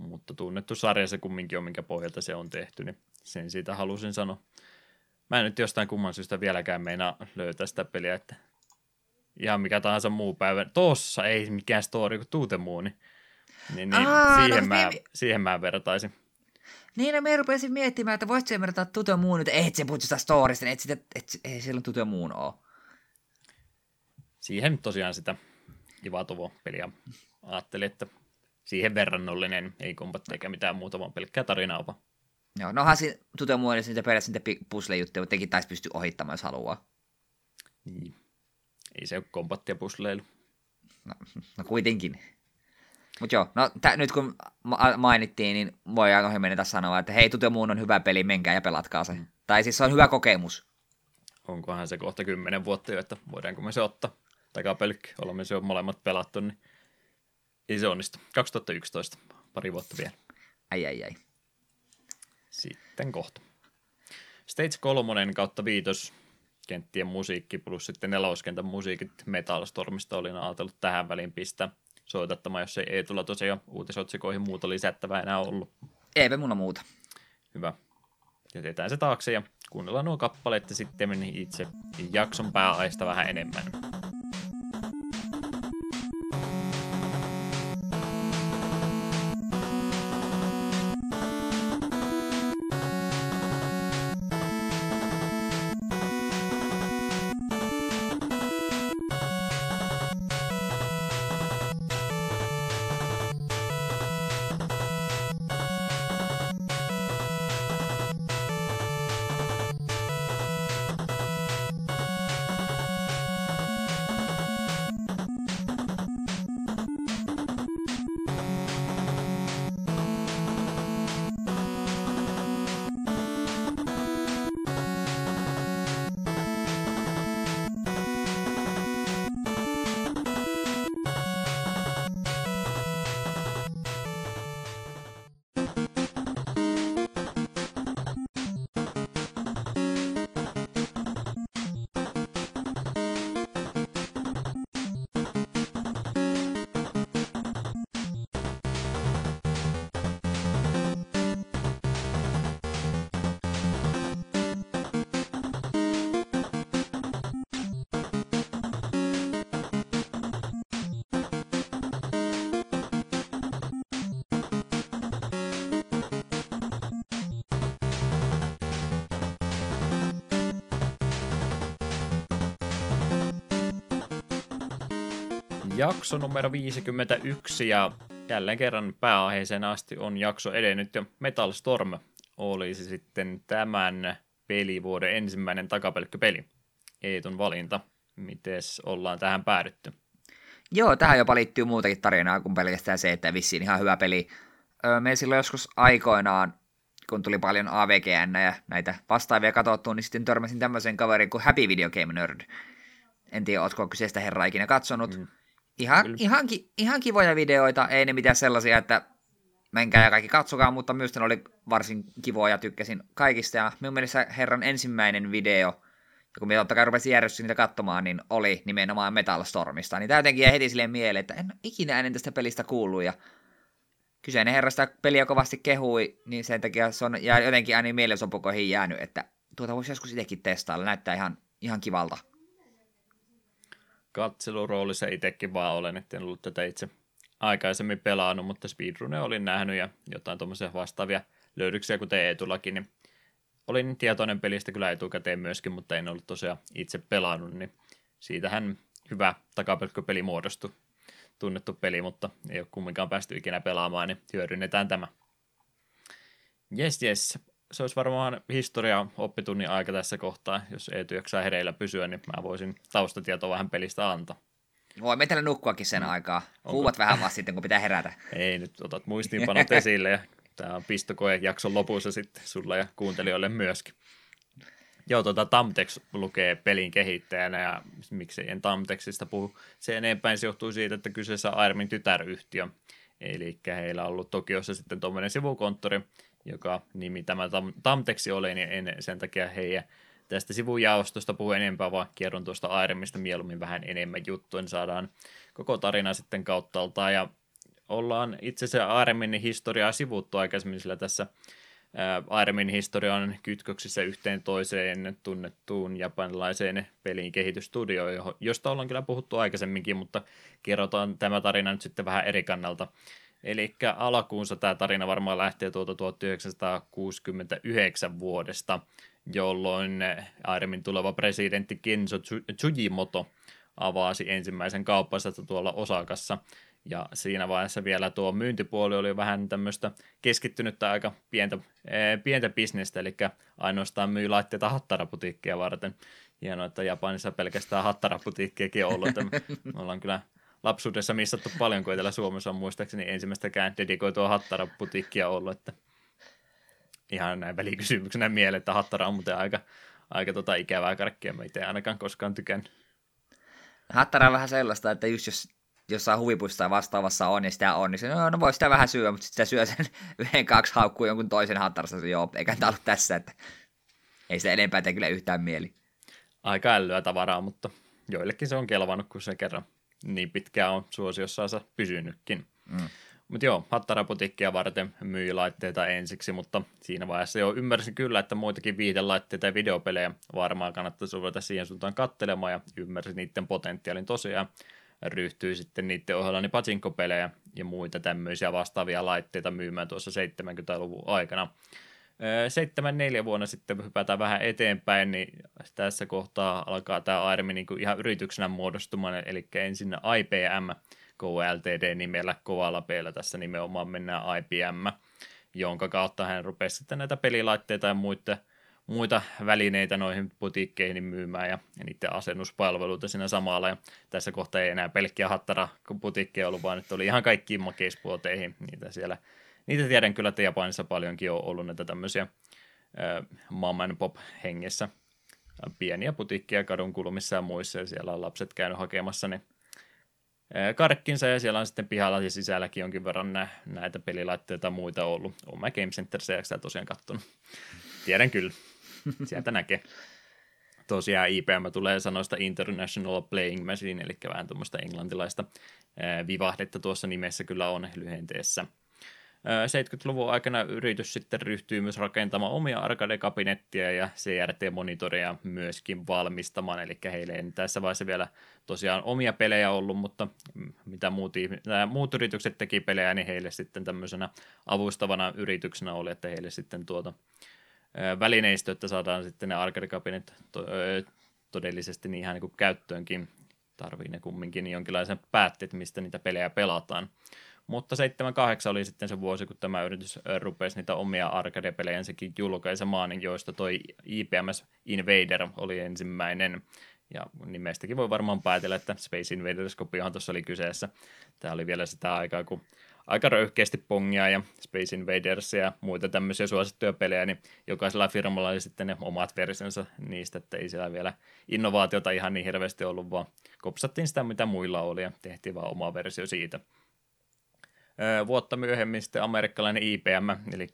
A: Mutta tunnettu sarja se kumminkin on, minkä pohjalta se on tehty, niin sen siitä halusin sanoa. Mä en nyt jostain kumman syystä vieläkään meinaa löytää sitä peliä, että ihan mikä tahansa muu päivä. Tossa ei mikään story kuin Tuutemuuni. Niin, niin Aa, no siihen, no, mä, me... siihen mä vertaisin.
B: Niin, no me rupesin miettimään, että voisitko se verrata Tuto Moon, että et se puhut sitä storista, niin et, sitä, et, ei silloin Tuto Moon ole.
A: Siihen tosiaan sitä Ivatovo-peliä ajattelin, että siihen verrannollinen, ei kompatti eikä mitään muuta, vaan pelkkää tarinaa vaan.
B: Joo, nohan siinä Tuto Moonissa niitä periaatteessa niitä puzzle-juttuja, mutta tekin taisi pysty ohittamaan, jos haluaa.
A: Niin. Ei se ole kompattia puzzleilu.
B: No, no kuitenkin. Mutta joo, no tä, nyt kun ma- mainittiin, niin voi ohi menetä sanoa, että hei, Tutio Muun on hyvä peli, menkää ja pelatkaa se. Mm. Tai siis se on hyvä kokemus.
A: Onkohan se kohta kymmenen vuotta jo, että voidaanko me se ottaa takapelkki, olemme se jo molemmat pelattu, niin ei se onnistu. 2011, pari vuotta vielä.
B: Ai ai ai.
A: Sitten kohta. Stage 3 kautta viitos kenttien musiikki plus sitten neloskentän musiikit Metalstormista olin ajatellut tähän väliin pistää soitattamaan, jos ei Eetulla tosiaan uutisotsikoihin muuta lisättävää enää ollut.
B: Eipä mulla muuta.
A: Hyvä. Jätetään se taakse ja kuunnellaan nuo kappaleet ja sitten itse jakson pääaista vähän enemmän. Jakso numero 51 ja jälleen kerran pääaiheeseen asti on jakso edennyt ja Metal Storm olisi sitten tämän pelivuoden ensimmäinen takapelkkypeli. Eetun valinta. Mites ollaan tähän päädytty?
B: Joo, tähän jopa liittyy muutakin tarinaa kuin pelkästään se, että vissiin ihan hyvä peli. Me silloin joskus aikoinaan, kun tuli paljon AVGN ja näitä vastaavia katsottua, niin sitten törmäsin tämmöisen kaverin kuin Happy Video Game Nerd. En tiedä, ootko kyseistä herraa ikinä katsonut. Mm. Ihan, ihan, ihan kivoja videoita, ei ne mitään sellaisia, että menkää ja kaikki katsokaa, mutta myös ne oli varsin kivoja, tykkäsin kaikista. Ja minun mielestä herran ensimmäinen video, kun minä totta kai rupesin järjestys niitä katsomaan, niin oli nimenomaan Metal Stormista. Niin tämä jotenkin jäi heti silleen mieleen, että en ikinä ennen tästä pelistä kuullut. Ja kyseinen herra sitä peliä kovasti kehui, niin sen takia se on ja jotenkin aina mielensopukoihin jäänyt, että tuota voisi joskus itsekin testailla, näyttää ihan, ihan kivalta.
A: Katseluroolissa itsekin vaan olen, että en ollut tätä itse aikaisemmin pelannut, mutta speedrune olin nähnyt ja jotain tuommoisia vastaavia löydyksiä, kuten Eetulakin, niin olin tietoinen pelistä kyllä etukäteen myöskin, mutta en ollut tosiaan itse pelannut, niin siitähän hyvä takapelkkopeli muodostui. Tunnettu peli, mutta ei ole kumminkaan päästy ikinä pelaamaan, niin hyödynnetään tämä. Jes, jes. Se olisi varmaan historia oppitunnin aika tässä kohtaa. Jos Eetu jaksaa hereillä pysyä, niin mä voisin taustatietoa vähän pelistä antaa.
B: Voi me täällä nukkuakin sen mm. aikaa. Huuvat vähän vaan sitten, kun pitää herätä.
A: Ei, nyt otat muistiinpanot esille ja tämä on pistokoe jakson lopussa sitten sulla ja kuuntelijoille myöskin. Joo, tuota, Tamtex lukee pelin kehittäjänä ja miksei en Tamtexista puhu. Se enempää se johtuu siitä, että kyseessä on Airmin tytäryhtiö. Eli heillä on ollut Tokiossa sitten tuommoinen sivukonttori, joka nimi tämä Tam- Tamtexi oli, niin en sen takia heidän tästä sivujaostosta puhu enempää, vaan kierron tuosta Airemista mieluummin vähän enemmän juttua, niin saadaan koko tarina sitten kauttaaltaan. Ja ollaan itse asiassa Airemin historiaa sivuttu aikaisemmin, sillä tässä Airemin historia on kytköksissä yhteen toiseen tunnettuun japanilaiseen pelin kehitystudioon, josta ollaan kyllä puhuttu aikaisemminkin, mutta kerrotaan tämä tarina nyt sitten vähän eri kannalta. Eli alkuunsa tämä tarina varmaan lähtee tuolta 1969 vuodesta, jolloin aiemmin tuleva presidentti Kenzo Tsujimoto avasi ensimmäisen kauppansa tuolla Osakassa. Ja siinä vaiheessa vielä tuo myyntipuoli oli vähän tämmöistä keskittynyttä aika pientä, pientä bisnestä, eli ainoastaan myy laitteita hattaraputiikkia varten. Hienoa, että Japanissa pelkästään hattaraputiikkiakin on ollut. Me ollaan kyllä lapsuudessa missattu paljon, kun Etelä-Suomessa on muistaakseni ensimmäistäkään dedikoitua hattaraputiikkia ollut, että ihan näin välikysymyksenä mieleen, että hattara on muuten aika, aika tota ikävää karkkia, mä itse ainakaan koskaan tykännyt.
B: Hattara on vähän sellaista, että just jos jossain huvipuissa vastaavassa on, ja sitä on, niin se, no, no voi sitä vähän syödä, mutta sitten sitä syö sen yhden, kaksi haukkuu jonkun toisen hattarassa, joo, eikä tämä ollut tässä, että ei sitä enempää tee kyllä yhtään mieli.
A: Aika älyä tavaraa, mutta joillekin se on kelvannut, kun se kerran niin pitkään on suosiossaansa pysynytkin. Mm. Mutta joo, hattaraputiikkia varten myi laitteita ensiksi, mutta siinä vaiheessa jo ymmärsin kyllä, että muitakin viidelaitteita ja videopelejä varmaan kannattaisi ruveta siihen suuntaan kattelemaan ja ymmärsin niiden potentiaalin tosiaan. Ryhtyi sitten niiden ohella niin patsinkopelejä ja muita tämmöisiä vastaavia laitteita myymään tuossa 70-luvun aikana. 74 vuonna sitten hypätään vähän eteenpäin, niin tässä kohtaa alkaa tämä Airmi niin ihan yrityksenä muodostumaan, eli ensin IPM, KLTD-nimellä kovalla peillä tässä nimenomaan mennään IPM, jonka kautta hän rupesi sitten näitä pelilaitteita ja muita, muita välineitä noihin butiikkeihin myymään ja, niiden asennuspalveluita siinä samalla. Ja tässä kohtaa ei enää pelkkiä hattara butiikkeja ollut, vaan nyt oli ihan kaikkiin makeispuoteihin niitä siellä. Niitä tiedän kyllä, että Japanissa paljonkin on ollut näitä tämmöisiä äh, mom and pop hengessä pieniä butiikkeja kadun kulmissa ja muissa, ja siellä on lapset käynyt hakemassa, niin karkkinsa ja siellä on sitten pihalla ja sisälläkin jonkin verran nä- näitä pelilaitteita ja muita ollut. Mä Game Center CX tosiaan kattonut. Tiedän kyllä. Sieltä näkee. Tosiaan IPM tulee sanoista International Playing Machine, eli vähän tuommoista englantilaista vivahdetta tuossa nimessä kyllä on lyhenteessä – 70-luvun aikana yritys sitten ryhtyy myös rakentamaan omia arcade-kabinettia ja CRT-monitoreja myöskin valmistamaan, eli heille ei tässä vaiheessa vielä tosiaan omia pelejä ollut, mutta mitä muut, muut yritykset teki pelejä, niin heille sitten tämmöisenä avustavana yrityksenä oli, että heille sitten tuota välineistö, että saadaan sitten ne arcade-kabinet todellisesti niin ihan niin kuin käyttöönkin tarvii ne kumminkin jonkinlaisen päätteet, mistä niitä pelejä pelataan. Mutta 78 oli sitten se vuosi, kun tämä yritys rupesi niitä omia arcade-pelejä sekin julkaisemaan, joista toi IPMS Invader oli ensimmäinen. Ja nimestäkin voi varmaan päätellä, että Space Invaders kopiohan tuossa oli kyseessä. Tämä oli vielä sitä aikaa, kun aika röyhkeästi pongia ja Space Invaders ja muita tämmöisiä suosittuja pelejä, niin jokaisella firmalla oli sitten ne omat versionsa niistä, että ei siellä vielä innovaatiota ihan niin hirveästi ollut, vaan kopsattiin sitä, mitä muilla oli ja tehtiin vaan oma versio siitä. Vuotta myöhemmin sitten amerikkalainen IPM, eli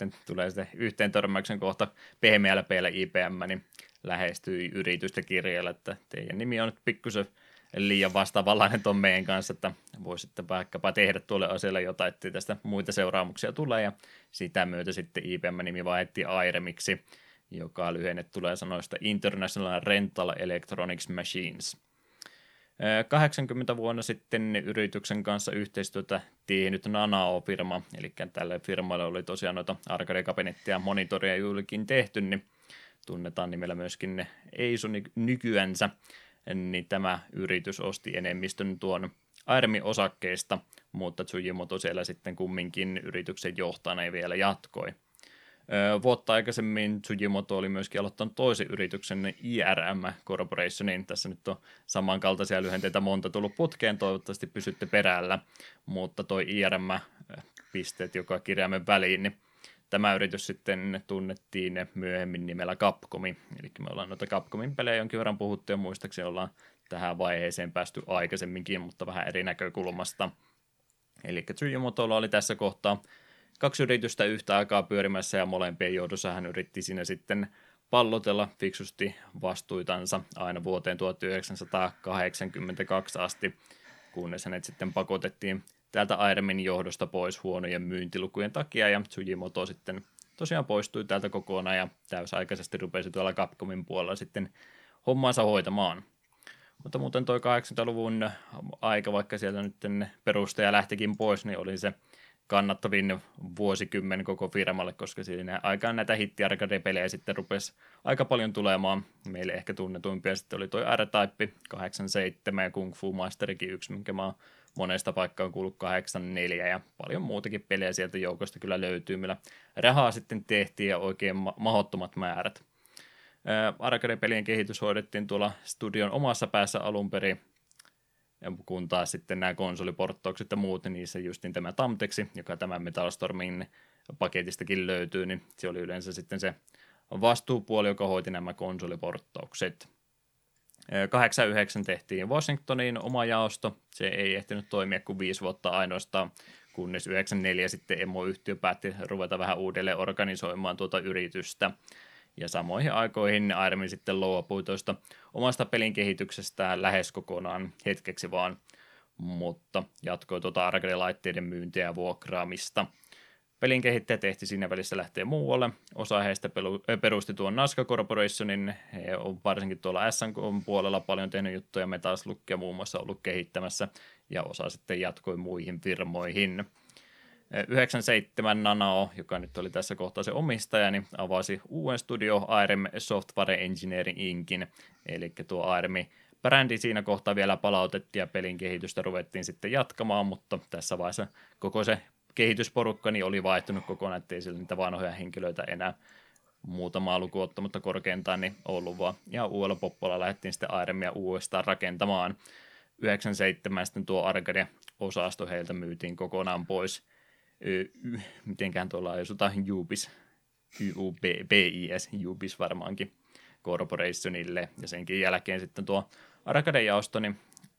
A: nyt tulee sitten yhteen törmäyksen kohta pehmeällä IPM, niin lähestyi yritystä kirjeellä, että teidän nimi on nyt pikkusen liian vastaavanlainen tuon meidän kanssa, että voisitte vaikkapa tehdä tuolle asialle jotain, että tästä muita seuraamuksia tulee, ja sitä myötä sitten IPM-nimi vaihdettiin Airemiksi, joka lyhenne tulee sanoista International Rental Electronics Machines. 80 vuonna sitten yrityksen kanssa yhteistyötä tehnyt Nanao-firma, eli tälle firmalle oli tosiaan noita arcade-kabinettia ja monitoria juurikin tehty, niin tunnetaan nimellä myöskin Eisu nykyänsä, niin tämä yritys osti enemmistön tuon Airmin osakkeista, mutta Tsujimoto siellä sitten kumminkin yrityksen johtajana vielä jatkoi. Vuotta aikaisemmin Tsujimoto oli myöskin aloittanut toisen yrityksen IRM Corporationin. Tässä nyt on samankaltaisia lyhenteitä monta tullut putkeen, toivottavasti pysytte perällä, mutta toi IRM-pisteet joka kirjaimen väliin, niin tämä yritys sitten tunnettiin myöhemmin nimellä Capcomi, eli me ollaan noita Capcomin pelejä jonkin verran puhuttu ja muistaakseni ollaan tähän vaiheeseen päästy aikaisemminkin, mutta vähän eri näkökulmasta. Eli Tsujimotolla oli tässä kohtaa kaksi yritystä yhtä aikaa pyörimässä ja molempien johdossa hän yritti siinä sitten pallotella fiksusti vastuitansa aina vuoteen 1982 asti, kunnes hänet sitten pakotettiin täältä Airemin johdosta pois huonojen myyntilukujen takia ja Tsujimoto sitten tosiaan poistui täältä kokonaan ja täysaikaisesti rupesi tuolla Capcomin puolella sitten hommansa hoitamaan. Mutta muuten toi 80-luvun aika, vaikka sieltä nyt perustaja lähtikin pois, niin oli se kannattavin vuosikymmen koko firmalle, koska siinä aikaan näitä hitti pelejä sitten rupesi aika paljon tulemaan. Meille ehkä tunnetuimpia sitten oli toi R-Type 87 ja Kung Fu Masterikin yksi, minkä mä oon monesta paikkaa on kuullut 84 ja paljon muutakin pelejä sieltä joukosta kyllä löytyy, millä rahaa sitten tehtiin ja oikein ma- mahottomat määrät. Arcade-pelien kehitys hoidettiin tuolla studion omassa päässä alun perin, kun taas sitten nämä konsoliporttaukset ja muut, niin niissä justin tämä Tamtexi, joka tämän Metalstormin paketistakin löytyy, niin se oli yleensä sitten se vastuupuoli, joka hoiti nämä konsoliporttaukset. 89 tehtiin Washingtoniin oma jaosto, se ei ehtinyt toimia kuin viisi vuotta ainoastaan, kunnes 94 sitten emoyhtiö päätti ruveta vähän uudelleen organisoimaan tuota yritystä. Ja samoihin aikoihin Airmin sitten luopui tuosta omasta pelin kehityksestään lähes kokonaan hetkeksi vaan, mutta jatkoi tuota arcade-laitteiden myyntiä ja vuokraamista. Pelin kehittäjä tehti siinä välissä lähteä muualle. Osa heistä perusti tuon Nasca Corporationin. He on varsinkin tuolla SNK puolella paljon tehnyt juttuja. Metaslukkia muun muassa ollut kehittämässä ja osa sitten jatkoi muihin firmoihin. 97 Nanao, joka nyt oli tässä kohtaa se omistaja, niin avasi uuden studio ARM Software Engineering Inkin, eli tuo ARM brändi siinä kohtaa vielä palautettiin ja pelin kehitystä ruvettiin sitten jatkamaan, mutta tässä vaiheessa koko se kehitysporukka niin oli vaihtunut kokonaan, ettei sillä niitä vanhoja henkilöitä enää muutamaa lukuottamatta korkeintaan niin ollut vaan. Ja uudella poppolla lähdettiin sitten Airemia uudestaan rakentamaan. 97 sitten tuo Arcadia-osasto heiltä myytiin kokonaan pois – mitenkään tuolla jos jotain Jubis, YUBIS, Jubis varmaankin, Corporationille, ja senkin jälkeen sitten tuo Arcade-jaosto, niin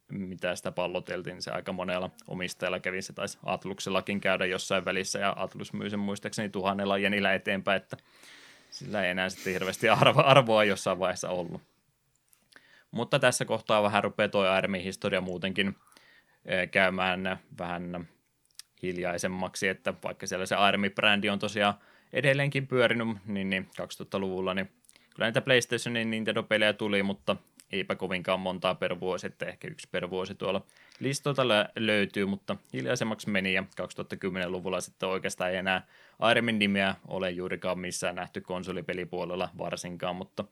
A: mitä sitä palloteltiin, niin se aika monella omistajalla kävi, se taisi Atluksellakin käydä jossain välissä, ja Atlus myi sen muistaakseni tuhannella jenillä eteenpäin, että sillä ei enää sitten hirveästi arvo, arvoa jossain vaiheessa ollut. Mutta tässä kohtaa vähän rupeaa tuo ARMin historia muutenkin käymään vähän hiljaisemmaksi, että vaikka siellä se Army-brändi on tosiaan edelleenkin pyörinyt, niin, niin 2000-luvulla, niin kyllä niitä PlayStationin Nintendo-pelejä tuli, mutta eipä kovinkaan montaa per vuosi, että ehkä yksi per vuosi tuolla listoilta löytyy, mutta hiljaisemmaksi meni ja 2010-luvulla sitten oikeastaan ei enää Ironmin nimeä ole juurikaan missään nähty konsolipelipuolella varsinkaan, mutta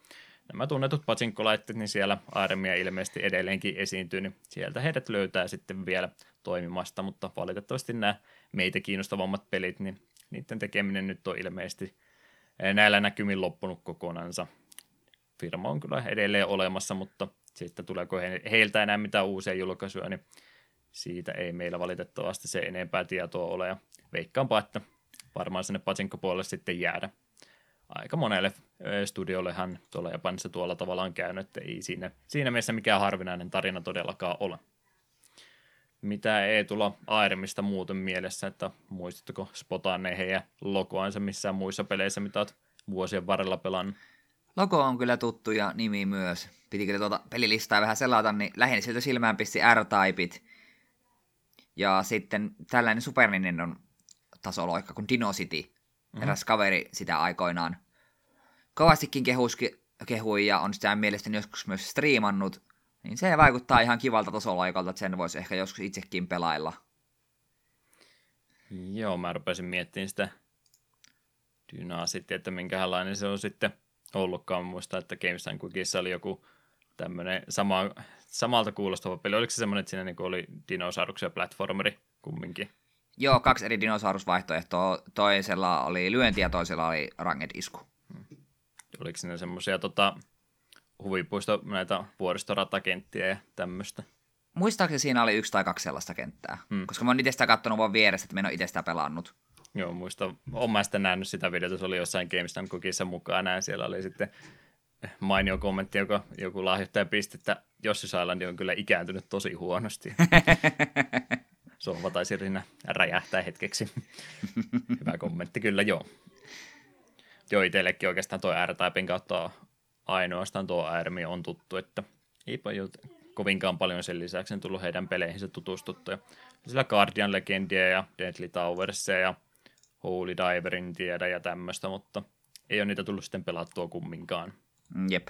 A: nämä tunnetut patsinkolaitteet, niin siellä Airemia ilmeisesti edelleenkin esiintyy, niin sieltä heidät löytää sitten vielä toimimasta, mutta valitettavasti nämä meitä kiinnostavammat pelit, niin niiden tekeminen nyt on ilmeisesti näillä näkymin loppunut kokonansa. Firma on kyllä edelleen olemassa, mutta sitten tuleeko heiltä enää mitään uusia julkaisuja, niin siitä ei meillä valitettavasti se enempää tietoa ole. Ja veikkaanpa, että varmaan sinne Pachinko-puolelle sitten jäädä. Aika monelle studiollehan tuolla Japanissa tuolla tavalla on käynyt, että ei siinä, siinä mielessä mikään harvinainen tarina todellakaan ole. Mitä ei tulla Airemista muuten mielessä, että muistatteko spotanne heidän logoansa missään muissa peleissä, mitä olet vuosien varrella pelannut?
B: Logo on kyllä tuttu ja nimi myös. Piti kyllä tuota pelilistaa vähän selata, niin lähinnä sieltä silmään pisti R-Typeit. Ja sitten tällainen Super Nintendo tasoloikka kuin Dino City. Mm-hmm. Eräs kaveri sitä aikoinaan kovastikin kehuski, kehui ja on sitä mielestäni joskus myös striimannut. Niin se vaikuttaa ihan kivalta tasoloikalta, että sen voisi ehkä joskus itsekin pelailla.
A: Joo, mä rupesin miettimään sitä Dynaa sitten, että minkälainen se on sitten ollutkaan. Muista, että Games Quickissa oli joku tämmöinen sama, samalta kuulostava peli. Oliko se semmoinen, että siinä niinku oli dinosauruksia platformeri kumminkin?
B: Joo, kaksi eri dinosaurusvaihtoehtoa. Toisella oli lyönti ja toisella oli ranged isku. Hmm.
A: Oliko siinä semmoisia tota, huvipuisto näitä vuoristoratakenttiä ja tämmöistä?
B: Muistaakseni siinä oli yksi tai kaksi sellaista kenttää, hmm. koska mä oon itse sitä katsonut vaan vieressä, että mä en ole itse sitä pelannut.
A: Joo, muista, oon mä sitten nähnyt sitä videota, se oli jossain GameStop Cookissa mukaan, näin siellä oli sitten mainio kommentti, joka joku lahjoittaja pisti, että Jossi Sailandi on kyllä ikääntynyt tosi huonosti. Sohva taisi rinä räjähtää hetkeksi. Hyvä kommentti, kyllä joo. Joo, itsellekin oikeastaan tuo R-Typin kautta ainoastaan tuo ARMI on tuttu, että eipä jo kovinkaan paljon sen lisäksi tullut heidän peleihinsä tutustuttu. Ja sillä Guardian Legendia ja Deadly Towersia ja Holy Diverin tiedä ja tämmöistä, mutta ei ole niitä tullut sitten pelattua kumminkaan.
B: Mm, jep.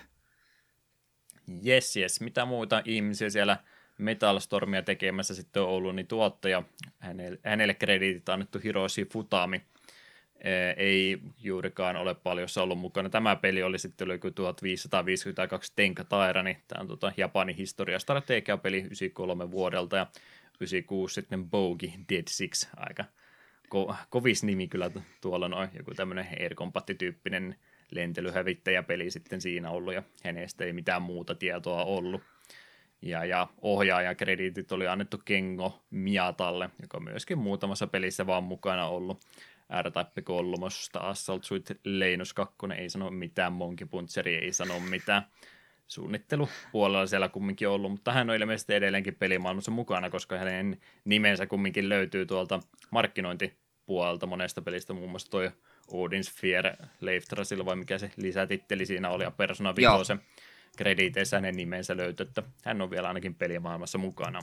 A: Yes, yes. Mitä muuta ihmisiä siellä Metal Stormia tekemässä sitten on ollut, niin tuottaja, hänelle, hänelle krediitit annettu Hiroshi Futami, ei juurikaan ole paljon ollut mukana. Tämä peli oli sitten joku 1552 Tenka Tairani, tämä on tuota Japanin historia strategiapeli 93 vuodelta ja 96 sitten Bogi Dead Six, aika ko- kovis nimi kyllä tuolla noin, joku tämmöinen Air Combat-tyyppinen lentelyhävittäjäpeli sitten siinä ollut, ja hänestä ei mitään muuta tietoa ollut. Ja, ja ohjaajakrediitit oli annettu Kengo Miatalle, joka myöskin muutamassa pelissä vaan mukana ollut. R-Type 3, Assault Suite Leinus 2 ei sano mitään, Monkey Puncheri ei sano mitään. Suunnittelupuolella siellä kumminkin ollut, mutta hän on ilmeisesti edelleenkin pelimaailmassa mukana, koska hänen nimensä kumminkin löytyy tuolta markkinointipuolelta monesta pelistä, muun muassa toi Odin Sphere Leiftrasilla, vai mikä se lisätitteli siinä oli, ja Persona 5 krediiteissä hänen nimensä löytyy, että hän on vielä ainakin pelimaailmassa mukana.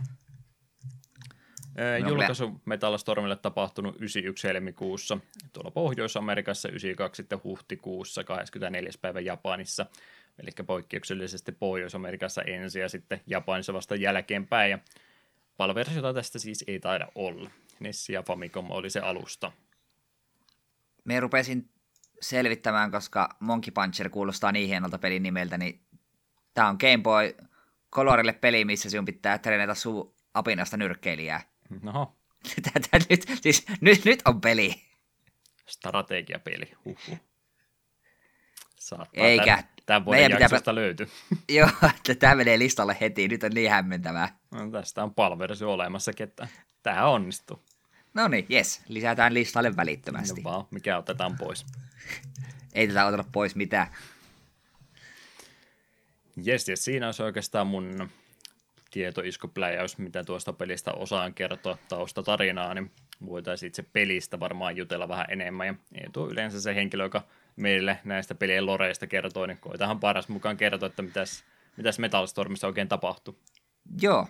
A: No, Julkaisu Metal Stormille tapahtunut 91 helmikuussa tuolla Pohjois-Amerikassa, 92 sitten huhtikuussa, 24. päivä Japanissa, eli poikkeuksellisesti Pohjois-Amerikassa ensin ja sitten Japanissa vasta jälkeenpäin. Ja palversiota tästä siis ei taida olla. Nessi ja Famicom oli se alusta.
B: Me rupesin selvittämään, koska Monkey Puncher kuulostaa niin hienolta pelin nimeltä, niin tämä on Game Boy Colorille peli, missä sinun pitää treenata suu apinasta nyrkkeilijää.
A: No.
B: Tätä nyt, siis nyt, nyt on peli.
A: Strategiapeli, huhhuh.
B: Saattaa Eikä. Tämän,
A: tämän vuoden jaksosta pitää... löytyy.
B: Joo, että tämä menee listalle heti, nyt on niin hämmentävää.
A: No, tästä on palversio olemassa, että tähän onnistuu.
B: No niin, jes, lisätään listalle välittömästi.
A: No vaan, mikä otetaan pois?
B: Ei tätä oteta pois mitään.
A: Jes, jes, siinä on oikeastaan mun tietoiskupläjäys, mitä tuosta pelistä osaan kertoa taustatarinaa, niin voitaisiin itse pelistä varmaan jutella vähän enemmän. Ja tuo yleensä se henkilö, joka meille näistä pelien loreista kertoo, niin koitahan paras mukaan kertoa, että mitäs, mitäs Metal Stormissa oikein tapahtuu.
B: Joo,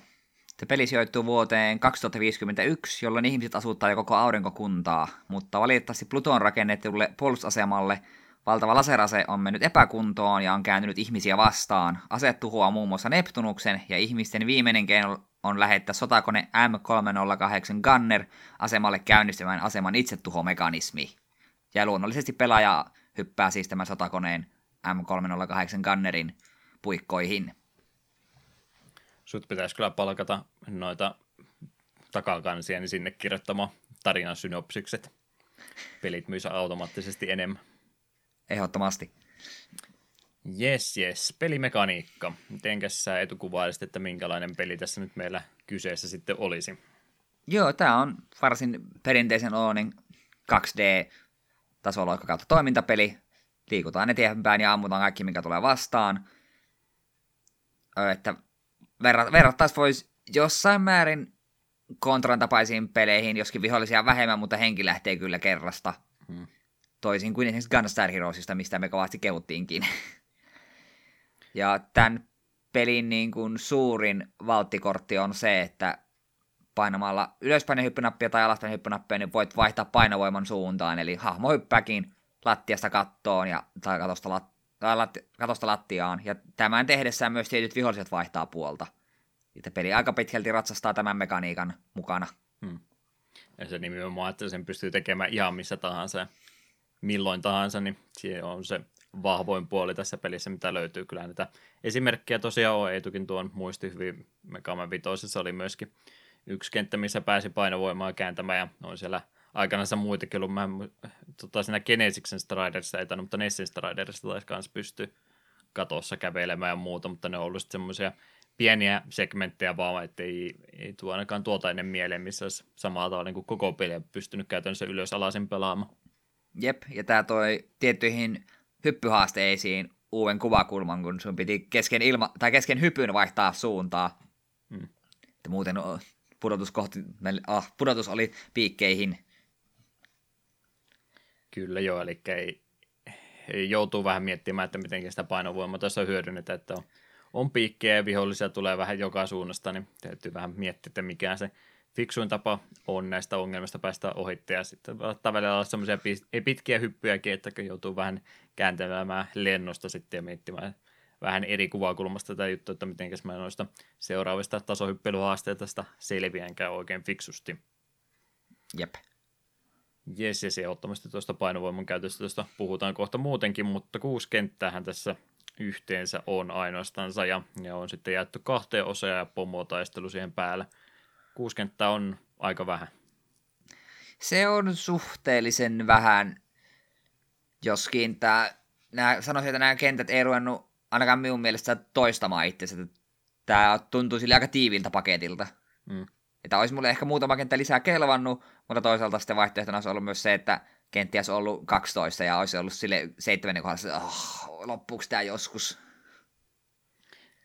B: se peli sijoittuu vuoteen 2051, jolloin ihmiset asuttaa jo koko aurinkokuntaa, mutta valitettavasti Pluton rakennetulle puolustusasemalle valtava laserase on mennyt epäkuntoon ja on kääntynyt ihmisiä vastaan. Ase tuhoaa muun muassa Neptunuksen ja ihmisten viimeinen keino on lähettää sotakone M308 Gunner asemalle käynnistämään aseman itsetuhomekanismi. Ja luonnollisesti pelaaja hyppää siis tämän sotakoneen M308 Gunnerin puikkoihin.
A: Sut pitäisi kyllä palkata noita takakansia niin sinne kirjoittamaan tarinan synopsikset. Pelit myös automaattisesti enemmän.
B: Ehdottomasti.
A: Yes, yes. Pelimekaniikka. Mitenkäs sä etukuvailisit, että minkälainen peli tässä nyt meillä kyseessä sitten olisi?
B: Joo, tämä on varsin perinteisen oloinen 2D-tasoloikka kautta toimintapeli. Liikutaan eteenpäin ja ammutaan kaikki, mikä tulee vastaan. Että verrattaisiin voisi jossain määrin kontran tapaisiin peleihin, joskin vihollisia vähemmän, mutta henki lähtee kyllä kerrasta. Hmm. Toisin kuin esimerkiksi Gunstar Heroesista, mistä me kovasti kehuttiinkin. ja tämän pelin niin kuin suurin valttikortti on se, että painamalla ylöspäin hyppynappia tai alaspäin hyppynappia, niin voit vaihtaa painovoiman suuntaan, eli hahmo hyppääkin lattiasta kattoon ja, tai katosta, lat, lat, katosta lattiaan, ja tämän tehdessään myös tietyt viholliset vaihtaa puolta. Että peli aika pitkälti ratsastaa tämän mekaniikan mukana. Hmm.
A: Ja se nimenomaan, että sen pystyy tekemään ihan missä tahansa milloin tahansa, niin se on se vahvoin puoli tässä pelissä, mitä löytyy. Kyllä näitä esimerkkejä tosiaan on, Eitukin tuon muisti hyvin, Megaman oli myöskin yksi kenttä, missä pääsi painovoimaa kääntämään ja on siellä aikanaan muitakin ollut. Mä tota, siinä Genesiksen Striderissa ei tainnut, mutta Nessin Striderissa taisi kanssa pystyä katossa kävelemään ja muuta, mutta ne on ollut semmoisia pieniä segmenttejä vaan, että ei, ei tuo ainakaan tuota ennen mieleen, missä olisi samalla tavalla niin kuin koko peliä pystynyt käytännössä ylös alasin pelaamaan.
B: Jep, ja tämä toi tiettyihin hyppyhaasteisiin uuden kuvakulman, kun sun piti kesken, ilma, tai kesken hypyn vaihtaa suuntaa. Hmm. Muuten pudotus, kohti, ah, pudotus oli piikkeihin.
A: Kyllä joo, eli ei, ei joutuu vähän miettimään, että miten sitä painovoimaa tässä hyödynnetään, että on, on piikkejä ja vihollisia tulee vähän joka suunnasta, niin täytyy vähän miettiä, että mikä se fiksuin tapa on näistä ongelmista päästä ohitte ja sitten tavallaan olla semmoisia pitkiä hyppyjäkin, että joutuu vähän kääntämään lennosta sitten ja miettimään vähän eri kuvakulmasta tätä juttua, että miten mä noista seuraavista tasohyppelyhaasteista selviänkään oikein fiksusti.
B: Jep.
A: Jes, ja se ehdottomasti tuosta painovoiman käytöstä tuosta puhutaan kohta muutenkin, mutta kuusi kenttähän tässä yhteensä on ainoastansa, ja, ja on sitten jaettu kahteen osaan ja pomotaistelu siihen päällä. Kuusi kenttää on aika vähän.
B: Se on suhteellisen vähän, joskin tämä, nämä, sanoisin, että nämä kentät ei ruvennut ainakaan minun mielestä toistamaan itsensä. Tämä tuntuu sille aika tiiviltä paketilta. Mm. Että olisi mulle ehkä muutama kenttä lisää kelvannut, mutta toisaalta sitten vaihtoehtona olisi ollut myös se, että kentti olisi ollut 12 ja olisi ollut sille seitsemännen kohdassa, oh, loppuuko tämä joskus?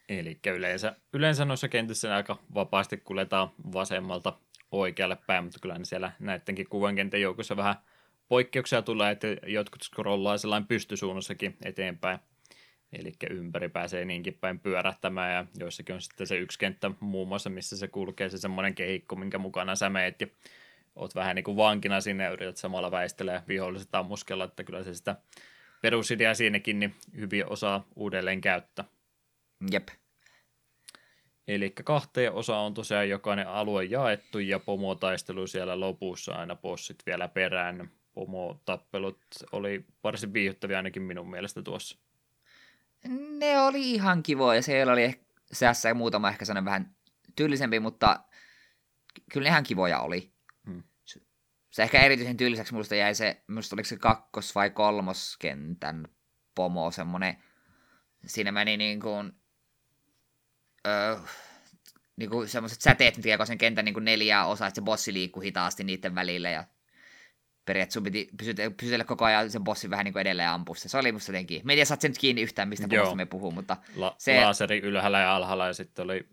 A: Eli yleensä, yleensä noissa kentissä aika vapaasti kuljetaan vasemmalta oikealle päin, mutta kyllä ne siellä näidenkin kuvankentän joukossa vähän poikkeuksia tulee, että jotkut scrollaa sellainen pystysuunnassakin eteenpäin Eli ympäri pääsee niinkin päin pyörähtämään ja joissakin on sitten se yksi kenttä muun muassa, missä se kulkee se semmoinen kehikko, minkä mukana sä meet ja oot vähän niin kuin vankina sinne ja yrität samalla väistelee viholliset ammuskella, että kyllä se sitä perusidea siinäkin niin hyvin osaa uudelleen käyttää.
B: Jep.
A: Eli kahteen osa on tosiaan jokainen alue jaettu ja pomotaistelu siellä lopussa aina bossit vielä perään. Pomotappelut oli varsin viihyttäviä ainakin minun mielestä tuossa
B: ne oli ihan kivoja. Siellä oli ehkä, seassa muutama ehkä sellainen vähän tyylisempi, mutta kyllä ne ihan kivoja oli. Hmm. Se ehkä erityisen tyyliseksi musta jäi se, musta oliko se kakkos- vai kolmoskentän pomo, semmonen, siinä meni niin kuin, öö, niin kuin semmoiset säteet, mitkä sen kentän niin kuin neljää osaa, että se bossi liikkuu hitaasti niiden välillä ja periaatteessa sun piti pysytellä, pysytellä koko ajan sen bossin vähän niin kuin edelleen ampua. Se oli musta jotenkin, me ei tiedä, saat sen nyt kiinni yhtään, mistä Joo. me puhuu, mutta
A: La- se... Laaseri ylhäällä ja alhaalla ja sitten oli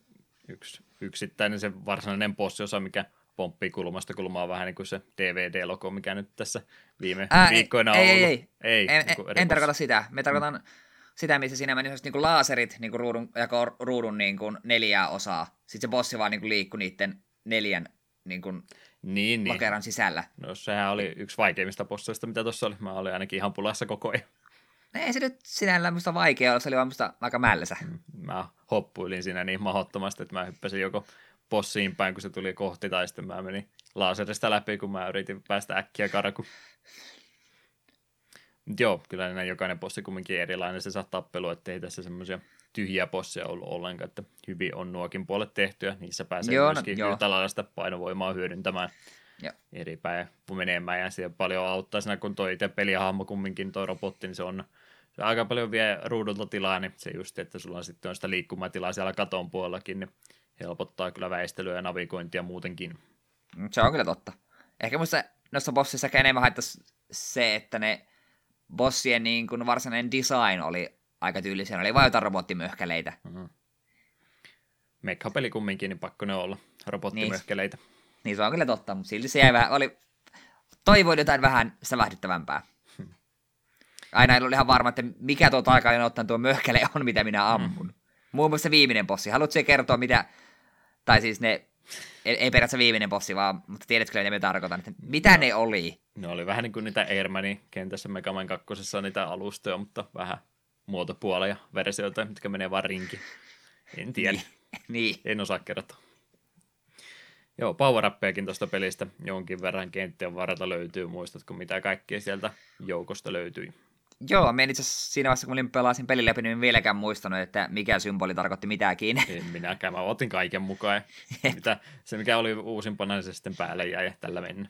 A: yksi yksittäinen se varsinainen bossiosa, mikä pomppii kulmasta kulmaa vähän niin kuin se DVD-logo, mikä nyt tässä viime Ää, viikkoina on
B: ei,
A: ollut.
B: Ei, ei, ei. En, niin en tarkoita sitä. Me tarkoitan mm. sitä, missä siinä meni niin kuin laaserit niin kuin ruudun, jako ruudun niin kuin neljää osaa. Sitten se bossi vaan niin kuin liikkui niiden neljän niin kuin niin, niin. lokeron sisällä.
A: No sehän oli yksi vaikeimmista bosseista, mitä tuossa oli. Mä olin ainakin ihan pulassa koko ajan.
B: No ei se nyt sinällään musta vaikea olla, se oli vaan musta aika mällesä. Mm,
A: mä hoppuilin siinä niin mahdottomasti, että mä hyppäsin joko bossiin päin, kun se tuli kohti, tai sitten mä menin laaserista läpi, kun mä yritin päästä äkkiä karkuun. Joo, kyllä nämä jokainen bossi kumminkin erilainen se saa tappelu, ettei tässä semmoisia tyhjiä bosseja ollut ollenkaan, että hyvin on nuokin puolet tehtyä, niissä pääsee joo, no, myöskin no, yhtä lailla sitä painovoimaa hyödyntämään ja. eri päin menemään, ja siellä paljon auttaa siinä, kun toi itse pelihahmo kumminkin, toi robotti, niin se on, se aika paljon vie ruudulta tilaa, niin se just, että sulla on sitten on sitä liikkumatilaa siellä katon puolellakin, niin helpottaa kyllä väistelyä ja navigointia muutenkin.
B: Mm, se on kyllä totta. Ehkä musta noissa bossissa enemmän haittaisi se, että ne bossien niin kuin varsinainen design oli aika tyylisiä. Ne oli vain jotain robottimöhkäleitä. Mm-hmm.
A: Mekkapeli kumminkin, niin pakko ne olla robottimöhkäleitä.
B: Niin, niin se on kyllä totta, mutta silti se jäi vähän, oli, toivoin jotain vähän sävähdyttävämpää. Aina ei ollut ihan varma, että mikä tuo taikainen ottanut tuo möhkäle on, mitä minä ammun. Mm. Muun muassa viimeinen bossi. Haluatko kertoa, mitä, tai siis ne ei, ei periaatteessa viimeinen bossi, vaan, mutta tiedätkö mitä me tarkoitan, että mitä no, ne oli?
A: Ne oli vähän niin kuin niitä Airmanin kentässä Mega Man 2. niitä alustoja, mutta vähän muotopuoleja versioita, mitkä menee vaan rinki. En tiedä.
B: niin. niin.
A: En osaa kertoa. Joo, power tuosta pelistä jonkin verran kenttien varrelta löytyy. Muistatko, mitä kaikkea sieltä joukosta löytyi?
B: Joo, me itse siinä vaiheessa, kun pelasin pelin läpi, niin en vieläkään muistanut, että mikä symboli tarkoitti mitäkin.
A: En minäkään, mä otin kaiken mukaan. Mitä, se, mikä oli uusimpana, niin se sitten päälle jäi tällä mennä.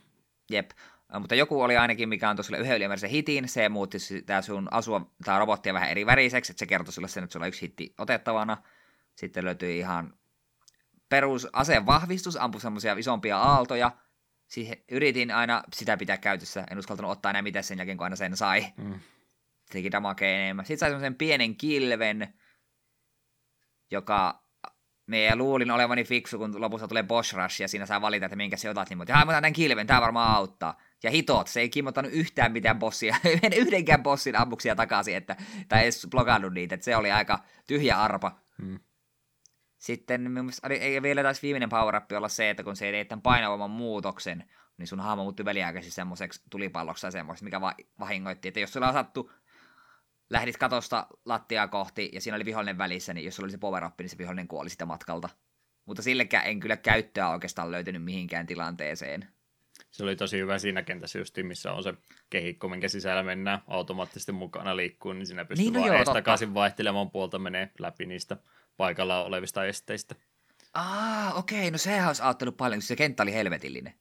B: Jep, mutta joku oli ainakin, mikä on tuossa yhden ylimääräisen hitin, se muutti sitä sun asua, tai robottia vähän eri väriseksi, että se kertoi sulle sen, että sulla on yksi hitti otettavana. Sitten löytyi ihan perus aseen vahvistus, ampui semmoisia isompia aaltoja. Siihen yritin aina sitä pitää käytössä, en uskaltanut ottaa enää mitään sen jälkeen, kun aina sen sai. Mm teki damakea enemmän. Sitten sai semmoisen pienen kilven, joka me luulin olevani fiksu, kun lopussa tulee Bosch Rush ja siinä saa valita, että minkä se otat, niin mutta mä tämän kilven, tämä varmaan auttaa. Ja hitot, se ei kimmottanut yhtään mitään bossia, yhdenkään bossin ammuksia takaisin, että, tai edes blokannut niitä, että se oli aika tyhjä arpa. Hmm. Sitten ei vielä taisi viimeinen power olla se, että kun se ei tämän painovoiman muutoksen, niin sun hahmo muuttui väliaikaisesti semmoiseksi tulipalloksi semmoiseksi, mikä va- vahingoitti, että jos sulla on sattu lähdit katosta lattiaa kohti ja siinä oli vihollinen välissä, niin jos sulla oli se power up, niin se vihollinen kuoli sitä matkalta. Mutta sillekään en kyllä käyttöä oikeastaan löytynyt mihinkään tilanteeseen.
A: Se oli tosi hyvä siinä kentässä just, missä on se kehikko, minkä sisällä mennään automaattisesti mukana liikkuu, niin siinä pystyy niin, no vaan takaisin vaihtelemaan puolta menee läpi niistä paikalla olevista esteistä.
B: Ah, okei, okay. no sehän olisi auttanut paljon, kun se kenttä oli helvetillinen.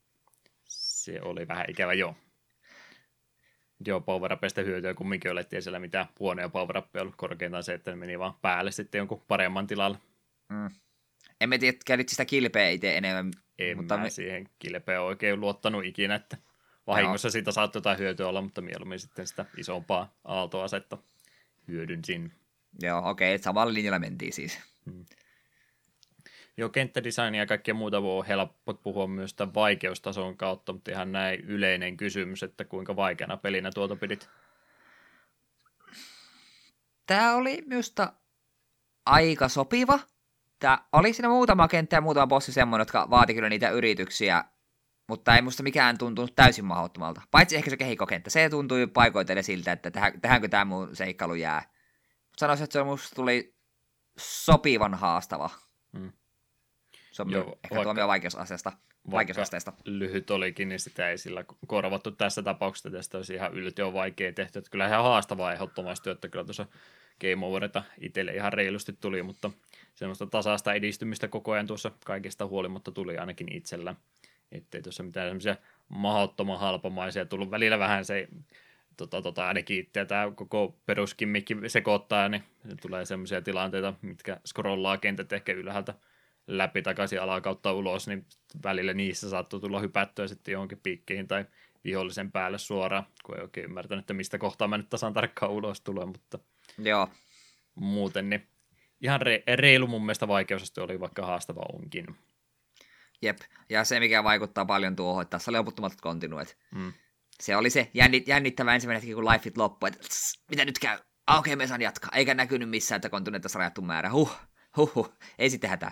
A: Se oli vähän ikävä, joo joo, power hyötyä kumminkin ole, ettei siellä mitään huonoja power ollut korkeintaan se, että ne meni vaan päälle sitten jonkun paremman tilalla.
B: Mm. En mä tiedä, käytit sitä kilpeä itse enemmän.
A: En mutta mä me... siihen kilpeä oikein luottanut ikinä, että vahingossa no. siitä saattoi jotain hyötyä olla, mutta mieluummin sitten sitä isompaa aaltoasetta hyödynsin.
B: Joo, okei, okay, samalla linjalla mentiin siis. Hmm.
A: Joo, kenttädesign ja kaikkea muuta voi helppo puhua myös tämän vaikeustason kautta, mutta ihan näin yleinen kysymys, että kuinka vaikeana pelinä tuota pidit?
B: Tämä oli minusta aika sopiva. Tämä oli siinä muutama kenttä ja muutama bossi semmoinen, jotka vaati kyllä niitä yrityksiä, mutta ei musta mikään tuntunut täysin mahdottomalta. Paitsi ehkä se kehikokenttä. Se tuntui paikoitelle siltä, että tähänkö tämä mun seikkailu jää. Sanoisin, että se musta tuli sopivan haastava. Hmm. Se on Joo, ehkä vaikka, tuomio vaikeusasteesta. vaikeusasteesta.
A: lyhyt olikin, niin sitä ei sillä korvattu tässä tapauksessa. Tästä olisi ihan yltiö vaikea tehty. Että kyllä ihan haastavaa ehdottomasti, että kyllä tuossa Game Overita itselle ihan reilusti tuli, mutta semmoista tasaista edistymistä koko ajan tuossa kaikesta huolimatta tuli ainakin itsellä. Ettei tuossa mitään semmoisia mahdottoman halpamaisia tullut. Välillä vähän se tota, tota, ainakin itse tämä koko peruskimmikki sekoittaa, niin tulee semmoisia tilanteita, mitkä scrollaa kentät ehkä ylhäältä läpi takaisin alakautta ulos, niin välillä niissä saattoi tulla hypättyä sitten johonkin piikkeihin tai vihollisen päälle suoraan, kun ei oikein ymmärtänyt, että mistä kohtaa mä nyt tasan tarkkaan ulos tulee, mutta
B: Joo.
A: muuten niin ihan re- reilu mun mielestä vaikeusaste oli, vaikka haastava onkin.
B: Jep, ja se mikä vaikuttaa paljon tuohon, että tässä oli loputtomat kontinuet. Mm. Se oli se jännit, jännittävä ensimmäinen hetki, kun Lifeit loppui, että tss, mitä nyt käy? Ah, okei, okay, me saan jatkaa. Eikä näkynyt missään, että kontinuet tässä rajattu määrä. Huh, huh, huh. ei sitten hätää.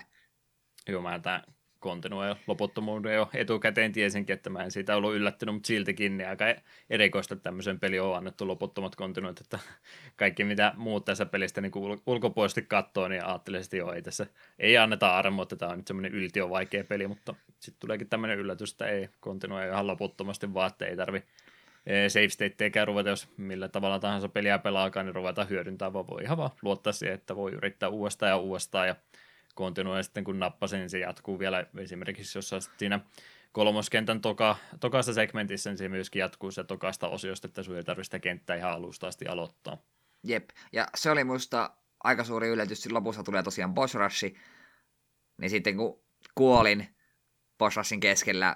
A: Joo, mä tämän kontinua loputtomuuden jo etukäteen tiesinkin, että mä en siitä ollut yllättynyt, mutta siltikin niin aika erikoista, tämmöisen peli on annettu loputtomat kontinuit, että kaikki mitä muut tässä pelistä niin ulkopuolisesti katsoo, niin ajattelee että joo, ei tässä ei anneta armoa, että tämä on nyt semmoinen yltiö vaikea peli, mutta sitten tuleekin tämmöinen yllätys, että ei kontinua ihan loputtomasti, vaan että ei tarvi save stateikään ruveta, jos millä tavalla tahansa peliä pelaakaan, niin ruveta hyödyntää, vaan voi ihan vaan luottaa siihen, että voi yrittää uudestaan ja uudestaan ja kontinuoi sitten kun nappasin, niin se jatkuu vielä esimerkiksi jossain siinä kolmoskentän toka, tokassa segmentissä, niin se myöskin jatkuu se tokasta osiosta, että sun ei tarvitse sitä kenttää ihan alusta asti aloittaa.
B: Jep, ja se oli musta aika suuri yllätys, lopussa tulee tosiaan boss rush, niin sitten kun kuolin boss rushin keskellä,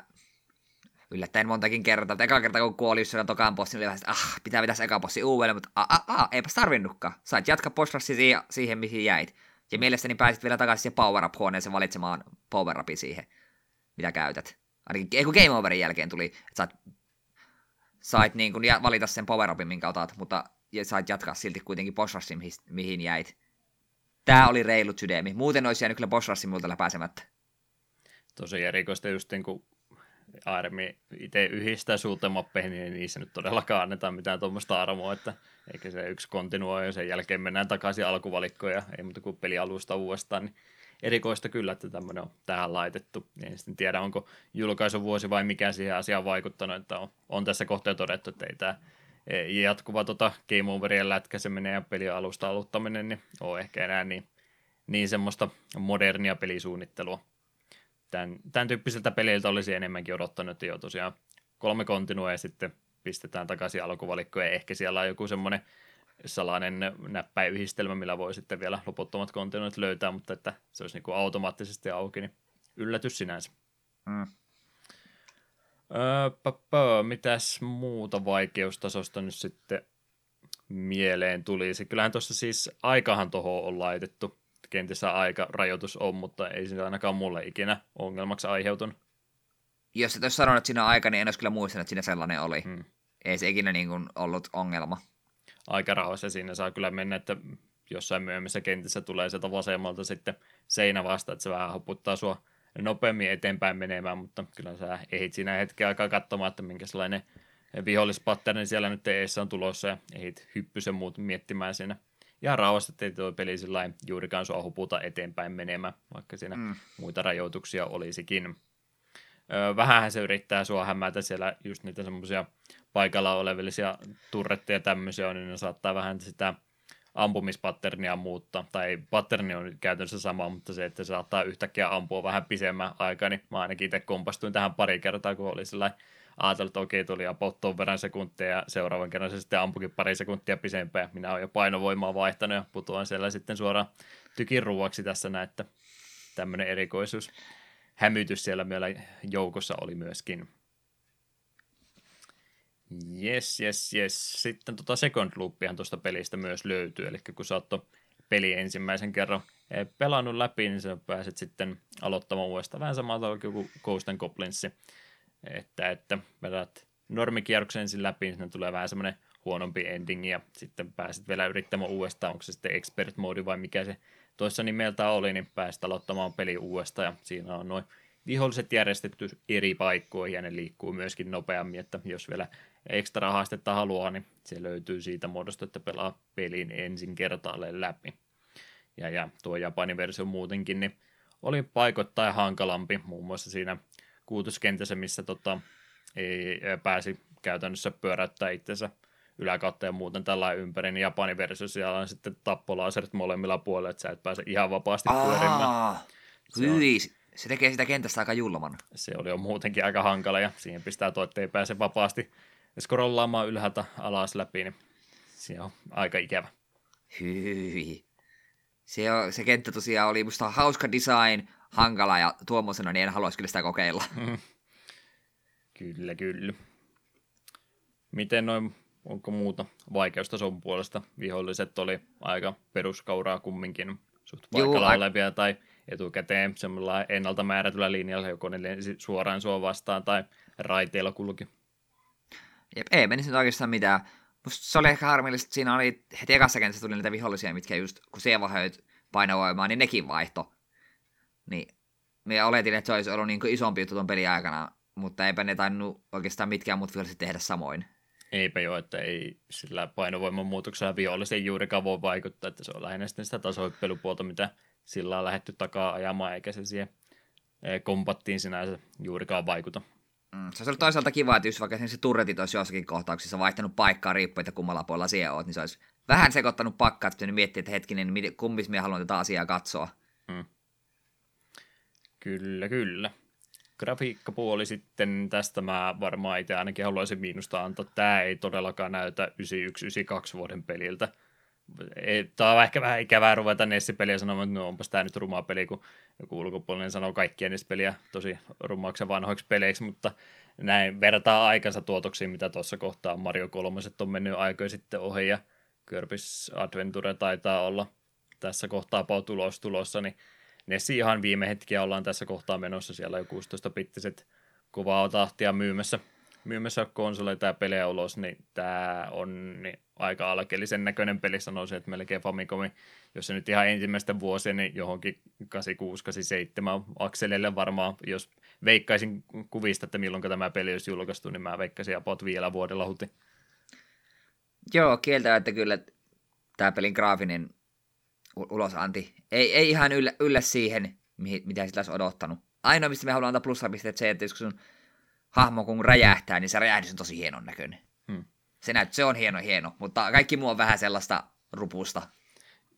B: yllättäen montakin kertaa, eka kerta kun kuoli just siellä tokaan bossin, oli vähän ah, pitää pitäisi eka bossi uudelleen, mutta ah, ah, ah, eipä tarvinnutkaan. Sait jatkaa boss siihen, siihen, mihin jäit. Ja mielestäni pääsit vielä takaisin siihen power up huoneeseen valitsemaan power upin siihen, mitä käytät. Ainakin ei kun game overin jälkeen tuli, että sait, sait niin kuin valita sen power upin, minkä otat, mutta sait jatkaa silti kuitenkin boss rushin, mihin, jäit. Tää oli reilut sydämi. Muuten olisi jäänyt kyllä boss rushin multa läpääsemättä.
A: Tosi erikoista just niin kuin Armi itse yhdistää sultemappeihin, niin niissä nyt todellakaan anneta mitään tuommoista armoa, että eikä se yksi kontinuoi ja sen jälkeen mennään takaisin alkuvalikkoon ja ei muuta kuin peli alusta uudestaan, niin erikoista kyllä, että tämmöinen on tähän laitettu. En sitten tiedä, onko julkaisuvuosi vai mikä siihen asiaan vaikuttanut, että on, on tässä kohtaa todettu, että ei tämä jatkuva tota game overien lätkäseminen ja peli alusta aloittaminen, niin on ehkä enää niin, niin semmoista modernia pelisuunnittelua. Tämän, tämän tyyppiseltä peliltä olisi enemmänkin odottanut, että jo tosiaan kolme kontinua ja sitten pistetään takaisin alkuvalikkoon ja ehkä siellä on joku semmoinen salainen näppäyhdistelmä, millä voi sitten vielä loputtomat kontinuit löytää, mutta että se olisi niin kuin automaattisesti auki, niin yllätys sinänsä. Mm. Öö, mitäs muuta vaikeustasosta nyt sitten mieleen tulisi? Kyllähän tuossa siis aikahan tuohon on laitettu. Kentissä aikarajoitus on, mutta ei se ainakaan mulle ikinä ongelmaksi aiheutunut.
B: Jos et olisi sanonut, että siinä on aika, niin en olisi kyllä muistanut, että siinä sellainen oli. Hmm. Ei se ikinä niin kuin ollut ongelma.
A: Aikarahoissa siinä saa kyllä mennä, että jossain myöhemmissä kentissä tulee sieltä vasemmalta sitten seinä vasta, että se vähän hoputtaa sua nopeammin eteenpäin menemään, mutta kyllä sä ehdit siinä hetken aikaa katsomaan, että minkälainen vihollispatterni siellä nyt eessä on tulossa ja ehdit hyppysen muut miettimään siinä ihan rauhassa, ettei tuo peli sillä juurikaan sua huputa eteenpäin menemään, vaikka siinä mm. muita rajoituksia olisikin. Vähänhän se yrittää sua hämätä siellä just niitä semmoisia paikalla olevillisia turretteja tämmöisiä niin ne saattaa vähän sitä ampumispatternia muuttaa, tai patterni on käytännössä sama, mutta se, että se saattaa yhtäkkiä ampua vähän pisemmän aikaa, niin mä ainakin itse kompastuin tähän pari kertaa, kun oli sellainen ajatellut, että okei, tuli ton verran sekuntia ja seuraavan kerran se sitten ampukin pari sekuntia pisempään. Minä olen jo painovoimaa vaihtanut ja putoan siellä sitten suoraan tykin ruuaksi tässä näin, että tämmöinen erikoisuus. Hämytys siellä meillä joukossa oli myöskin. Yes, yes, yes. Sitten tota second loopihan tuosta pelistä myös löytyy, eli kun sä oot peli ensimmäisen kerran eh, pelannut läpi, niin sä pääset sitten aloittamaan uudestaan vähän samalta kuin Ghost and. Että, että vedät normikierroksen ensin läpi, niin tulee vähän semmoinen huonompi ending, ja sitten pääset vielä yrittämään uudestaan, onko se sitten expert mode vai mikä se toissa nimeltä oli, niin pääset aloittamaan peli uudestaan, ja siinä on noin viholliset järjestetty eri paikkoihin, ja ne liikkuu myöskin nopeammin, että jos vielä ekstra haastetta haluaa, niin se löytyy siitä muodosta, että pelaa pelin ensin kertaalleen läpi. Ja, ja tuo Japanin versio muutenkin, niin oli paikoittain hankalampi, muun muassa siinä kuutoskentässä, missä tota, ei pääsi käytännössä pyöräyttää itsensä yläkautta ja muuten tällä ympäri, niin Japanin versio siellä on sitten tappolaaserit molemmilla puolilla, että sä et pääse ihan vapaasti pyörimään.
B: Se, on, se tekee sitä kentästä aika julman.
A: Se oli jo muutenkin aika hankala ja siihen pistää tuo, että ei pääse vapaasti scrollaamaan ylhäältä alas läpi, niin se on aika ikävä.
B: Hyi. Se, on, se kenttä tosiaan oli musta hauska design, hankala ja tuommoisena, niin en haluaisi kyllä sitä kokeilla. Mm.
A: Kyllä, kyllä. Miten noin, onko muuta vaikeustason puolesta? Viholliset oli aika peruskauraa kumminkin suht paikalla Juu, olevia tai etukäteen semmoilla ennalta määrätyllä linjalla, joko ne suoraan sua vastaan tai raiteilla kulki.
B: Jep, ei menisi nyt oikeastaan mitään. Musta se oli ehkä harmillista, että siinä oli heti ekassa kentässä tuli niitä vihollisia, mitkä just kun sievahöit painovoimaa, niin nekin vaihto. Niin me oletin, että se olisi ollut niin isompi juttu tuon pelin aikana, mutta eipä ne tainnut oikeastaan mitkään muut viholliset tehdä samoin.
A: Eipä jo, että ei sillä painovoiman muutoksella viholliseen juurikaan voi vaikuttaa, että se on lähinnä sitten sitä tasoippelupuolta, mitä sillä on lähetty takaa ajamaan, eikä se siihen kompattiin sinänsä juurikaan vaikuta.
B: Mm, se olisi ollut toisaalta kiva, että jos vaikka se turretit olisi jossakin kohtauksessa vaihtanut paikkaa riippuen, että kummalla puolella siellä oot, niin se olisi vähän sekoittanut pakkaa, että miettiä, että hetkinen, kumpis me haluan tätä asiaa katsoa. Mm.
A: Kyllä, kyllä. Grafiikkapuoli sitten, tästä mä varmaan itse ainakin haluaisin miinusta antaa. Tämä ei todellakaan näytä 91-92 vuoden peliltä. Tämä on ehkä vähän ikävää ruveta Nessi-peliä sanomaan, että no onpas tämä nyt ruma peli, kun joku ulkopuolinen sanoo kaikkia Nessi-peliä tosi rumaksi ja vanhoiksi peleiksi, mutta näin vertaa aikansa tuotoksiin, mitä tuossa kohtaa Mario 3 on mennyt aikoja sitten ohi ja Kirby's Adventure taitaa olla tässä kohtaa tulos tulossa, niin Nessi ihan viime hetkiä ollaan tässä kohtaa menossa, siellä jo 16-pittiset kovaa tahtia myymässä, myymässä konsoleita ja pelejä ulos, niin tämä on niin aika alkeellisen näköinen peli, sanoisin, että melkein Famicomi, jos se nyt ihan ensimmäistä vuosia, niin johonkin 86-87 akselille varmaan, jos veikkaisin kuvista, että milloin tämä peli olisi julkaistu, niin mä veikkaisin apot vielä vuodella huti.
B: Joo, kieltä, että kyllä tämä pelin graafinen ulosanti ei, ei ihan yllä, yllä siihen, mitä sitä olisi odottanut. Ainoa, mistä me haluamme antaa plussapisteet, se, että jos sun hahmo kun räjähtää, niin se räjähdys on tosi hienon näköinen. Hmm. Se, näyt, se on hieno, hieno, mutta kaikki muu on vähän sellaista rupusta.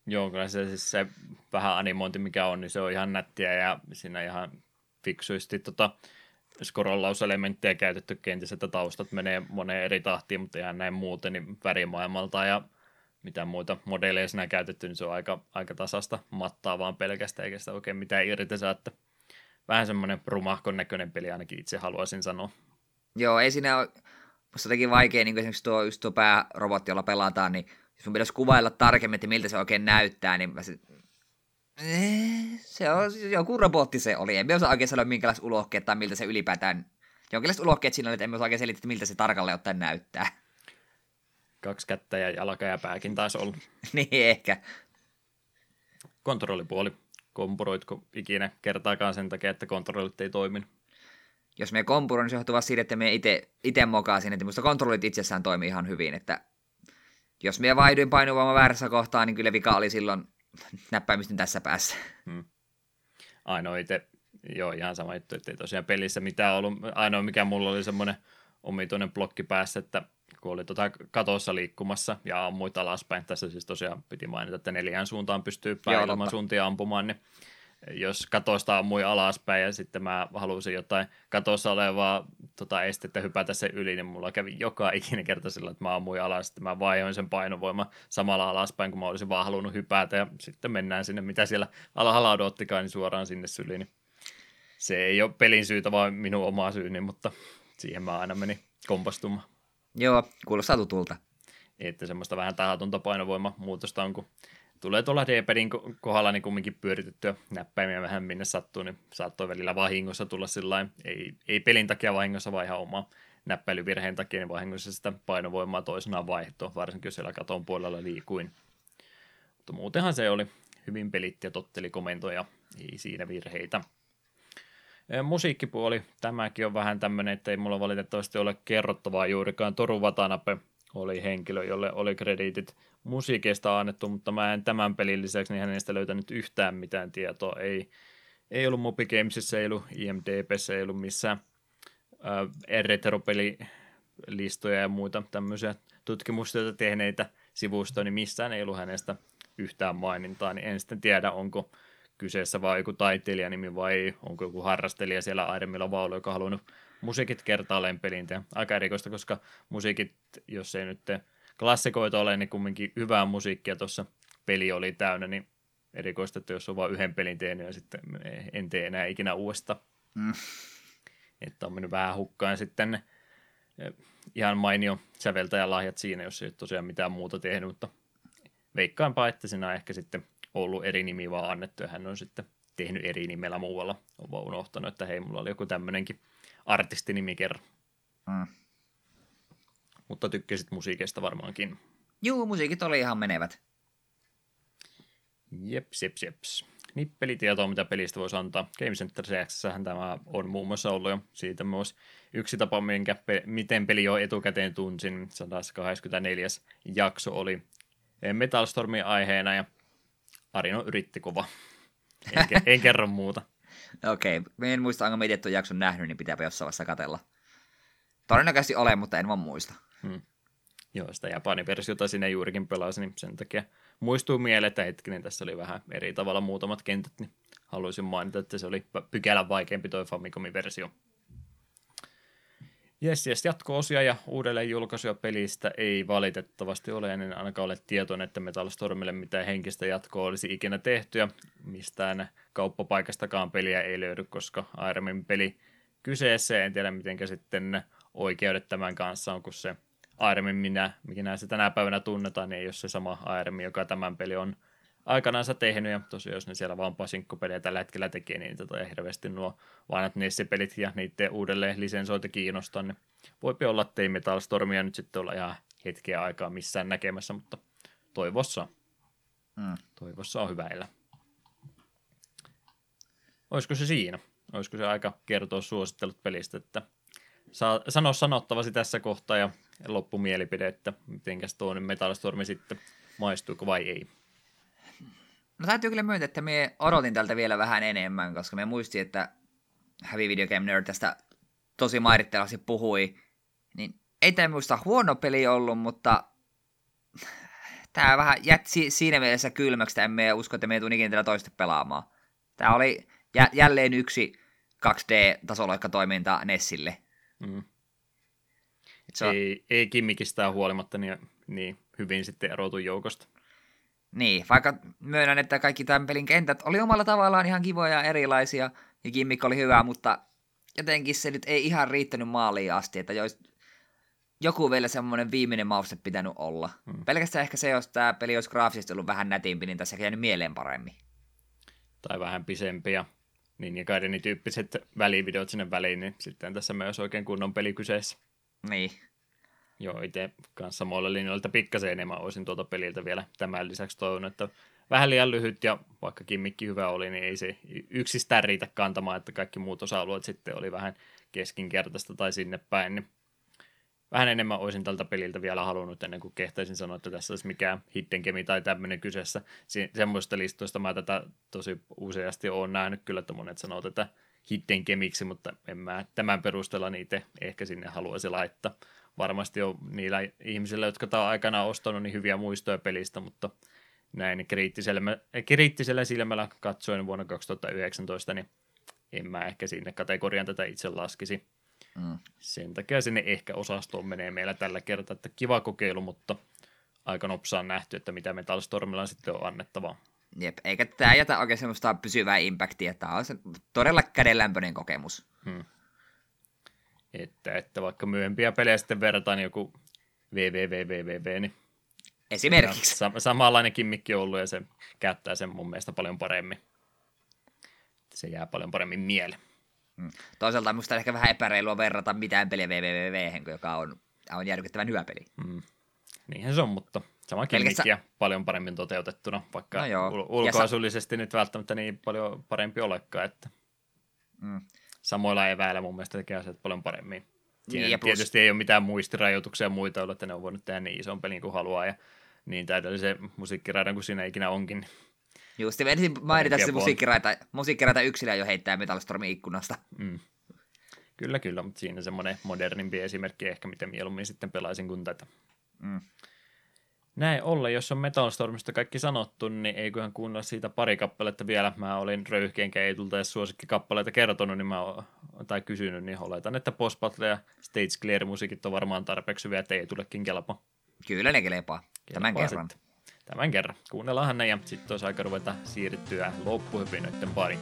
A: Joo, kyllä se, siis se vähän animointi, mikä on, niin se on ihan nättiä ja siinä ihan fiksuisti tota, skorollauselementtejä käytetty kenties, että taustat menee moneen eri tahtiin, mutta ihan näin muuten, niin värimaailmalta ja mitä muita modeleja siinä käytetty, niin se on aika, aika tasasta mattaa vaan pelkästään, eikä sitä oikein mitään irti saa, että vähän semmoinen rumahkon näköinen peli ainakin itse haluaisin sanoa.
B: Joo, ei siinä ole, musta jotenkin vaikea, niin esimerkiksi tuo, just tuo päärobotti, jolla pelataan, niin jos mun pitäisi kuvailla tarkemmin, että miltä se oikein näyttää, niin mä se, eh, se on joku robotti se oli. En osaa oikein sanoa, minkälaiset ulokkeet tai miltä se ylipäätään, jonkinlaiset ulokkeet siinä oli, että en osaa oikein selittää, miltä se tarkalleen ottaen näyttää.
A: Kaksi kättä ja jalka ja pääkin taisi olla.
B: niin ehkä.
A: Kontrollipuoli. Kompuroitko ikinä kertaakaan sen takia, että kontrollit ei toiminut?
B: Jos me kompuroin, niin se johtuu siitä, että me itse mokaasin, että minusta kontrollit itsessään toimii ihan hyvin, että jos me vaihduin painuvoima väärässä kohtaa, niin kyllä vika oli silloin näppäimistön tässä päässä. Hmm.
A: Ainoa itse, joo ihan sama juttu, että ei tosiaan pelissä mitään ollut. Ainoa mikä mulla oli semmoinen omituinen blokki päässä, että kun oli tota katossa liikkumassa ja ammuit alaspäin, tässä siis tosiaan piti mainita, että neljään suuntaan pystyy päin suuntia ampumaan, niin jos katosta ammui alaspäin ja sitten mä halusin jotain katossa olevaa tota estettä hypätä sen yli, niin mulla kävi joka ikinen kerta sillä, että mä ammuin alas, sitten mä vaihoin sen painovoima samalla alaspäin, kun mä olisin vaan halunnut hypätä ja sitten mennään sinne, mitä siellä alhaalla odottikaan, niin suoraan sinne syliin. Niin se ei ole pelin syytä, vaan minun oma syyni, mutta siihen mä aina menin kompastumaan.
B: Joo, kuulostaa tutulta.
A: Että semmoista vähän tahatonta painovoima muutosta on, kun tulee tuolla D-padin kohdalla niin kumminkin pyöritettyä näppäimiä vähän minne sattuu, niin saattoi välillä vahingossa tulla sillä ei, ei pelin takia vahingossa, vaan ihan oma näppäilyvirheen takia, niin vahingossa sitä painovoimaa toisenaan vaihtoa, varsinkin jos siellä katon puolella liikuin. Mutta muutenhan se oli hyvin pelit ja totteli komentoja, ei siinä virheitä. Musiikkipuoli, tämäkin on vähän tämmöinen, että ei mulla valitettavasti ole kerrottavaa juurikaan. Toru Watanabe oli henkilö, jolle oli krediitit musiikista annettu, mutta mä en tämän pelin lisäksi niin hänestä löytänyt yhtään mitään tietoa. Ei, ei ollut Moby Gamesissa, ei ollut IMDBssä, ei ollut missään äh, retropelilistoja ja muita tämmöisiä tutkimustyötä tehneitä sivustoja, niin missään ei ollut hänestä yhtään mainintaa, niin en sitten tiedä, onko kyseessä vai joku taiteilijanimi vai onko joku harrastelija siellä Aidemilla Vaulu, joka on halunnut musiikit kertaalleen pelin. Aika erikoista, koska musiikit, jos ei nyt klassikoita ole, niin kumminkin hyvää musiikkia tuossa peli oli täynnä, niin erikoista, että jos on vain yhden pelin tehnyt ja sitten en tee enää ikinä uudesta. Mm. Että on mennyt vähän hukkaan sitten eh, ihan mainio säveltäjälahjat siinä, jos ei ole tosiaan mitään muuta tehnyt, mutta veikkaanpa, että siinä on ehkä sitten ollut eri nimi vaan annettu ja hän on sitten tehnyt eri nimellä muualla. On vaan unohtanut, että hei, mulla oli joku tämmöinenkin artistinimi kerran. Mm. Mutta tykkäsit musiikista varmaankin.
B: Joo, musiikit oli ihan menevät.
A: Jeps, jeps, jeps. Nippelitietoa, mitä pelistä voisi antaa. Game Center cx tämä on muun muassa ollut jo. Siitä myös yksi tapa, minkä pe- miten peli jo etukäteen tunsin. 184. jakso oli Metal Stormin aiheena ja Arino yritti kova. En, en kerro muuta.
B: Okei, okay. en muista, onko tuon jakson nähnyt, niin pitääpä jossain vaiheessa katella. Todennäköisesti olen, mutta en vaan muista.
A: Hmm. Joo, sitä Japanin versiota sinne juurikin pelasin, niin sen takia muistuu mieleen, että hetkinen, tässä oli vähän eri tavalla muutamat kentät, niin haluaisin mainita, että se oli pykälän vaikeampi toi Famicomin versio. Jes, jes, jatko-osia ja uudelleen julkaisuja pelistä ei valitettavasti ole, en ainakaan ole tietoinen, että Metal Stormille mitään henkistä jatkoa olisi ikinä tehty, ja mistään kauppapaikastakaan peliä ei löydy, koska Ironman peli kyseessä, en tiedä miten sitten oikeudet tämän kanssa on, kun se Ironman, minä, mikä se tänä päivänä tunnetaan, niin ei ole se sama Ironman, joka tämän peli on aikanaansa tehnyt, ja tosiaan jos ne siellä vaan pasinkkopelejä tällä hetkellä tekee, niin tota hirveästi nuo vanhat Nessi-pelit ja niiden uudelleen lisensointi kiinnostaa, niin voipi olla, että ei Metal Stormia nyt sitten olla ihan hetkeä aikaa missään näkemässä, mutta toivossa, mm. toivossa on hyvä elää. Olisiko se siinä? Olisiko se aika kertoa suosittelut pelistä, että saa sanoa sanottavasi tässä kohtaa ja loppumielipide, että mitenkäs tuo Metal Stormi sitten maistuuko vai ei.
B: No täytyy kyllä myöntää, että me odotin tältä vielä vähän enemmän, koska me muistin, että Heavy Video Game Nerd tästä tosi mairittelasti puhui. Niin ei tämä muista huono peli ollut, mutta tämä vähän jätti siinä mielessä kylmäksi, että emme usko, että me ei tule ikinä toista pelaamaan. Tämä oli jä- jälleen yksi 2D-tasoloikkatoiminta Nessille. Mm.
A: Se on... Ei, ei kimmikistään huolimatta niin, niin hyvin sitten erotu joukosta.
B: Niin, vaikka myönnän, että kaikki tämän pelin kentät oli omalla tavallaan ihan kivoja ja erilaisia, ja kimmik oli hyvä, mutta jotenkin se nyt ei ihan riittänyt maaliin asti, että jos joku vielä semmoinen viimeinen mauste pitänyt olla. Hmm. Pelkästään ehkä se, jos tämä peli olisi graafisesti ollut vähän nätimpi, niin tässä jäänyt mieleen paremmin.
A: Tai vähän pisempi ja niin ja Gaidenin tyyppiset välivideot sinne väliin, niin sitten tässä myös oikein kunnon peli kyseessä.
B: Niin.
A: Joo, itse kanssa samoilla linjoilla, pikkasen enemmän olisin tuolta peliltä vielä tämän lisäksi toivonut, että vähän liian lyhyt ja vaikka kimmikki hyvä oli, niin ei se yksistään riitä kantamaan, että kaikki muut osa-alueet sitten oli vähän keskinkertaista tai sinne päin, niin vähän enemmän olisin tältä peliltä vielä halunnut ennen kuin kehtaisin sanoa, että tässä olisi mikään hidden gemi tai tämmöinen kyseessä. Se, semmoista listoista mä tätä tosi useasti olen nähnyt kyllä, että monet sanoo tätä hidden gemiksi, mutta en mä tämän perusteella niitä ehkä sinne haluaisi laittaa varmasti on niillä ihmisillä, jotka tämä on aikanaan ostanut, niin hyviä muistoja pelistä, mutta näin kriittisellä, kriittisellä silmällä katsoen vuonna 2019, niin en mä ehkä sinne kategorian tätä itse laskisi. Mm. Sen takia sinne ehkä osastoon menee meillä tällä kertaa, että kiva kokeilu, mutta aika nopsaan nähty, että mitä Metal Stormilla sitten on annettavaa.
B: Jep, eikä tämä jätä oikein semmoista pysyvää impactia, tämä on se todella kädenlämpöinen kokemus. Hmm.
A: Että, että vaikka myöhempiä pelejä sitten verrataan joku VVVVVV, niin
B: Esimerkiksi.
A: Sam- samanlainen kimmikki on ollut ja se käyttää sen mun mielestä paljon paremmin. Se jää paljon paremmin mieleen.
B: Hmm. Toisaalta minusta on ehkä vähän epäreilua verrata mitään peliä VVVV, joka on, on järkyttävän hyvä peli. Hmm.
A: Niinhän se on, mutta sama kimmikki ja paljon paremmin toteutettuna, vaikka no joo. Ul- ulkoasullisesti sa- nyt välttämättä niin paljon parempi olekaan, että... Hmm samoilla eväillä mun mielestä tekee asiat paljon paremmin. Siinä niin, plus... tietysti ei ole mitään muistirajoituksia ja muita ollut, että ne on voinut tehdä niin ison pelin kuin haluaa ja niin täydellisen musiikkiraidan kuin siinä ikinä onkin.
B: Just, ensin mainita se musiikkiraita, musiikkiraita yksilö jo heittää Metalstormin ikkunasta. Mm.
A: Kyllä, kyllä, mutta siinä semmoinen modernimpi esimerkki ehkä, miten mieluummin sitten pelaisin kuin tätä. Mm. Näin ollen, jos on Metalstormista kaikki sanottu, niin eiköhän kuunnella siitä pari kappaletta vielä. Mä olin röyhkeen keitulta ja suosikkikappaleita kertonut niin mä oon, tai kysynyt, niin oletan, että Post ja Stage Clear musiikit on varmaan tarpeeksi hyviä, että ei tulekin kelpo.
B: Kyllä ne kelepaa. Tämän kelepaa kerran. Sitten.
A: Tämän kerran. Kuunnellaanhan ne ja sitten olisi aika ruveta siirtyä loppuhypinoiden pariin.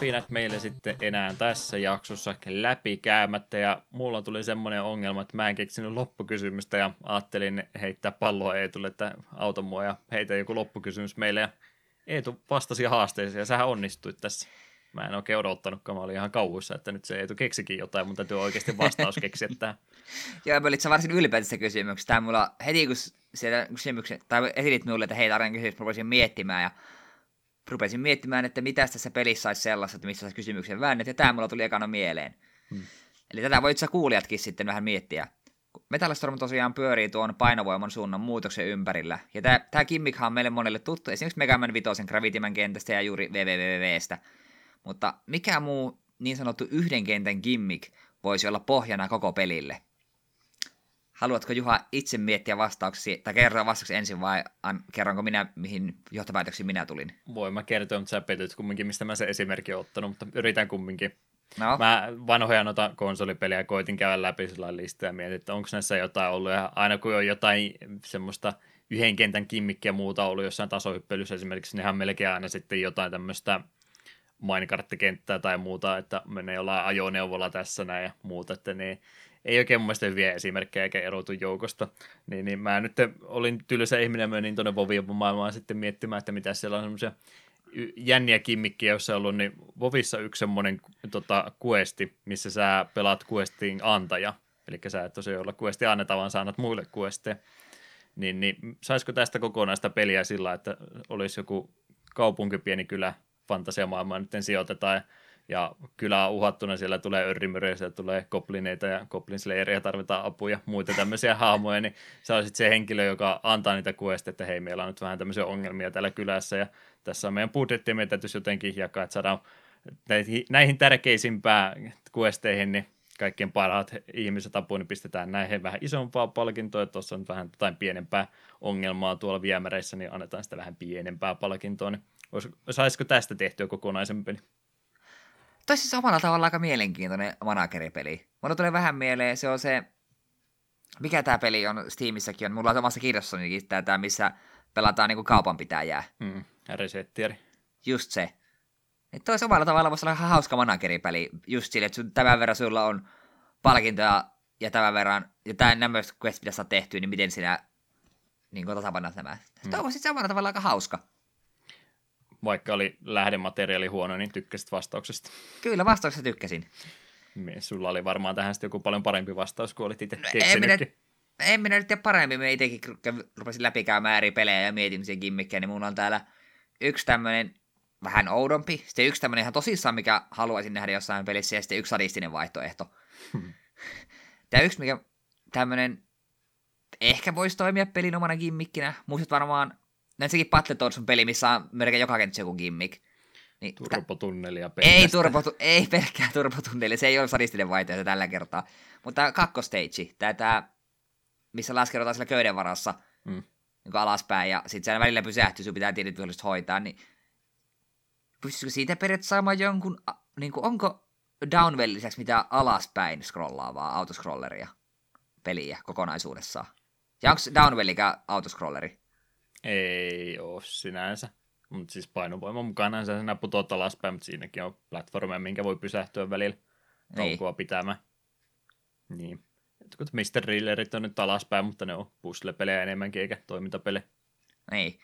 A: Loppuhöpinät meille sitten enää tässä jaksossa läpikäymättä ja mulla tuli semmoinen ongelma, että mä en keksinyt loppukysymystä ja ajattelin heittää palloa Eetulle, että auta mua ja heitä joku loppukysymys meille ja Eetu vastasi haasteeseen ja sähän onnistuit tässä. Mä en oikein odottanutkaan, mä olin ihan kauhuissa, että nyt se Eetu keksikin jotain, mutta täytyy oikeasti vastaus keksiä tähän.
B: Joo, mä olin varsin ylpeä tästä. Tämä mulla heti kun sieltä kysymyksen, tai esitit minulle, että hei tarjan kysymys, mä miettimään ja rupesin miettimään, että mitä tässä pelissä olisi sellaista, että missä kysymyksen väännet, ja tämä mulla tuli ekana mieleen. Hmm. Eli tätä voit sä kuulijatkin sitten vähän miettiä. Metallistorm tosiaan pyörii tuon painovoiman suunnan muutoksen ympärillä, ja tämä, tämä kimmikhan on meille monelle tuttu, esimerkiksi Megaman 5 Gravityman kentästä ja juuri WWWstä. Mutta mikä muu niin sanottu yhden kentän gimmick voisi olla pohjana koko pelille? Haluatko Juha itse miettiä vastauksia, tai kertoa vastauksia ensin, vai an, kerronko minä, mihin johtopäätöksiin minä tulin?
A: Voin mä kertoa, mutta sä petyt kumminkin, mistä mä se esimerkki olen ottanut, mutta yritän kumminkin.
B: No.
A: Mä vanhoja noita konsolipelejä koitin käydä läpi sillä listaa ja mietin, että onko näissä jotain ollut. Ja aina kun on jotain semmoista yhden kentän kimmikkiä muuta ollut jossain tasohyppelyssä esimerkiksi, nehän melkein aina sitten jotain tämmöistä minekarttikenttää tai muuta, että menee jollain ajoneuvolla tässä näin ja muuta, että ne ei oikein mun mielestä hyviä esimerkkejä eikä erotu joukosta. Niin, niin mä nyt olin tylsä ihminen ja menin tuonne Vovin maailmaan sitten miettimään, että mitä siellä on semmoisia jänniä kimmikkiä, joissa on ollut, niin Vovissa yksi semmoinen tota, questi, missä sä pelaat questiin antaja. Eli sä et tosiaan olla questi anneta, vaan saanat muille questeja. Niin, niin saisiko tästä kokonaista peliä sillä, että olisi joku kaupunki, pieni kylä, fantasiamaailmaan nyt sijoitetaan ja kylä on uhattuna, siellä tulee örrimyriä, siellä tulee koplineita ja koplinsleiriä tarvitaan apuja ja muita tämmöisiä hahmoja, niin sä olisit se henkilö, joka antaa niitä kuesta, että hei, meillä on nyt vähän tämmöisiä ongelmia täällä kylässä ja tässä on meidän budjetti ja meidän täytyisi jotenkin jakaa, että saadaan näihin, tärkeisimpään kuesteihin, niin kaikkien parhaat ihmiset apuun, niin pistetään näihin vähän isompaa palkintoa, tuossa on vähän jotain pienempää ongelmaa tuolla viemäreissä, niin annetaan sitä vähän pienempää palkintoa, niin saisiko tästä tehtyä kokonaisempi?
B: Toi siis omalla tavalla aika mielenkiintoinen manageripeli. Mulla tulee vähän mieleen, se on se, mikä tämä peli on Steamissäkin on, mulla on omassa kirjassanikin tämä, missä pelataan niinku kaupanpitäjää.
A: Mm, resettieri.
B: Just se. Että olisi omalla tavalla voisi olla ihan hauska manageripeli, just sille, että sun, tämän verran sulla on palkintoja ja tämän verran, ja tämän nämä quest pitäisi saada tehtyä, niin miten sinä niin tasapainat nämä. Mm. Tuo on samalla tavalla aika hauska
A: vaikka oli lähdemateriaali huono, niin tykkäsit vastauksesta.
B: Kyllä, vastauksesta tykkäsin.
A: Me, sulla oli varmaan tähän sitten joku paljon parempi vastaus kuin olit itse no,
B: en minä, nyt tiedä paremmin. Me itsekin rupesin läpikäymään eri pelejä ja mietin sen gimmikkejä, niin mulla on täällä yksi tämmöinen vähän oudompi. Sitten yksi tämmöinen ihan tosissaan, mikä haluaisin nähdä jossain pelissä, ja sitten yksi sadistinen vaihtoehto. Hmm. Tämä yksi, mikä tämmöinen ehkä voisi toimia pelin omana gimmikkinä. Muistat varmaan näin sekin Battletoads on peli, missä on melkein joka kenttä joku gimmick.
A: Niin, turbotunnelia
B: Ei, turbo, ei pelkkää turbotunneli, se ei ole sadistinen vaihtoehto tällä kertaa. Mutta kakkostage, tämä, tämä missä laskeudutaan sillä köyden varassa mm. niin alaspäin, ja sitten siellä välillä pysähtyy, sun pitää tietyt hoitaa, niin pystyisikö siitä periaatteessa saamaan jonkun, niin kuin, onko Downwell lisäksi mitään alaspäin scrollaavaa autoscrolleria peliä kokonaisuudessaan? Ja onko Downwellikä autoscrolleri?
A: Ei ole sinänsä. Mutta siis painovoiman mukana sä sinä putoat alaspäin, mutta siinäkin on platformeja, minkä voi pysähtyä välillä taukoa pitämään. Niin. Jotkut Mr. Rillerit on nyt alaspäin, mutta ne on puzzle-pelejä enemmänkin eikä toimintapelejä.
B: Niin.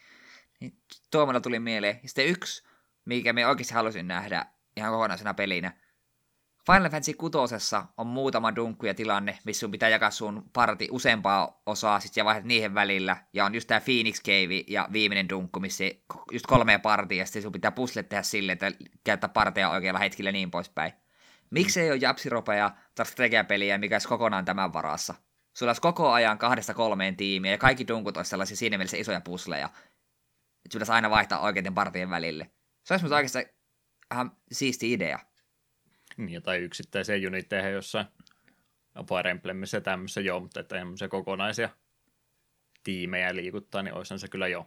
B: niin tuomalla tuli mieleen. Ja sitten yksi, mikä me oikeasti halusin nähdä ihan kokonaisena pelinä, Final Fantasy 6 on muutama dunkku ja tilanne, missä sun pitää jakaa sun parti useampaa osaa, sit ja vaihdat niihin välillä. Ja on just tää Phoenix Cave ja viimeinen dunkku, missä just kolme partia, ja sitten sun pitää puslet tehdä silleen, että käyttää parteja oikealla hetkellä niin poispäin. Miksi ei ole japsiropea tai strategiapeliä, mikä olisi kokonaan tämän varassa? Sulla olisi koko ajan kahdesta kolmeen tiimiä, ja kaikki dunkut olisi sellaisia siinä mielessä isoja pusleja. Että pitäisi aina vaihtaa oikeiden partien välille. Se olisi musta oikeastaan ihan siisti idea.
A: Niin, tai yksittäisiä unitteja jossain Fire Emblemissä ja tämmöisessä joo, mutta että tämmöisiä kokonaisia tiimejä liikuttaa, niin olisihan se kyllä joo.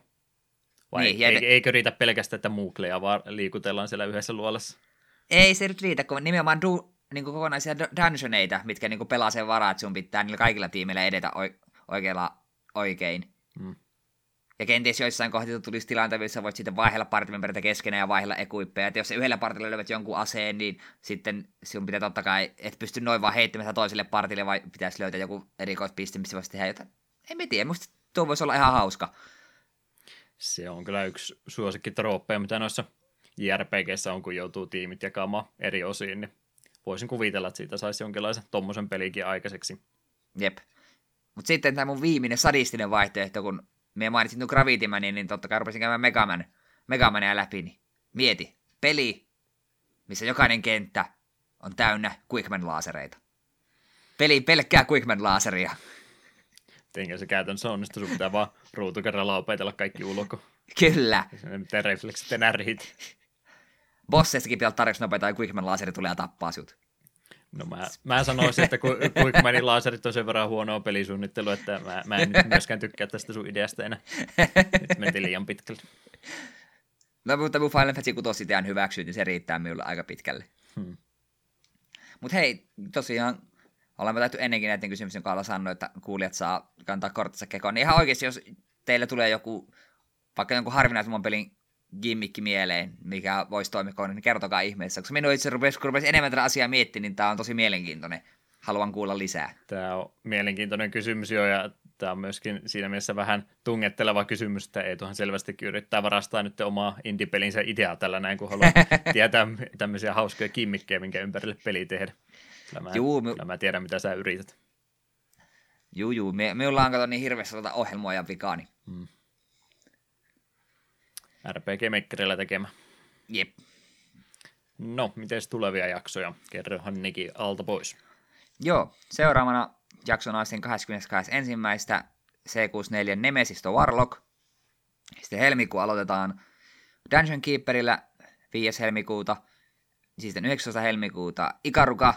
A: Vai niin, ei, ne... eikö riitä pelkästään, että muukleja vaan liikutellaan siellä yhdessä luolassa?
B: Ei se nyt riitä, kun nimenomaan du, niin kuin kokonaisia dungeoneita, mitkä niin kuin pelaa sen varaa, että sun pitää niillä kaikilla tiimeillä edetä oikealla oikein. Hmm. Ja kenties joissain kohdissa tulisi tilanteita, missä voit sitten vaihella partimembereitä keskenään ja vaihella ekuippeja. Että jos yhdellä partilla löydät jonkun aseen, niin sitten sinun pitää totta kai, et pysty noin vaan heittämään toiselle partille, vai pitäisi löytää joku erikoispiste, missä voisi tehdä jotain. En mä tiedä, musta tuo voisi olla ihan hauska.
A: Se on kyllä yksi suosikki trooppeja, mitä noissa JRPGissä on, kun joutuu tiimit jakamaan eri osiin, niin voisin kuvitella, että siitä saisi jonkinlaisen tommosen pelikin aikaiseksi.
B: Jep. Mutta sitten tämä mun viimeinen sadistinen vaihtoehto, kun me mainitsin tuon Gravity Manin, niin totta kai rupesin käymään Megaman, Megamania läpi, niin mieti, peli, missä jokainen kenttä on täynnä Quickman-laasereita. Peli pelkkää Quickman-laaseria.
A: Mitenkä se käytännössä onnistuu, sun pitää vaan ruutu kerralla opetella kaikki ulko.
B: Kyllä.
A: Miten refleksit enää riitä.
B: Bosseistakin pitää olla tarjoksi nopeita ja Quickman-laaseri tulee ja tappaa sut.
A: No mä, mä sanoisin, että Quickmanin laserit on sen verran huonoa pelisuunnittelua, että mä, mä en nyt myöskään tykkää tästä sun ideasta enää. Nyt mentiin liian pitkälle.
B: No mutta mun Final Fantasy 6 idean hyväksyy, niin se riittää minulle aika pitkälle. Hmm. Mutta hei, tosiaan olemme täytyy ennenkin näiden kysymysten kohdalla sanoa, että kuulijat saa kantaa korttinsa kekoon. Niin ihan oikeasti, jos teille tulee joku, vaikka jonkun harvinaisemman pelin gimmikki mieleen, mikä voisi toimia kohdassa, niin kertokaa ihmeessä. Koska minun itse rupesi, kun rupesi enemmän tätä asiaa miettimään, niin tämä on tosi mielenkiintoinen. Haluan kuulla lisää.
A: Tämä on mielenkiintoinen kysymys jo, ja tämä on myöskin siinä mielessä vähän tungetteleva kysymys, että ei tuohon selvästikin yrittää varastaa nyt omaa indie-pelinsä ideaa tällä näin, kun haluaa tietää tämmöisiä hauskoja kimmikkejä, minkä ympärille peli tehdä. Kyllä mä, juu, kyllä mä tiedän, mitä sä yrität.
B: Juu, juu. Me, me ollaan kato niin hirveästi tuota ohjelmoa ja vikaani. Hmm.
A: RPG-mekkerillä tekemä.
B: Jep.
A: No, miten tulevia jaksoja? Kerrohan Niki alta pois.
B: Joo, seuraavana jaksona on sitten 22. ensimmäistä C64 Nemesis The Warlock. Sitten helmikuun aloitetaan Dungeon Keeperillä 5. helmikuuta. Siis 19. helmikuuta Ikaruka.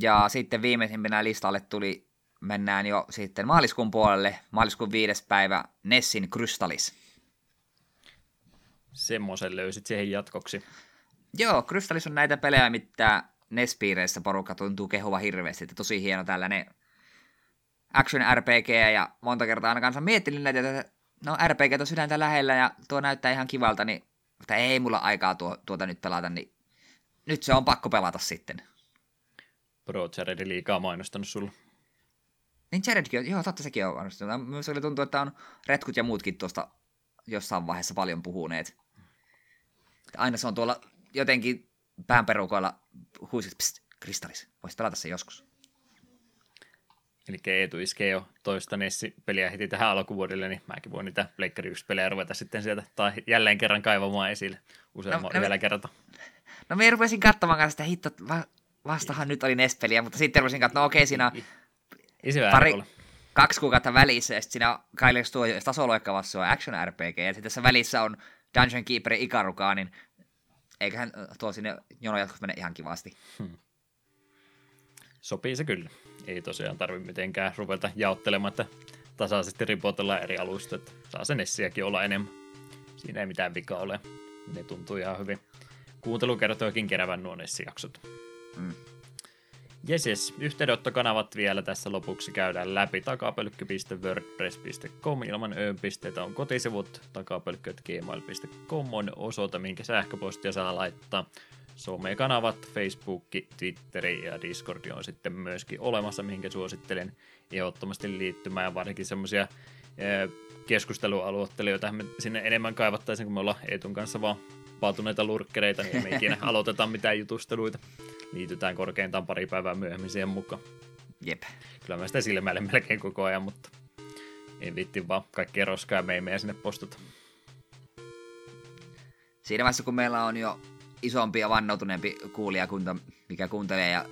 B: Ja sitten viimeisimpänä listalle tuli, mennään jo sitten maaliskuun puolelle, maaliskuun viides päivä Nessin Crystallis
A: semmoisen löysit siihen jatkoksi.
B: Joo, Crystallis on näitä pelejä, mitä Nespiireissä porukka tuntuu kehuva hirveästi, että tosi hieno tällainen action RPG, ja monta kertaa aina kanssa miettinyt näitä, että no RPG on sydäntä lähellä, ja tuo näyttää ihan kivalta, niin mutta ei mulla aikaa tuo, tuota nyt pelata, niin nyt se on pakko pelata sitten.
A: Pro Jared liikaa mainostanut sulla.
B: Niin Jaredkin joo totta sekin on mainostanut. Myös oli tuntuu, että on retkut ja muutkin tuosta jossain vaiheessa paljon puhuneet. Aina se on tuolla jotenkin päänperukoilla huisit, pst, kristallis, voisi pelata se joskus.
A: Eli Eetu iskee jo toista Nessi-peliä heti tähän alkuvuodelle, niin mäkin voin niitä Pleikkari 1-pelejä ruveta sitten sieltä tai jälleen kerran kaivamaan esille useamman no, vielä kerta.
B: No me rupesin katsomaan kanssa sitä hitto, va, vastahan nyt oli NES-peliä, mutta sitten rupesin katsomaan, no okei, siinä on pari, kaksi kuukautta välissä, ja sitten siinä Kailex tuo tasoloikkavassa on Action RPG, ja sitten tässä välissä on Dungeon Keeper Ikarukaa, niin eiköhän tuo sinne jono jatkossa mene ihan kivasti. Hmm.
A: Sopii se kyllä. Ei tosiaan tarvitse mitenkään ruveta jaottelemaan, että tasaisesti ripotellaan eri alusta, että saa sen essiäkin olla enemmän. Siinä ei mitään vikaa ole. Ne tuntuu ihan hyvin. Kuuntelu kertookin kerävän nuo Nessi-jaksot. Hmm. Jes, jes. Yhteydenottokanavat vielä tässä lopuksi käydään läpi. takapölkky.wordpress.com ilman ö-pisteitä on kotisivut. takapölkky.gmail.com on osoite, minkä sähköpostia saa laittaa. Somekanavat, Facebook, Twitteri ja Discord on sitten myöskin olemassa, mihinkä suosittelen ehdottomasti liittymään. Ja varsinkin semmoisia keskustelualuettelijoita me sinne enemmän kaivattaisiin, kun me ollaan Eetun kanssa vaan paatuneita lurkkereita, niin me ikinä aloiteta mitään jutusteluita liitytään korkeintaan pari päivää myöhemmin siihen mukaan.
B: Jep.
A: Kyllä mä sitä silmäilen melkein koko ajan, mutta en vitti vaan kaikkea roskaa meimejä sinne postata.
B: Siinä vaiheessa, kun meillä on jo isompi ja vannoutuneempi kuulijakunta, mikä kuuntelee ja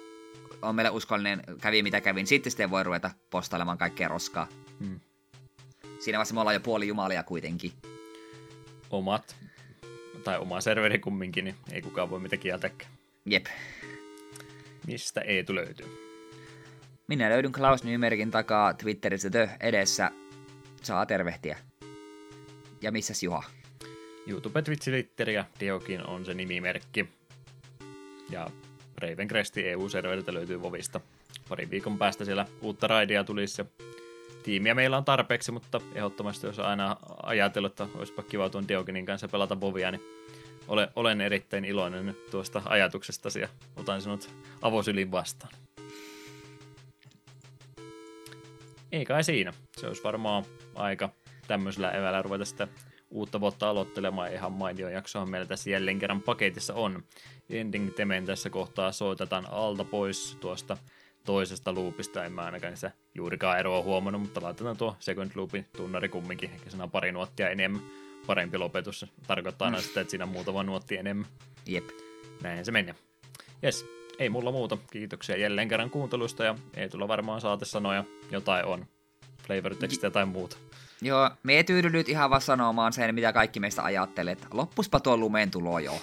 B: on meille uskollinen, kävi mitä kävin, sitten sitten voi ruveta postailemaan kaikkea roskaa. Hmm. Siinä vaiheessa me ollaan jo puoli jumalia kuitenkin.
A: Omat, tai oma serveri kumminkin, niin ei kukaan voi mitä kieltäkään.
B: Jep.
A: Mistä Eetu löytyy?
B: Minä löydyn Klaus Nymerkin takaa Twitterissä tö edessä. Saa tervehtiä. Ja missäs Juha?
A: YouTube, Twitch, Twitter ja Diokin on se nimimerkki. Ja Ravencresti EU-serveriltä löytyy Vovista. Pari viikon päästä siellä uutta raidia tulisi ja tiimiä meillä on tarpeeksi, mutta ehdottomasti jos aina ajatellut, että olisipa kiva tuon Diogenin kanssa pelata Bovia, niin olen, olen erittäin iloinen nyt tuosta ajatuksestasi ja otan sinut avosylin vastaan. Ei kai siinä. Se olisi varmaan aika tämmöisellä evällä ruveta sitä uutta vuotta aloittelemaan. Ihan mainio jaksohan meillä tässä jälleen kerran paketissa on. Ending temen tässä kohtaa soitetaan alta pois tuosta toisesta loopista. En mä ainakaan sitä juurikaan eroa huomannut, mutta laitetaan tuo second loopin tunnari kumminkin. Ehkä sana pari nuottia enemmän. Parempi lopetus. Tarkoittaa aina sitä, että siinä muutama nuotti enemmän.
B: Jep.
A: Näin se menee. Jes, ei mulla muuta. Kiitoksia jälleen kerran kuuntelusta ja ei tulla varmaan saatesanoja. Jotain on. Flavor tekstiä tai muuta.
B: Joo, me tyydyn nyt ihan vaan sanomaan sen, mitä kaikki meistä ajattelee, että loppuspa tuo lumeen tulo jo.